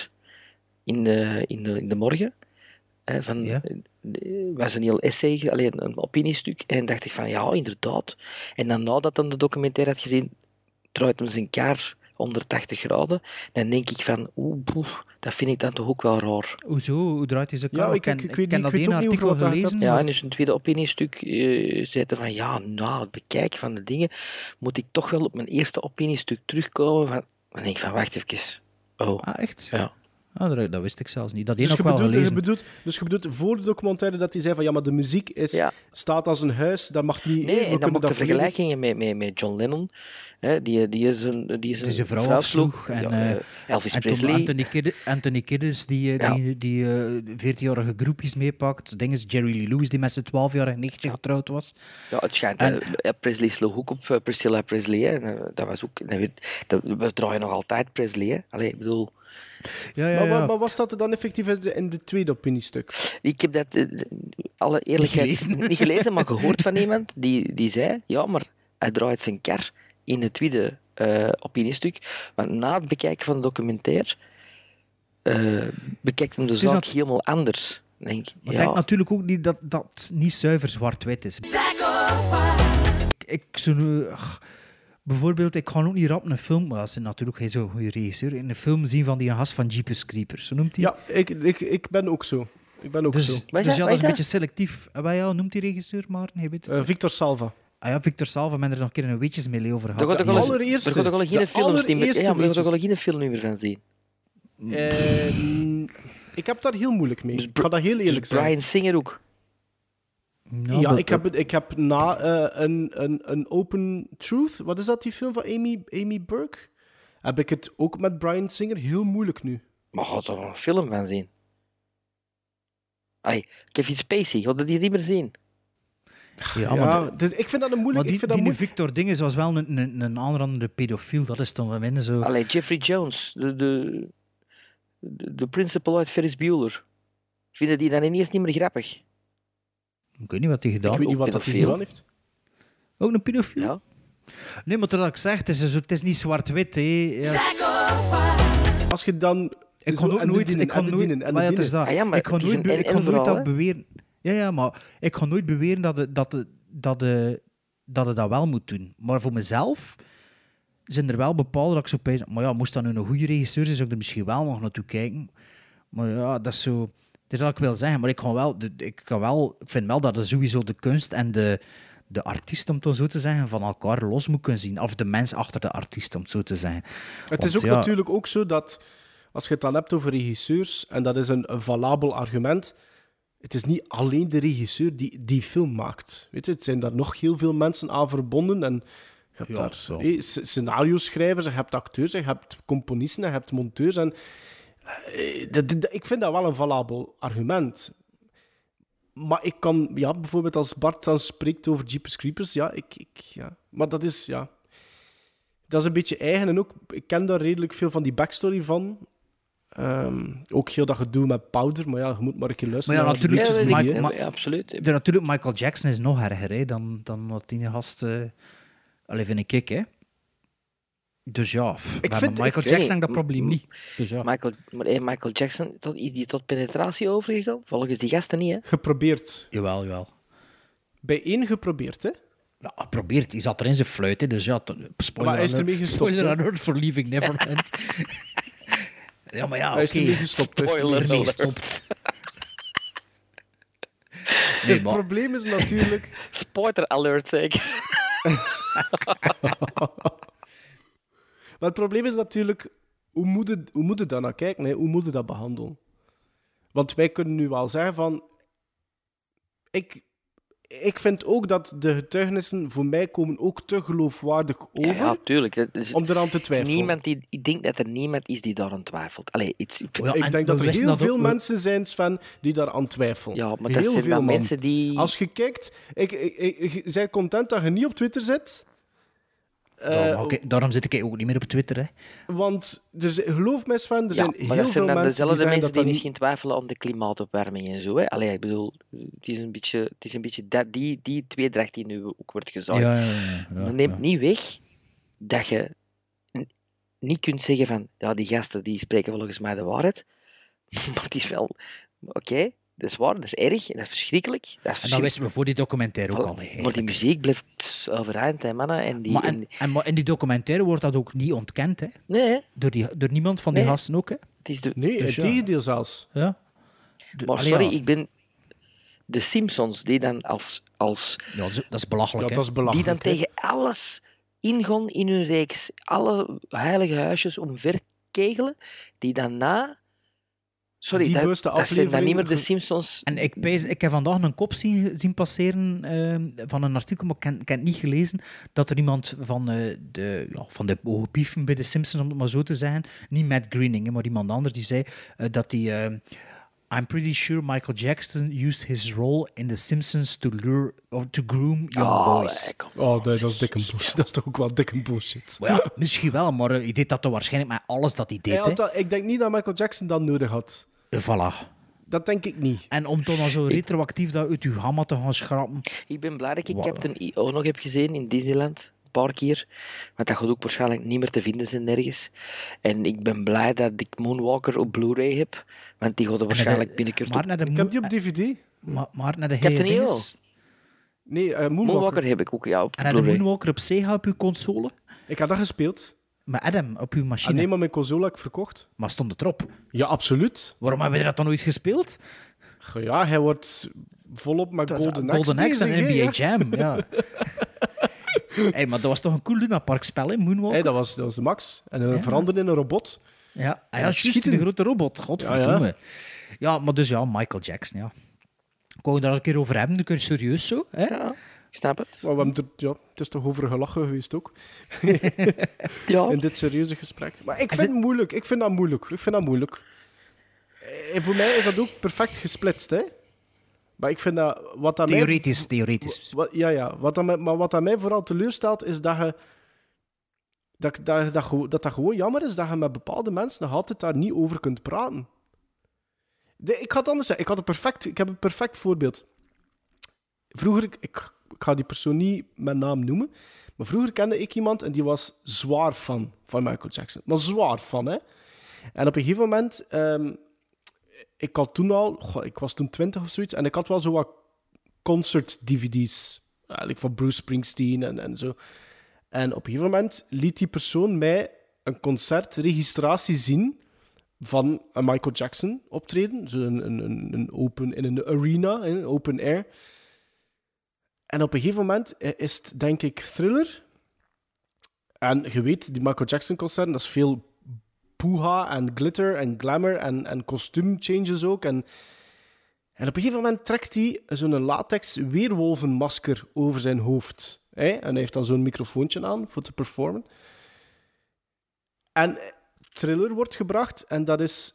in de, in de, in de morgen. Hè, van, Ja. eh, was een heel essay, ge- allee, een, een opiniestuk. En dacht ik van ja, inderdaad. En dan nadat hij de documentaire had gezien, draait hem zijn kaar 180 graden. Dan denk ik van oeh, boeh, dat vind ik dan toch ook wel raar. Hoezo? Hoe draait hij zijn Ja, kamer? ik- ik- ik weet ken niet- ik weet ook niet artikel hoeveel dat het gelezen. Ja, en in zijn tweede opiniestuk eh zei hij van ja, na het bekijken van de dingen moet ik toch wel op mijn eerste opiniestuk terugkomen. Van, dan denk ik van wacht even. Oh, Ah, echt? ja. Ah, dat, dat wist ik zelfs niet. Dat Dus je, bedoelt, je, bedoelt, dus je bedoelt voor de documentaire dat hij zei van ja, maar de muziek is, Ja. staat als een huis, dat mag niet... Nee, we en dan kunnen ook de vergelijkingen met, met, met John Lennon, hè, die, die zijn, die zijn, Die zijn vrouw afsloeg. En, Ja, eh, eh, Elvis En Presley. Anthony, Kid Anthony Kiddis, die, eh, Ja. die, die eh, 14-jarige groepjes meepakt. Ding is Jerry Lee Lewis, die met zijn 12-jarige nichtje getrouwd was. Ja, het schijnt, En- eh, Presley sloeg ook op Priscilla Presley. Hè. Dat was ook, dat, weet- dat, we draaien nog altijd Presley. Hè. Allee, ik bedoel, Ja, ja, Maar, ja. maar, maar wat staat er dan effectief in de, tweede opiniestuk? ik heb dat, eh, alle eerlijkheid, Niet gelezen. niet gelezen, maar gehoord van iemand die, die zei, ja, maar hij draait zijn kar in het tweede eh, opiniestuk. Want na het bekijken van de documentaire eh, bekijkt hem de zaak dat- helemaal anders. Denk, ik, Maar ja, denk natuurlijk ook niet dat dat niet zuiver zwart-wit is. Ik, ik zo nu... bijvoorbeeld, ik ga ook niet rap een film, maar dat is natuurlijk geen zo'n goede regisseur, in een film zien van die gast van Jeepers Creepers. Zo noemt hij. Ja, ik, ik, ik ben ook zo. Ik ben ook dus, zo. dus ja, dat? is een beetje selectief. En bij jou noemt die regisseur maar? Nee, weet het Eh, Victor Salva. Ah ja, Victor Salva, men er nog een keer een weetjes mee over Er gehad. de allereerste. Er gaat ook al geen films Ja, maar er al geen film meer van zien. Eh, mm, ik heb daar heel moeilijk mee. Ik ga dat heel eerlijk Dus zijn. Brian Singer ook. Ja, dat- ik heb, het- ik heb na eh, een, een, een Open Truth, wat is dat, die film van Amy, Amy Burke? Heb ik het ook met Brian Singer heel moeilijk nu. Maar gaat er nog een film van zien? Ai, Kevin Spacey, gaat er die niet meer zien? Ja, Ja, maar, de- dus ik vind dat een maar moeilijk. die, ik vind dat die moeilijk. Victor Dinges was wel een, een, een aanrandende pedofiel. Dat is dan wel minder zo. Allee, Jeffrey Jones, de, de, de, de principal uit Ferris Bueller. Vinden die dan ineens niet meer grappig? Ik weet niet wat hij gedaan Ik weet niet wat dat hij gedaan heeft. Ook een pedofiel? Ja. Nee, maar terwijl ik zeg, het is, zo- het is niet zwart-wit. hè. Ja. Als je dan... Ik ook de nooit... Ik de nooit maar ja, het is dat. Ah ja, maar ik is nooit, be- ik dat beweren... Ja, ja, maar ik ga nooit beweren dat het dat, het- dat, het- dat het dat wel moet doen. Maar voor mezelf zijn er wel bepaalde dat ik zo pijs- Maar ja, moest dat nu een goede regisseur zijn, zou ik er misschien wel nog naartoe kijken. Maar ja, dat is zo... Dat is wat ik wil zeggen, maar ik, kan wel, ik, kan wel, ik vind wel dat er sowieso de kunst en de, de artiest, om het zo te zeggen, van elkaar los moet kunnen zien. Of de mens achter de artiest, om het zo te zeggen. Het Want is ook ja, natuurlijk ook zo dat, als je het dan hebt over regisseurs, en dat is een, een valabel argument, het is niet alleen de regisseur die die film maakt. Weet je, het zijn daar nog heel veel mensen aan verbonden. En je hebt Ja, daar eh, sc- scenario-schrijvers, je hebt acteurs, je hebt componisten, je hebt monteurs. En, ik vind dat wel een valabel argument. Maar ik kan, ja, bijvoorbeeld als Bart dan spreekt over Jeepers Creepers, ja, ik, ik, ja. Maar dat is, ja... Dat is een beetje eigen en ook, ik ken daar redelijk veel van die backstory van. Ehm, ook heel dat gedoe met Powder, maar ja, je moet maar een keer luisteren. Maar ja, natuurlijk is. Ma- Ja, absoluut. De, natuurlijk, Michael Jackson is nog erger hè, dan, dan wat die gast. eh Allee, vind ik, hè. Dus ja, Ik vind- Michael ik- Jackson nee, dat probleem niet. Dus ja. Michael, maar hey, Michael Jackson, tot, is die tot penetratie overgegaan? Volgens die gasten niet, hè? Geprobeerd. Jawel, jawel. Bij één geprobeerd, hè? Ja, hij probeert. Hij zat er in zijn fluit, hè, dus ja. Spoiler Maar hij is alert- ermee gestopt, Spoiler alert voor Leaving Neverland. ja, maar ja, Hij is oké. ermee gestopt. hij is Spoiler ermee Ermee alert. gestopt. nee, Het probleem is natuurlijk... Spoiler alert, zeker. Maar het probleem is natuurlijk, hoe moet het, hoe moet het daar naar kijken? Hè? Hoe moet het dat behandelen? Want wij kunnen nu wel zeggen van... Ik, ik vind ook dat de getuigenissen voor mij komen ook te geloofwaardig over ja, tuurlijk. Dat is, om eraan te twijfelen. niemand die, ik denk dat er niemand is die daaraan twijfelt. Allee, iets, Ja, ik en denk dat er heel dat veel mensen zijn, Sven, die daaraan twijfelen. ja, maar heel dat zijn veel dan man. mensen die... Als je kijkt, ik, ik, ik, ik ben content dat je niet op Twitter zit. Eh, Daarom, ik- daarom zit ik ook niet meer op Twitter, hè. want er zijn, geloof mij, Sven, er ja, zijn maar heel dat veel zijn dan mensen die dezelfde zeggen mensen die niet... misschien twijfelen aan de klimaatopwarming en zo. Hè? Allee, ik bedoel, het is een beetje, het is een beetje dat, die, die tweedracht die nu ook wordt gezaaid. Ja, ja, ja, ja, Maar neemt ja. niet weg dat je niet kunt zeggen van, ja, die gasten die spreken volgens mij de waarheid. Maar het is wel, oké, dat is waar, dat is erg, dat is verschrikkelijk. Dat is En dat wisten we voor die documentaire ook al, hè, maar die eigenlijk. muziek blijft overeind, hè, mannen. En die, Maar, en- en, en, maar in die documentaire wordt dat ook niet ontkend, hè. nee, Door, die, door niemand van die Nee. gasten ook, hè. het is de... Nee, Dus het ja. tegendeel zelfs. Ja. De- Maar allee, sorry, ja. ik ben... De Simpsons, die dan als... als Ja, dat is- Ja, belachelijk, dat is belachelijk. die dan hè. tegen alles ingaan in hun reeks. Alle heilige huisjes omverkegelen, die dan na... Sorry, Die dat, bewuste dat zijn dan niet meer de aflevering- Simpsons. En ik, pees- ik heb vandaag een kop zien, zien passeren ehm, van een artikel, maar ik heb, ik heb het niet gelezen, dat er iemand van, eh, de, ja, van de hoge pieven bij de Simpsons, om het maar zo te zeggen, niet Matt Groening, hè, maar iemand anders, die zei eh, dat hij... ehm, I'm pretty sure Michael Jackson used his role in The Simpsons to lure or to groom young Oh, boys. eh. Oh, dat, dat is dikke bullshit. Dat is toch ook wel dikke bullshit. Maar ja, misschien wel, maar eh, hij deed dat toch waarschijnlijk met alles dat hij deed. dat- ik denk niet dat Michael Jackson dat nodig had. Eh, Voilà. Dat denk ik niet. En om dan zo retroactief dat uit uw gamma te gaan schrappen. Ik ben blij dat ik. Captain EO nog heb gezien in Disneyland. Een paar keer. Want dat gaat ook waarschijnlijk niet meer te vinden zijn nergens. En ik ben blij dat ik Moonwalker op Blu-ray heb. Want die gaat er waarschijnlijk binnenkort Maar op... naar de, Ik heb die op DVD. maar, maar naar de Captain EO. Nee, eh, Moonwalker. Moonwalker heb ik ook, ja, op En naar de. Moonwalker op Sega op uw console. Ik had dat gespeeld. Met Adam op uw Ah, machine. nee, maar mijn console heb ik verkocht. Maar stond het erop? Ja, absoluut. Waarom hebben we dat dan nooit gespeeld? Goh, Ja, hij wordt volop met Dat Golden Axe Golden Axe en NBA ja. Jam, ja. hey, maar dat was toch een cool Luna Park spel, hè? Moonwalk? Hey, dat, was, dat was de max. En hij Ja. veranderde in een robot. Ja, ah, ja juist, de grote robot. Godverdomme. Ja, Ja, ja. maar dus ja, Michael Jackson, ja. Ik wou daar een keer over hebben, een keer serieus zo. Hè? Ja, ik snap het. Maar we hebben er, ja, het is toch over gelachen geweest ook. Ja, In dit serieuze gesprek. Maar ik vind het moeilijk. Ik vind dat moeilijk. Ik vind dat moeilijk. En voor mij is dat ook perfect gesplitst, hè. Maar ik vind dat... Wat aan mij- Theoretisch, theoretisch. Wat, ja, ja. Wat aan mij, maar wat aan mij vooral teleurstelt, is dat je... Dat, dat, dat, dat dat gewoon jammer is dat je met bepaalde mensen nog altijd daar niet over kunt praten. De, ik het anders zeggen. Ik, had een perfect, ik heb een perfect voorbeeld. Vroeger, ik, ik ga die persoon niet met naam noemen, maar vroeger kende ik iemand en die was zwaar fan van Michael Jackson. Maar zwaar fan, hè. En op een gegeven moment... ehm, ik had toen al... goh, ik was toen twintig of zoiets, en ik had wel zo wat concert-dvd's. Eigenlijk van Bruce Springsteen en, en zo. En op een gegeven moment liet die persoon mij een concertregistratie zien van een Michael Jackson optreden. Zo een, een, een, open, in een arena, een open air. En op een gegeven moment eh, is het, denk ik, Thriller. En je weet, die Michael Jackson concerten, dat is veel poeha en glitter en glamour en, en kostuumchanges ook. En, en op een gegeven moment trekt hij zo'n latex weerwolvenmasker over zijn hoofd. Hè? En hij heeft dan zo'n microfoontje aan voor te performen. En Thriller wordt gebracht en dat is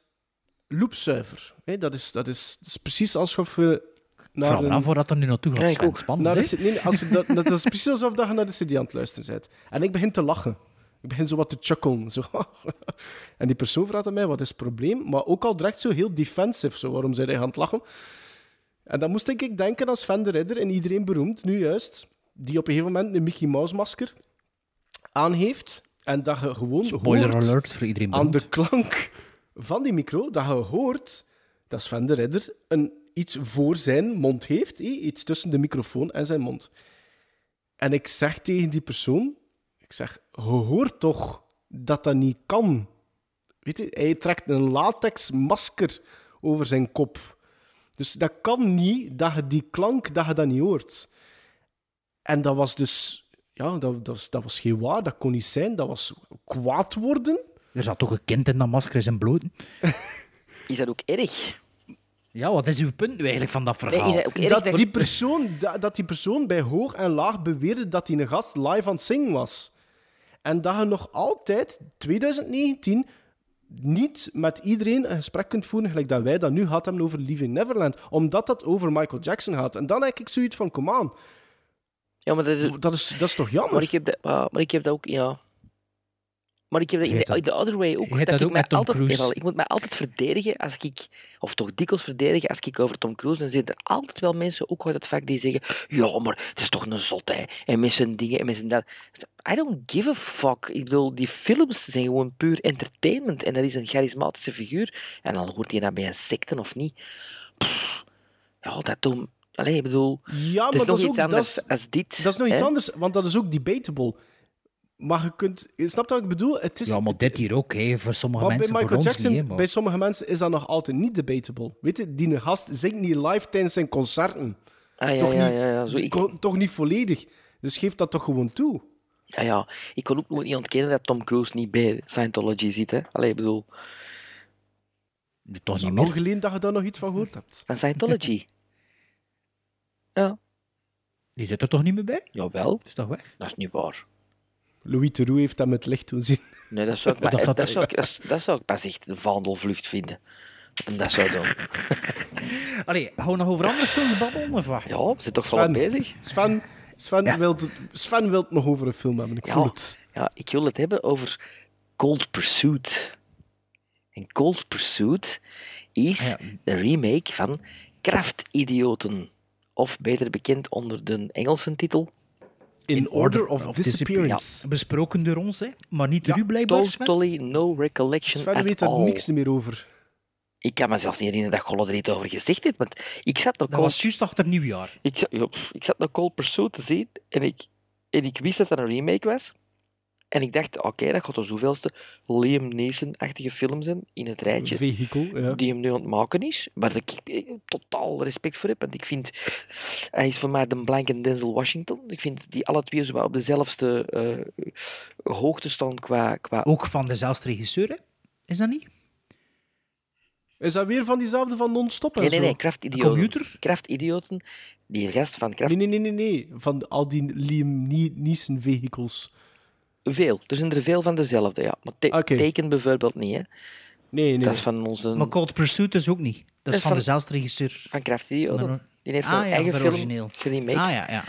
loopzuiver. Hè? Dat, is, dat, is, dat is precies alsof we naar Vooral een- af waar dat er nu naartoe gaat, Ja, ik Sven. ook. Spannend, naar de, nee, als dat, dat is precies alsof je naar de CD aan het luisteren bent. En ik begin te lachen. Ik begin zo wat te chuckelen. Zo. en die persoon vraagt aan mij, wat is het probleem? Maar ook al direct zo heel defensive. Zo, waarom zijn hij aan het lachen? En dan moest ik denken aan Sven de Ridder en iedereen beroemd, nu juist, die op een gegeven moment een Mickey Mouse masker aan heeft. En dat je gewoon Spoiler hoort alert voor iedereen aan de klank van die micro, dat je hoort dat Sven de Ridder een, iets voor zijn mond heeft. hé, Iets tussen de microfoon en zijn mond. En ik zeg tegen die persoon, ik zeg, je hoort toch dat dat niet kan. Weet je, hij trekt een latex masker over zijn kop. Dus dat kan niet, dat je die klank, dat je dat niet hoort. En dat was dus... Ja, dat, dat, was, dat was geen waar, dat kon niet zijn. Dat was kwaad worden. Er zat toch een kind in dat masker in zijn bloten? is dat ook erg? Ja, wat is uw punt nu eigenlijk van dat verhaal? dat die persoon, dat, dat die persoon bij hoog en laag beweerde dat hij een gast live aan het zingen was. En dat je nog altijd, 2019, niet met iedereen een gesprek kunt voeren gelijk dat wij dat nu gehad hebben over Leaving Neverland. Omdat dat over Michael Jackson gaat. En dan heb ik zoiets van, kom aan. Ja, maar dat is, Dat is, dat is toch jammer? Maar ik heb dat, maar ik heb dat ook, ja. Maar ik heb dat in de, other way ook. dat dat ik ook mij met Tom altijd, jawel, ik moet mij altijd verdedigen als ik, of toch dikwijls verdedigen als ik over Tom Cruise, dan zitten er altijd wel mensen, ook uit het vak, die zeggen, ja, maar het is toch een zot, hè. En met zijn dingen, en met zijn dat. I don't give a fuck. Ik bedoel, die films zijn gewoon puur entertainment. En dat is een charismatische figuur. En dan hoort hij dat bij een secte of niet. Pff, ja, dat doen... Allee, ik bedoel... Ja, het is maar dat nog is iets ook... Dat anders is, als dit. dat is nog iets anders, want dat is ook debatable. Maar je kunt... Je snapt wat ik bedoel? Het is, Ja, maar dit hier ook, hè. voor sommige Maar bij mensen, voor Michael ons Jackson, niet. hè, maar- bij sommige mensen is dat nog altijd niet debatable. Weet je, die gast zingt niet live tijdens zijn concerten. Ah, ja, toch, ja, niet, ja, ja. Zo, ik, toch niet volledig. Dus geef dat toch gewoon toe. Ja, ja, ik kon ook nog niet ontkennen dat Tom Cruise niet bij Scientology zit. Hè? Allee, ik bedoel, Toch Is niet meer. geleden dat je daar nog iets van gehoord hebt? van Scientology. ja, Die zit er toch niet meer bij? jawel, Is toch weg? dat is niet waar. Louis Theroux heeft dat met licht doen zien. Nee, dat zou ik, maar, dat, dat- zou ik, dat, dat zou ik pas echt een vaandelvlucht vinden. Om dat zou doen. Allee, gaan we nog over andere films babbelen, of wat? Ja, we zijn toch volop bezig? Sven, Sven, Ja. wil, Sven wil het nog over een film hebben. Ik Ja. voel het. Ja, ik wil het hebben over Cold Pursuit. En Cold Pursuit is Ah, ja. de remake van Kraftidioten. Of beter bekend onder de Engelse titel In, Order of, Disappearance. Besproken door ons, hè. Maar niet door u blijkbaar, Sven. Totally no recollection Sven at weet er all. niks meer over. Ik kan me zelfs niet herinneren dat Golle er iets over gezegd heeft, want ik zat nog Dat was juist achter nieuwjaar. ik, ja, ik zat nog Cold Pursuit te zien en ik, en ik wist dat dat een remake was. En ik dacht, oké, dat gaat de zoveelste Liam Neeson-achtige film zijn in het rijtje Vehikel, ja. die hem nu aan het maken is. Waar ik eh, totaal respect voor heb. Want ik vind, hij is voor mij de blanke Denzel Washington. Ik vind die alle twee zo op dezelfde eh, hoogte staan qua... qua Ook van dezelfde regisseur, hè? Is dat niet? Is dat weer van diezelfde van non-stop en nee, nee, nee, krachtidioten. computer? Krachtidioten. Die gast van Kraft... Nee, nee, nee, nee, nee. Van al die Liam Ne- Neeson vehicles. Veel. Er zijn er veel van dezelfde, ja. Maar te- Oké. Taken bijvoorbeeld niet, hè. Nee, nee. Dat is van onze... Maar Cold Pursuit is ook niet. Dat is, Dat is van, van- dezelfde regisseur. Van. Maar- Die heeft Ah, zijn ja, eigen film origineel. geremaked. Ah ja, ja.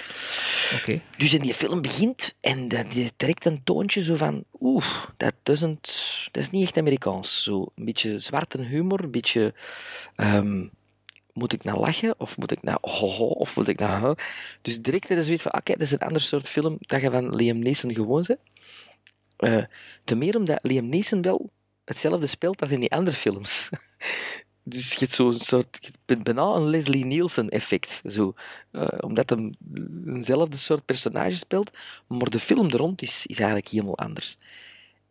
Oké. Dus in die film begint en dat, die trekt een toontje zo van, oeh, dat, doesn't, dat is niet echt Amerikaans. Zo een beetje zwarte humor, een beetje, ehm, moet ik nou lachen of moet ik nou hoho of moet ik nou ho? Dus direct is zoiets van, oké, dat is een ander soort film dat je van Liam Neeson gewoon bent. Eh te meer omdat Liam Neeson wel hetzelfde speelt als in die andere films. Dus je hebt zo'n soort, bijna een Leslie Nielsen effect. Zo. Eh, omdat hij eenzelfde soort personage speelt, maar de film er rond is, is eigenlijk helemaal anders.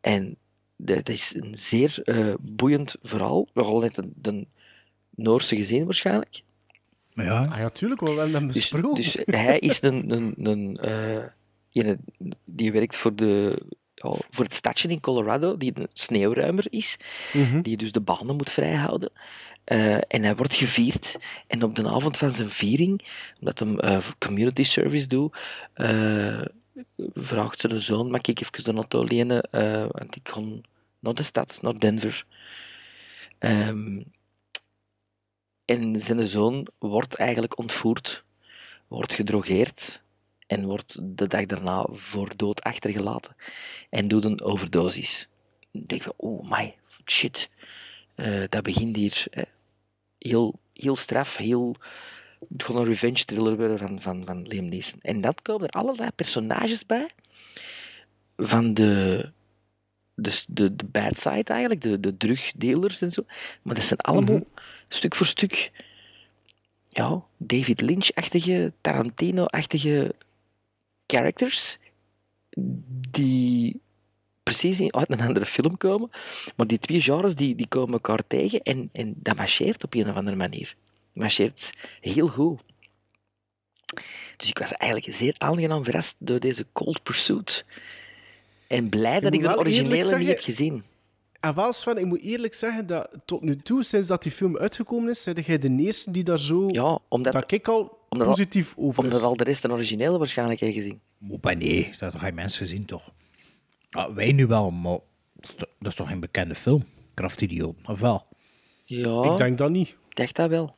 En dat is een zeer eh, boeiend verhaal. Nogal net de Noorse gezin waarschijnlijk. Maar ja, Ah ja, tuurlijk, we hebben hem Dus, besproken. dus hij is een, een, een, eh, die werkt voor, de, ja, voor het stadje in Colorado, die een sneeuwruimer is, Mhm. die dus de banen moet vrijhouden. Eh, en hij wordt gevierd. En op de avond van zijn viering, omdat hij eh, community service doet, eh, vraagt zijn zoon, mag ik even de auto lenen? Want ik ga naar de stad, naar Denver. Ehm, en zijn zoon wordt eigenlijk ontvoerd, wordt gedrogeerd en wordt de dag daarna voor dood achtergelaten. En doet een overdosis. Ik denk van, oh my, shit. Eh, dat begint hier hè. heel, heel straf, heel... Gewoon een revenge thriller worden van, van, van Liam Neeson. En dan komen er allerlei personages bij van de, de, de, de bad side eigenlijk, de, de drugdealers en zo. Maar dat zijn allemaal stuk voor stuk ja, David Lynch-achtige, Tarantino-achtige characters die precies in- uit een andere film komen. Maar die twee genres die, die komen elkaar tegen en, en dat marcheert op een of andere manier. marcheert heel goed. Dus ik was eigenlijk zeer aangenaam verrast door deze Cold Pursuit. En blij dat ik de originele niet zeggen- heb gezien. En wel, Sven, ik moet eerlijk zeggen dat tot nu toe, sinds dat die film uitgekomen is, ben jij de eerste die daar zo... Ja, omdat, dat ik al- positief over omdat is. al de rest een originele waarschijnlijk heeft gezien. Maar nee, dat ga je mensen zien toch? Ah, wij nu wel, maar dat is toch geen bekende film? Krachtidioot, of wel? Ja, Ik denk dat niet. ik dacht dat wel.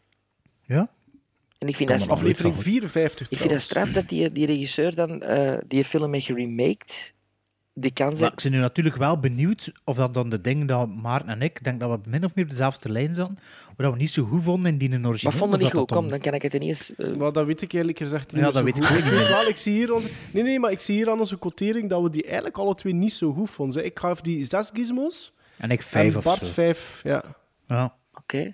Ja? En ik vind dat, er Aflevering van. 54 ik vind dat straf dat die, die regisseur dan eh, die film heeft geremaked. Die Maar ik ben nu natuurlijk wel benieuwd of dat dan de dingen dat Maarten en ik, denk dat we min of meer op dezelfde lijn zijn, wat we niet zo goed vonden in die origineel. Maar vonden niet dat goed. dat Kom, dan kan ik het ineens... eh, Maar dat weet ik eerlijk gezegd niet Ja, dat zo weet ik goed. ook niet wel, ik zie hier... on- Nee, nee, maar ik zie hier aan onze quotering dat we die eigenlijk alle twee niet zo goed vonden. Ik gaf die zes gizmos. En ik vijf en of Bart zo. vijf, ja. Ja. Oké.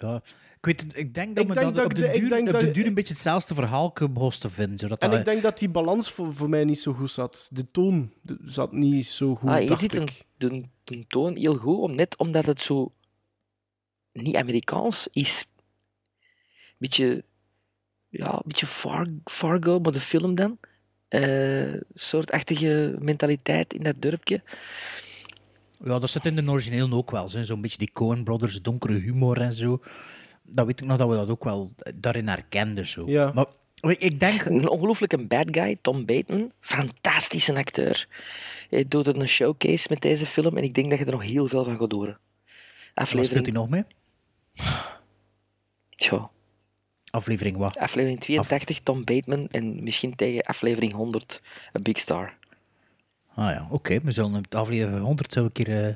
ja. Ik, weet, het, ik denk dat Ik denk dat, dat op ik de duur, denk op dat- de duur een beetje hetzelfde verhaal begon te vinden. Zodat En dat, ik denk dat die balans voor, voor mij niet zo goed zat. De toon zat niet zo goed, Ah, dacht zit een, de, de toon heel goed, om, net omdat het zo niet Amerikaans is. Beetje, ja, een beetje Far, Fargo, maar de film dan. Eh soortachtige mentaliteit in dat dorpje. Ja, dat zit in de origineel ook wel. zo. Zo'n beetje die Coen Brothers, donkere humor en zo. Dat weet ik nog dat we dat ook wel daarin herkenden. Zo. Ja. Maar ik denk... Een ongelooflijke bad guy, Tom Bateman. Fantastische acteur. Hij doet een showcase met deze film en ik denk dat je er nog heel veel van gaat horen. Wat speelt hij Aflevering, nog mee? tja, Aflevering wat? aflevering 82, Tom Bateman. En misschien tegen aflevering 100, A Big Star. Ah ja, oké. We zullen aflevering 100 zo een keer eh,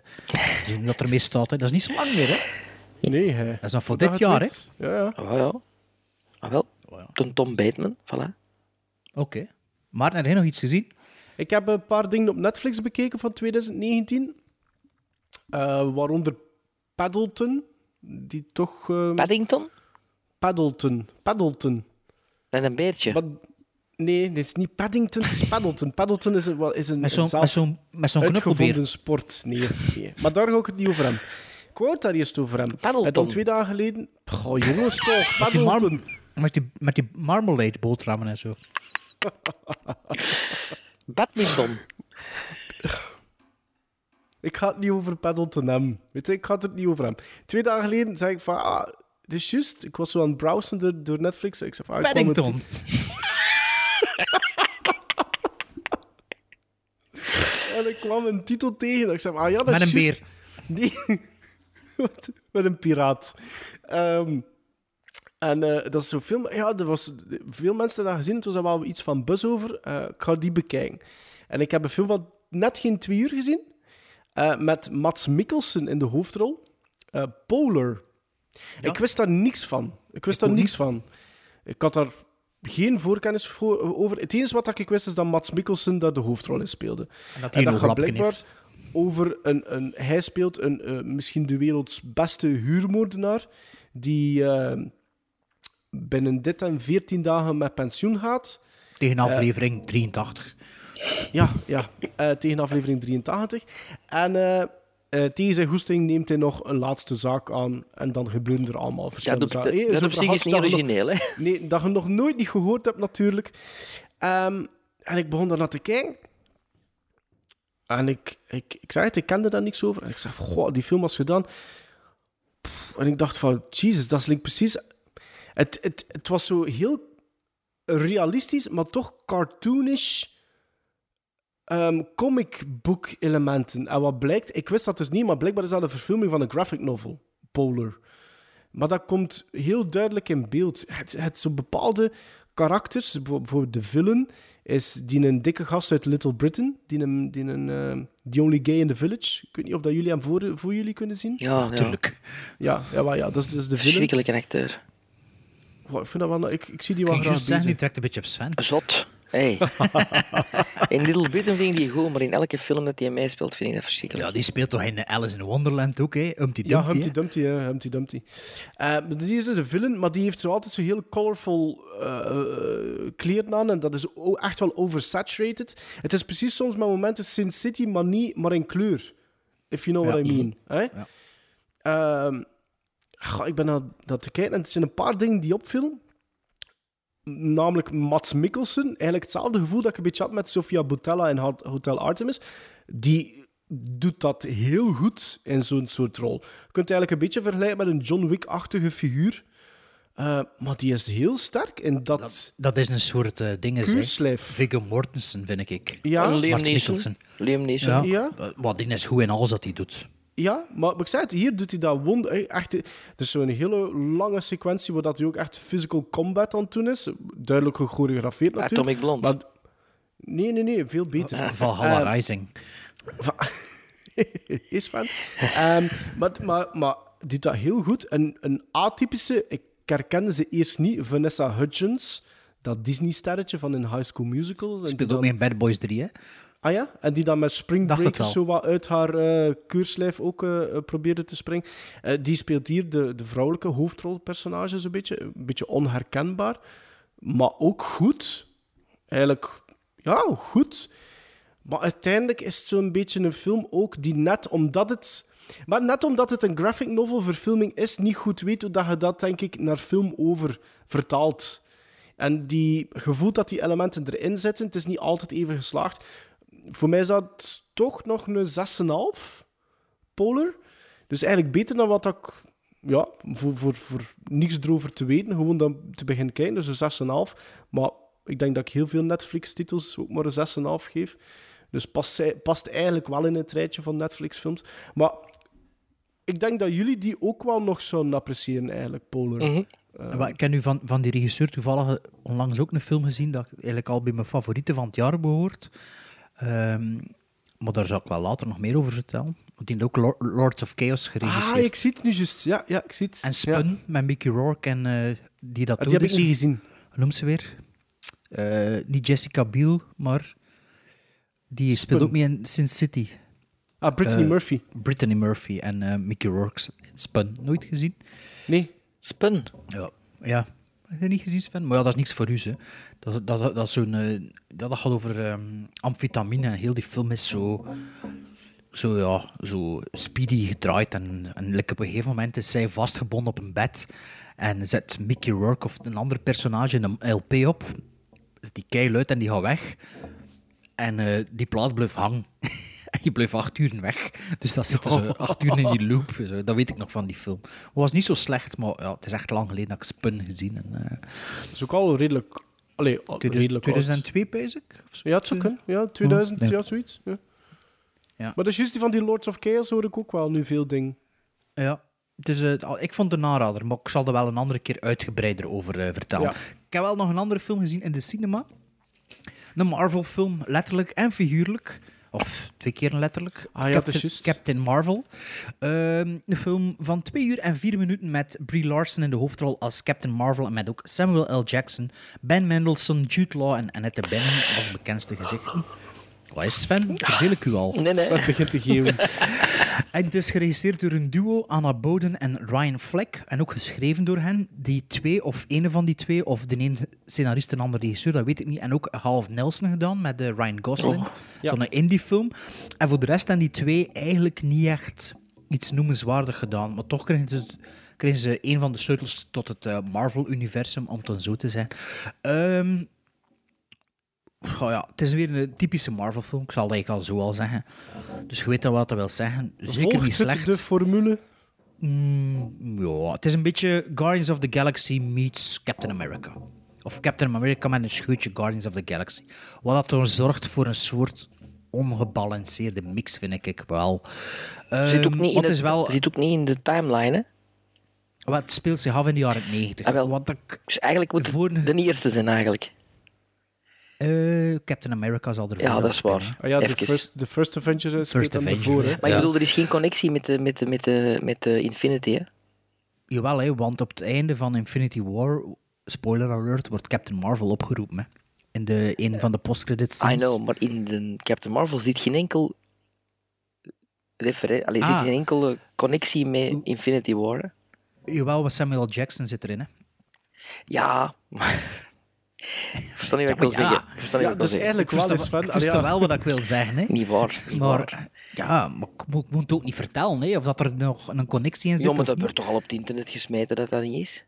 zien wat er mee staat. Hè. Dat is niet zo lang meer, hè? Nee, hè. Dat is dan voor dit jaar, hè? Ja, ja. Ah, ja. Ah, wel. Toen Tom Bateman, voilà. Oké. Maar heb jij nog iets gezien? Ik heb een paar dingen op Netflix bekeken van 2019. Eh, waaronder Paddleton. Die toch... eh, Paddington? Paddleton. Paddleton. Met een beertje. Nee, dit is niet Paddington, het is Paddleton. Paddleton is een, is een, Met zo'n- met zo'n- met zo'n uitgevonden knuppelbeer. sport. Nee, nee. Maar daar ga ik het niet over hebben. Wou het daar eerst over hebben. Paddleton. En dan twee dagen geleden... Goh, jongens toch, Met die, mar- Paddleton. met die, met die marmalade boterhammen en zo. Badminton. Ik ga het niet over Paddleton hebben. Weet je, ik ga het niet over hebben. Twee dagen geleden zei ik van... Ah, het is juist. Ik was zo aan het browsen door, door Netflix. Ik zei van... ah, Paddington. En ik kwam een titel tegen. Ik zei, van, ah ja, dat Met is een juist. Nee, Wat? met een piraat. Ehm, en eh, dat is zo'n film. Ja, er was veel mensen dat gezien. Het was wel iets van buzz over. Eh, ik ga die bekijken. En ik heb een film van net geen twee uur gezien. eh, met Mats Mikkelsen in de hoofdrol. Polar. Ik wist daar niks van. Ik wist Ik daar niks van. Ik had daar geen voorkennis voor, over. Het enige wat ik wist is dat Mats Mikkelsen daar de hoofdrol in speelde. En dat hij ooglapje blijkbaar heeft. Over een, een... Hij speelt een, eh, misschien de werelds beste huurmoordenaar die eh, binnen dit en 14 dagen met pensioen gaat. Tegen aflevering 83. Ja, ja eh, tegen aflevering 83. En eh, eh, tegen zijn goesting neemt hij nog een laatste zaak aan. En dan gebeuren er allemaal Ja, verschillende dat, zaken. dat, op zich is niet origineel, hè? Nee, dat je nog nooit niet gehoord hebt, natuurlijk. Ehm, en ik begon daar naar te kijken. En ik, ik, ik zei het, ik kende daar niks over. En ik zei, goh, die film was gedaan. En ik dacht van, Jesus, dat is precies... Het, het, het was zo heel realistisch, maar toch cartoonish ehm comic book elementen. En wat blijkt, ik wist dat dus niet, maar blijkbaar is dat een verfilming van een graphic novel, Polar. Maar dat komt heel duidelijk in beeld. Het, het zo bepaalde karakters, bijvo- bijvoorbeeld de villain, is die een dikke gast uit Little Britain, die een, die een eh, The Only Gay in the Village. Ik weet niet of dat jullie hem voor, voor jullie kunnen zien. Ja, ja. Natuurlijk. Ja, ja, maar ja dat, is, dat is de villain. Verschrikkelijke acteur. Wow, Ik, vind dat wel, ik, ik zie die wel graag zeggen, die bezig. trekt een beetje op Sven. Zot. Hey. in Little Britain vind ik die goed, maar in elke film dat hij meespeelt vind ik dat verschrikkelijk. Ja, die speelt toch in Alice in Wonderland ook, hè? Humpty Ja, Dumpty. Humpty hè? Dumpty, ja, Humpty Dumpty. Eh, maar die is dus een villain, maar die heeft zo altijd zo heel colorful eh, eh, kleren aan. En dat is echt wel oversaturated. Het is precies soms met momenten Sin City, maar niet, maar in kleur. If you know what Ja. I mean. Hè? Ja. Ehm, goh, ik ben naar dat te kijken en er zijn een paar dingen die opvielen. Namelijk Mats Mikkelsen. Eigenlijk hetzelfde gevoel dat ik een beetje had met Sofia Boutella in Hot- Hotel Artemis. Die doet dat heel goed in zo'n soort rol. Je kunt het eigenlijk een beetje vergelijken met een John Wick-achtige figuur. Eh, maar die is heel sterk in dat... Dat, dat is een soort uh, ding, hè? Kuurslijf. Viggo Mortensen, vind ik. Ja, En Liam Mats Neeson. Liam Neeson. Ja. Ja. Uh, Wat ding is goed in alles dat hij doet. Ja, maar, maar ik zei het, hier doet hij dat wonder. eh, Echt, er is zo'n hele lange sequentie waar dat hij ook echt physical combat aan het doen is. Duidelijk gechoreografeerd natuurlijk. Atomic Blonde. Maar, nee, nee, nee, veel beter. Valhalla Eh, Rising. is fan. Ehm, maar, maar, maar doet dat heel goed. Een, een atypische, ik herkende ze eerst niet, Vanessa Hudgens, dat Disney-sterretje van in High School Musical. Speelt ook in Bad Boys 3, hè? Ah ja? En die dan met springbreakers zo wat uit haar eh keurslijf ook eh, eh, probeerde te springen. Die speelt hier de, de vrouwelijke hoofdrolpersonage zo'n beetje. Een beetje onherkenbaar. Maar ook goed. Eigenlijk, ja, goed. Maar uiteindelijk is het zo'n beetje een film ook die net omdat het... Maar net omdat het een graphic novel verfilming is, niet goed weet hoe dat je dat, denk ik, naar film over vertaalt. En die gevoel dat die elementen erin zitten, het is niet altijd even geslaagd. Voor mij is dat toch nog een 6,5 Polar. Dus eigenlijk beter dan wat ik... Ja, voor, voor, voor niks erover te weten, gewoon dan te beginnen kijken. Dus een 6,5. Maar ik denk dat ik heel veel Netflix-titels ook maar een 6,5 geef. Dus past, zij- past eigenlijk wel in het rijtje van Netflix-films. Maar ik denk dat jullie die ook wel nog zouden appreciëren, eigenlijk, Polar. Mhm. Maar ik heb nu van, van die regisseur toevallig onlangs ook een film gezien dat eigenlijk al bij mijn favorieten van het jaar behoort. Ehm, maar daar zal ik wel later nog meer over vertellen. Want die heeft ook Lor- Lords of Chaos geregisseerd. Ah, ik zie het nu juist. Ja, ja, ik zie het. En Spun Ja. met Mickey Rourke en eh, die dat Ah, die heb ik niet gezien. Hoe noemt ze weer? Eh, niet Jessica Biel, maar die speelt ook mee in Sin City. Ah, Brittany Eh, Murphy. Brittany Murphy en eh, Mickey Rourke. Spun, nooit gezien? Nee. Spun. Ja. ja. Niet gezien, Sven? Maar ja, dat is niks voor u, hè. Dat, dat, dat, zo'n, eh, dat, gaat over ehm, amfetamine. en Heel die film is zo... Zo, ja, zo speedy gedraaid. En, en like, op een gegeven moment is zij vastgebonden op een bed. En zet Mickey Rourke of een ander personage een LP op. Die kei luid en die gaat weg. En eh, die plaat blijft hangen. je blijft acht uur weg. Dus dat zitten ze acht uur in die loop. Zo. Dat weet ik nog van die film. Het was niet zo slecht, maar ja, het is echt lang geleden dat ik Spun gezien. En, eh, Dat is ook al redelijk... Allee, al- 2000 redelijk oud. 2002, pees ik? Of zo? Ja, het zou kunnen. Ja, 2000, Ja. ja, zoiets. Ja. Ja. Maar dat is juist die van die Lords of Chaos hoor ik ook wel nu veel dingen. Ja. Dus, eh, al- ik vond het een aanrader, maar ik zal er wel een andere keer uitgebreider over eh, vertellen. Ja. Ik heb wel nog een andere film gezien in de cinema. Een Marvel-film, letterlijk en figuurlijk. Of twee keer letterlijk. Ah ja, Captain. Captain Marvel. Ehm, een film van twee uur en vier minuten met Brie Larson in de hoofdrol als Captain Marvel. En met ook Samuel L. Jackson, Ben Mendelsohn, Jude Law en Annette Bening als bekendste gezichten. Wat is Sven? Verdeel ik u al? Nee, nee. Begint te geven. En het is geregisseerd door een duo, Anna Boden en Ryan Fleck. En ook geschreven door hen. Die twee, of een van die twee, of de een scenarist en de andere regisseur, dat weet ik niet. En ook Half Nelson gedaan met de Ryan Gosling. Oh, ja. Zo'n indie-film. En voor de rest hebben die twee eigenlijk niet echt iets noemenswaardig gedaan. Maar toch kregen ze, kregen ze een van de sleutels tot het eh, Marvel-universum, om het dan zo te zijn. Ehm, oh ja, het is weer een typische Marvel-film. Ik zal dat eigenlijk al zo al zeggen. Dus je weet dan wat dat wil zeggen. Zeker Volgt niet het slecht. de formule? Mm, ja, het is een beetje Guardians of the Galaxy meets Captain America. Of Captain America met een scheutje Guardians of the Galaxy. Wat dat er zorgt voor een soort ongebalanceerde mix, vind ik wel. Zit ook, Ehm, niet in het, wel, zit ook niet in de timeline, hè? wat speelt zich af in de jaren 90. Ah, wel. Wat ik, Dus eigenlijk moet Voor- het de eerste zijn, eigenlijk. Eh, Captain America zal er Ja, dat is waar. Ah ja, de first, de first Avengers eh, speelt First Avenger, ervoor. Hè. ja. Maar ik bedoel, er is geen connectie met de, met de, met de, met de Infinity, hè? Jawel, hè, want op het einde van Infinity War, spoiler alert, wordt Captain Marvel opgeroepen. Hè, in de, een van de postcredits I know, maar in de Captain Marvel zit geen enkel referentie, Ah. zit geen enkele connectie met Infinity War. hè? Jawel, wat Samuel. Jackson zit erin. Hè. Ja, maar... Versta niet wat ik Ja, wil ja. zeggen. Versta niet Ja, wat wil zeggen. eigenlijk wel versta, eens van... ik versta wel wat ik wil zeggen. Hè. Niet waar. Niet waar. Maar ja, maar ik moet, ik moet het ook niet vertellen hè, of dat er nog een connectie in zit. Ja, maar dat wordt toch al op het internet gesmeten dat dat niet is?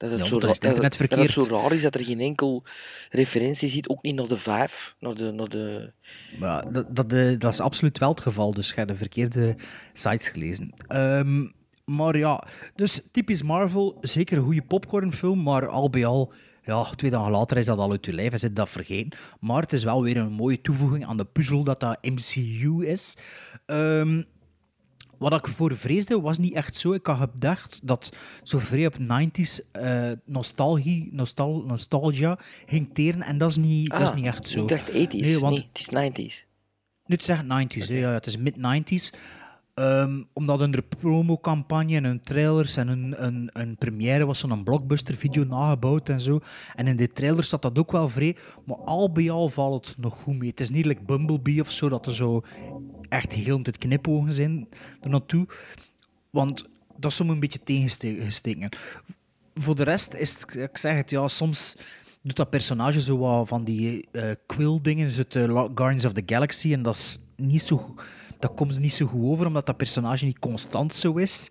Dat het, Ja, zo, is het dat, dat het zo raar is dat er geen enkel referentie zit, ook niet naar de vijf, naar de... Naar de... Ja, dat, dat, eh, dat is absoluut wel het geval, dus je hebt de verkeerde sites gelezen. Ehm, maar ja, dus typisch Marvel, zeker een goede popcornfilm, maar al bij al, ja, twee dagen later is dat al uit je lijf en zit dat vergeten. Maar het is wel weer een mooie toevoeging aan de puzzel dat dat MCU is. Ehm, wat ik voor vreesde was niet echt zo. Ik had gedacht dat zo vrij op 90s eh, nostalgie, nostal, nostalgia ging teren. En dat is niet, dat is Ah, niet echt zo. Ik dacht 80s, Nee, want nee, het is 90s. nu zeggen 90s, hè, ja, het is mid-90s. Ehm, omdat de promocampagne en hun trailers en een, een, een première was zo'n blockbuster-video nagebouwd en zo. En in de trailer staat dat ook wel vrij. Maar al bij al valt het nog goed mee. Het is niet like Bumblebee of zo, dat er zo echt heel het knipogen zijn er naartoe. Want dat is soms een beetje tegengesteken. Voor de rest is het, ik zeg het, ja, soms doet dat personage zo wat van die eh quill-dingen, dus het eh, Guardians of the Galaxy, en dat is niet zo, go- dat komt niet zo goed over, omdat dat personage niet constant zo is.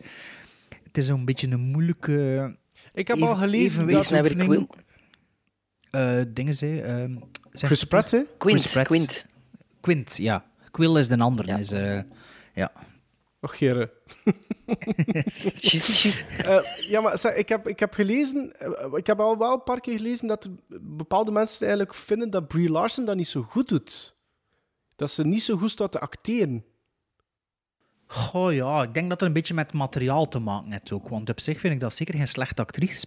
Het is een beetje een moeilijke Ik heb even- al gelezen dat... nou eh dingen, zei, ehm, zeg Chris Pratt, hè? Quint, Chris Pratt. Quint. Quint, ja. Quill is de andere. Ja. Is, eh, ja. Och, juist. Eh, ja, maar zeg, ik, heb, ik heb gelezen... ik heb al wel een paar keer gelezen dat bepaalde mensen eigenlijk vinden dat Brie Larson dat niet zo goed doet. Dat ze niet zo goed staat te acteren. Goh ja, ik denk dat het een beetje met materiaal te maken heeft ook. Want op zich vind ik dat zeker geen slechte actrice.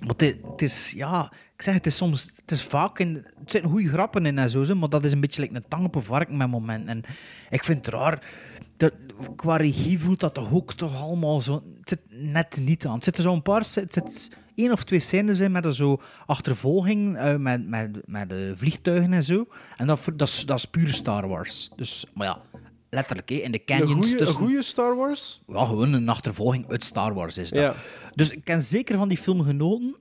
Maar het, is, ja, ik zeg het is soms, het is vaak, in, het zitten goede grappen in en zo, zo, maar dat is een beetje like een tang op een varken met moment. En ik vind het raar, dat, qua regie voelt dat toch ook toch allemaal zo, het zit net niet aan. Het zitten zo'n paar, het zit één of twee scènes in met een zo achtervolging eh, met, met, met de vliegtuigen en zo. En dat, dat, is, dat is pure Star Wars. Dus, maar ja, letterlijk, hè, in de canyons een tussen... goeie Star Wars? Ja, gewoon een achtervolging uit Star Wars is dat. Ja. Dus ik heb zeker van die film genoten,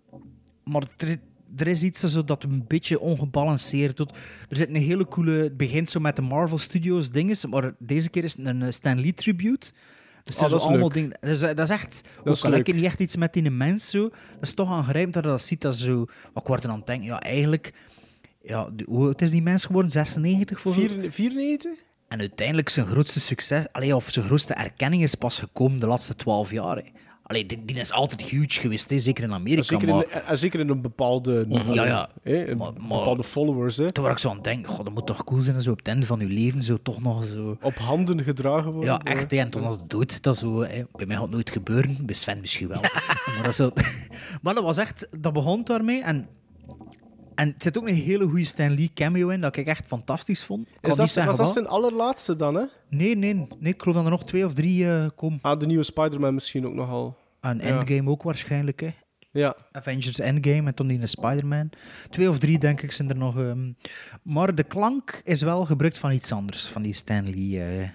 maar er, er is iets zo dat een beetje ongebalanceerd doet. Er zit een hele coole... Het begint zo met de Marvel Studios dinges, maar deze keer is het een eh, Stan Lee tribute. Dus er dat is allemaal dingen... Dat is, dat is echt... Dat ook al heb ik niet echt iets met die mens zo, dat is toch aangrijpend dat je dat ziet. Dat zo... Maar ik word er aan het denken, ja, eigenlijk... Ja, hoe oud is die mens geworden? 96 voor? Vier- 94? En uiteindelijk zijn grootste succes, allee, of zijn grootste erkenning is pas gekomen de laatste twaalf jaar. hè. Allee, die, die is altijd huge geweest, hè, zeker in Amerika. Zeker in, maar eh, zeker in een bepaalde... Ja, ja. hè, een Maar- bepaalde followers, hè. toen waar ik zo aan denk, god, dat moet toch cool zijn, zo op het einde van je leven zo toch nog zo... Op handen gedragen worden. Ja, echt, hè, en toen als het dood, dat zo, hè. bij mij gaat het nooit gebeuren, bij Sven misschien wel. maar, dat zo, maar dat was echt, dat begon daarmee en... En er zit ook een hele goede Stan Lee cameo in, dat ik echt fantastisch vond. Kan Is dat, was dat zijn allerlaatste dan, hè? Nee, nee, nee, ik geloof dat er nog twee of drie eh, komen. Ah, de nieuwe Spider-Man misschien ook nogal. En Ja. Endgame ook waarschijnlijk, hè. Ja. Avengers Endgame en toen die een Spider-Man. Twee of drie, denk ik, zijn er nog. ehm, Maar de klank is wel gebruikt van iets anders, van die Stan Lee.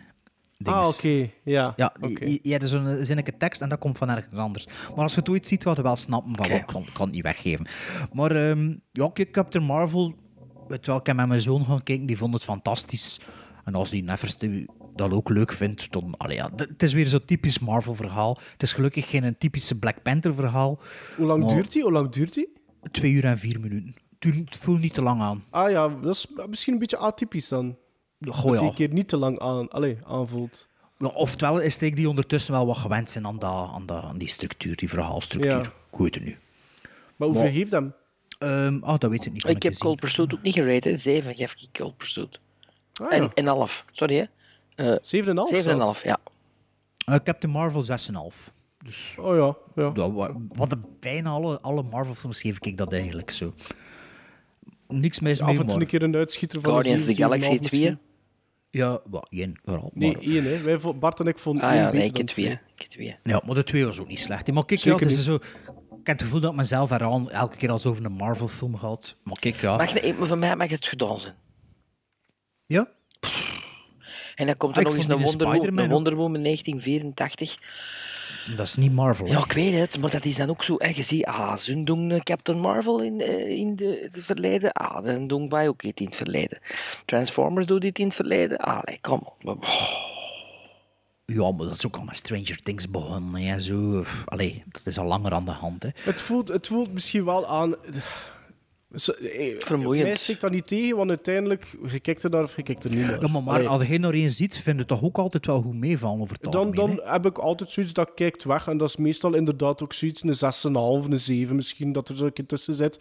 Ah, oké. Ja. Ja, Oké. je, je hebt zo'n zinnige tekst en dat komt van ergens anders. Maar als je het ooit ziet, wil je wel snappen van, Oké. ik kan, kan het niet weggeven. Maar ehm, ja, kijk, Captain Marvel, weet wel, ik heb met mijn zoon gaan kijken, die vond het fantastisch. En als die Nevers die dat ook leuk vindt, dan... Allee, ja, het is weer zo'n typisch Marvel-verhaal. Het is gelukkig geen een typische Black Panther-verhaal. Hoe lang Maar duurt die? Hoe lang duurt die? Twee uur en vier minuten. Het voelt niet te lang aan. Ah ja, dat is misschien een beetje atypisch dan. Goh, dat ja. die een keer niet te lang aan, allee, aanvoelt. Ja, oftewel is ik die ondertussen wel wat gewend zijn aan, dat, aan, dat, aan die structuur, die verhaalstructuur. Ja. Ik weet het nu. Maar hoeveel Maar- heeft hem? Ehm ah, dat weet ik niet. kan Ik heb Cold Pursuit ook niet hè. 7 geef ik Cold Pursuit. Ah, En, ja. en half, sorry hè. Eh 7,5 zelfs? 7,5, ja. zien. Eh, Captain Marvel 6,5. Dus Oh ja, ja. ja, wa- wat de, bijna alle, alle Marvel-films geef ik dat eigenlijk zo. Niks mis Af mee, en toe een keer een uitschieter van Guardians of the Galaxy 7,5 2. Ja, wat, één vooral. Nee, maar, één, hè. Wij, vo- Bart en ik vonden Ah één ja, beter nee, ik dan heb twee. Ik twee. ja, maar de twee was ook niet slecht. hè. Maar kijk, ja, het is niet. zo... Ik heb het gevoel dat ik mezelf eraan elke keer als over een Marvel-film gaat. Maar kijk, ja... Mag je, maar voor mij mag het gedaan zijn. Ja? En dan komt Ah, er ik nog eens een Wonder Woman 1984. Dat is niet Marvel. Ja, ik weet het, maar dat is dan ook zo. En je ziet, ah, ze doen eh, Captain Marvel in, eh, in de, het verleden. Ah, dan doen wij ook iets in het verleden. Transformers doet dit in het verleden. Ah, nee, kom op. Ja, maar dat is ook al met Stranger Things begonnen. En zo. Allee, dat is al langer aan de hand. Hè. Het voelt, het voelt misschien wel aan... Zo, eh, Vermoeiend. Mij steekt dat niet tegen, want uiteindelijk, je kijkt er daar of je kijkt er niet naar. Ja, maar, als je er een ziet, vind je het toch ook altijd wel goed meevallen over het dan, dan heb ik altijd zoiets dat kijkt weg. En dat is meestal inderdaad ook zoiets, een 6,5, een 7 misschien, dat er zo een keer tussen zit.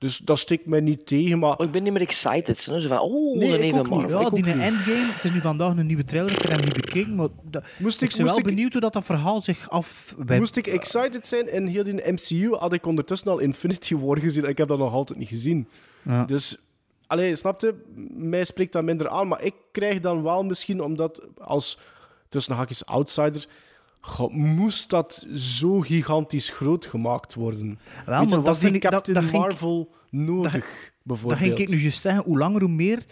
Dus dat steekt mij niet tegen, maar... Oh, ik ben niet meer excited. Zo zo van, oh, Nee, een ik even ook niet. Ja, ik die ook. Endgame, het is nu vandaag een nieuwe trailer, ik heb hem niet bekeken, maar dat, Moest ik, ik- ben wel moest ik- benieuwd hoe dat, dat verhaal zich af... Moest ik excited zijn in heel die MCU, had ik ondertussen al Infinity War gezien. En ik heb dat nog altijd niet gezien. Ja. Dus, allee, snapte? Mij spreekt dat minder aan. Maar ik krijg dan wel misschien, omdat als tussen haakjes outsider. God, moest dat zo gigantisch groot gemaakt worden? Wel, maar dat was die vind ik- dat- Captain dat ging ik- Marvel nodig, Dat bijvoorbeeld? ging ik nu juist zeggen, hoe langer hoe meer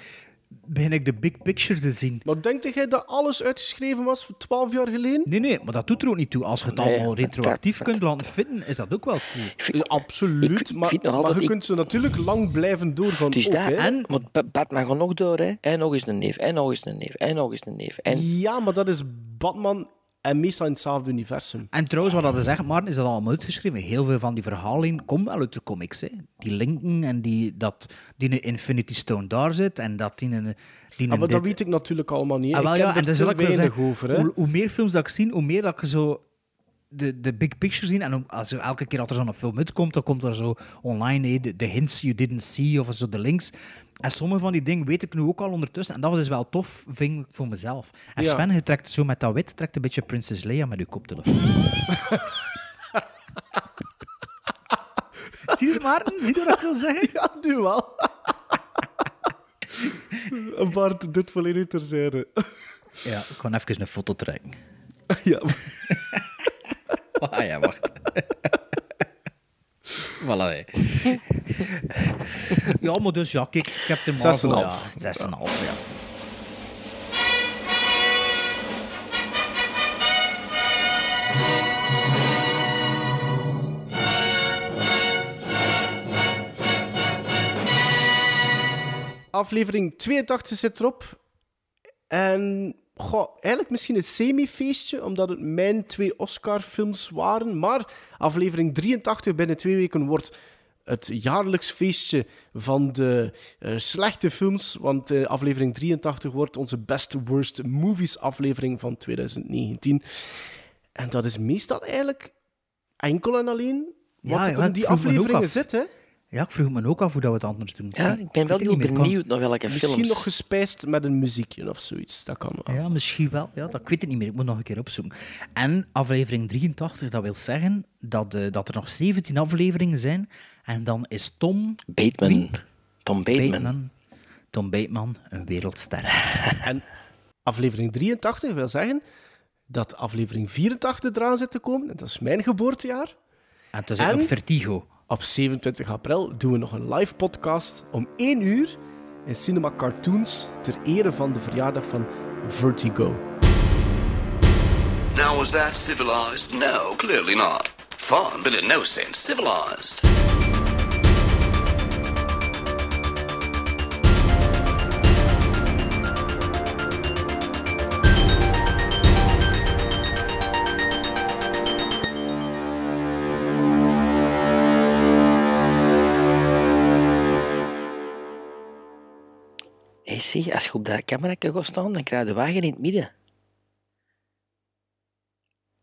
begin ik de big picture te zien. Maar denkt jij dat alles uitgeschreven was voor 12 jaar geleden? Nee, nee, maar dat doet er ook niet toe. Als je het Nee, allemaal dat- retroactief dat- kunt laten vinden, is dat ook wel cool. Ik vind- Ja, absoluut. ik maar, je ik- kunt ze natuurlijk lang blijven doorgaan. Is ook, dat. hè. En, want Ba- Batman gaat nog door, hè. En nog eens een neef, en nog eens een neef, en nog eens een neef. En Ja, maar dat is Batman en meestal in hetzelfde universum. En trouwens, wat dat zegt, Maarten, is dat allemaal uitgeschreven. Heel veel van die verhalen komen wel uit de comics. Hè. Die linken en die, dat die Infinity Stone daar zit en dat die een... Die Ah, maar dat dit- weet ik natuurlijk allemaal niet. Ah, wel, ik ja, en wel weinig zeggen, over. Hè. hoe, hoe meer films dat ik zie, hoe meer dat ik zo de, de big picture zie. En als er elke keer dat er zo'n film uitkomt, dan komt er zo online de, de hints you didn't see of zo de links. En sommige van die dingen weet ik nu ook al ondertussen. En dat is wel tof, vind ik voor mezelf. En Ja. Sven, je trekt zo met dat wit, trekt een beetje Princess Leia met je koptelefoon. Zie je Maarten? Zie je wat ik wil zeggen? Ja, nu wel. Bart, dit volledig terzijde. Ja, ik ga even een foto trekken. ja, Ah ja, wacht. voilà. Ja, maar dus ja, kijk, ik heb hem al. 6,5. Ja, 6,5, ja. Aflevering 82 zit erop. En goh, eigenlijk misschien een semi-feestje, omdat het mijn twee Oscar-films waren. Maar aflevering 83 binnen twee weken wordt het jaarlijks feestje van de eh, slechte films. Want eh, aflevering 83 wordt onze Best Worst Movies aflevering van 2019. En dat is meestal eigenlijk enkel en alleen wat Ja, er in die afleveringen af. zit. Hè? Ja, ik vroeg me ook af hoe dat we het anders doen. Ja, ik ben wel heel benieuwd naar welke Misschien films. nog gespijsd met een muziekje of zoiets. Dat kan wel. Ja, misschien wel. Ja, dat, ik weet het niet meer. Ik moet nog een keer opzoeken. En aflevering 83, dat wil zeggen dat, eh, dat er nog 17 afleveringen zijn. En dan is Tom Bateman. Tom Bateman. Bateman, Tom Bateman een wereldster. En aflevering 83 wil zeggen dat aflevering 84 eraan zit te komen. En dat is mijn geboortejaar. En het is En? ook Vertigo. Op 27 april doen we nog een live podcast om 1 uur in Cinema Cartoons ter ere van de verjaardag van Vertigo. Now, was that civilized? No, clearly not. Fun, but in no sense civilized. Zeg, als je op dat camera gaat staan, dan krijg je de wagen in het midden.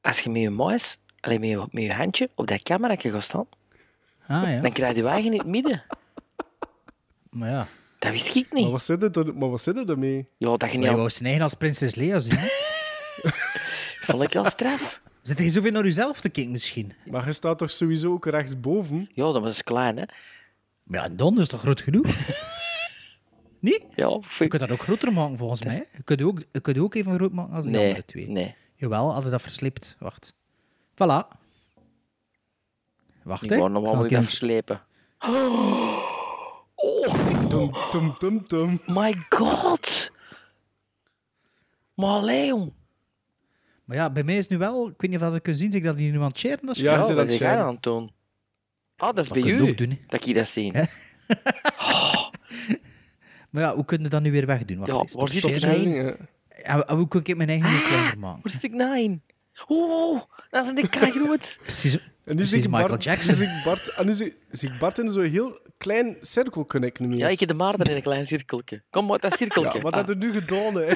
Als je met je muis, alleen met je, met je handje op dat camera gaat staan, Ah ja. dan krijg je de wagen in het midden. Maar ja. Dat wist ik Maar niet. wat zit er, dan- maar wat zit er daarmee? Ja, dat je Maar niet je al... wou zijn eigen als prinses Lea zien. Vond ik wel straf. Zit je zoveel naar jezelf te kijken misschien? Maar je staat toch sowieso ook rechtsboven? Ja, dat was klein, hè. Maar ja, Don is toch groot genoeg? niet? Ja, Je vind ik... kunt dat ook groter maken volgens mij. Je kunt ook, je kunt ook even groot maken als die Nee, andere twee. nee. Jawel, hadden dat verslipt. Wacht. Voilà. Wacht, Ik hè. wou nog wel ik ik even- verslepen. Tum, tum, tum, tum. My god. Maar jong. Maar ja, bij mij is nu wel... Ik weet niet of dat kunt zien, zeg ik dat die nu aan het sharen dat Ja, Ja, dat is aan het doen? Ah, dat is Dat bij kun je u ook doen, hè. dat ik dat zie. Hè? Maar ja, hoe kun je dat nu weer wegdoen? Wacht Ja, eens. waar zit het sharen. nou. En hoe kun ik mijn eigen nu kleiner maken? Waar zit ik nou in? Oeh, dat is een dikke groot. Precies. En nu Precies zie ik Michael Bart, Jackson. Nu ik Bart, en nu zie, zie ik Bart in zo'n heel klein cirkel connecten. Ja, ik heb de Maarten in een klein cirkeltje. Kom maar, dat cirkeltje. Ja, wat Ah. had er nu gedaan, hè?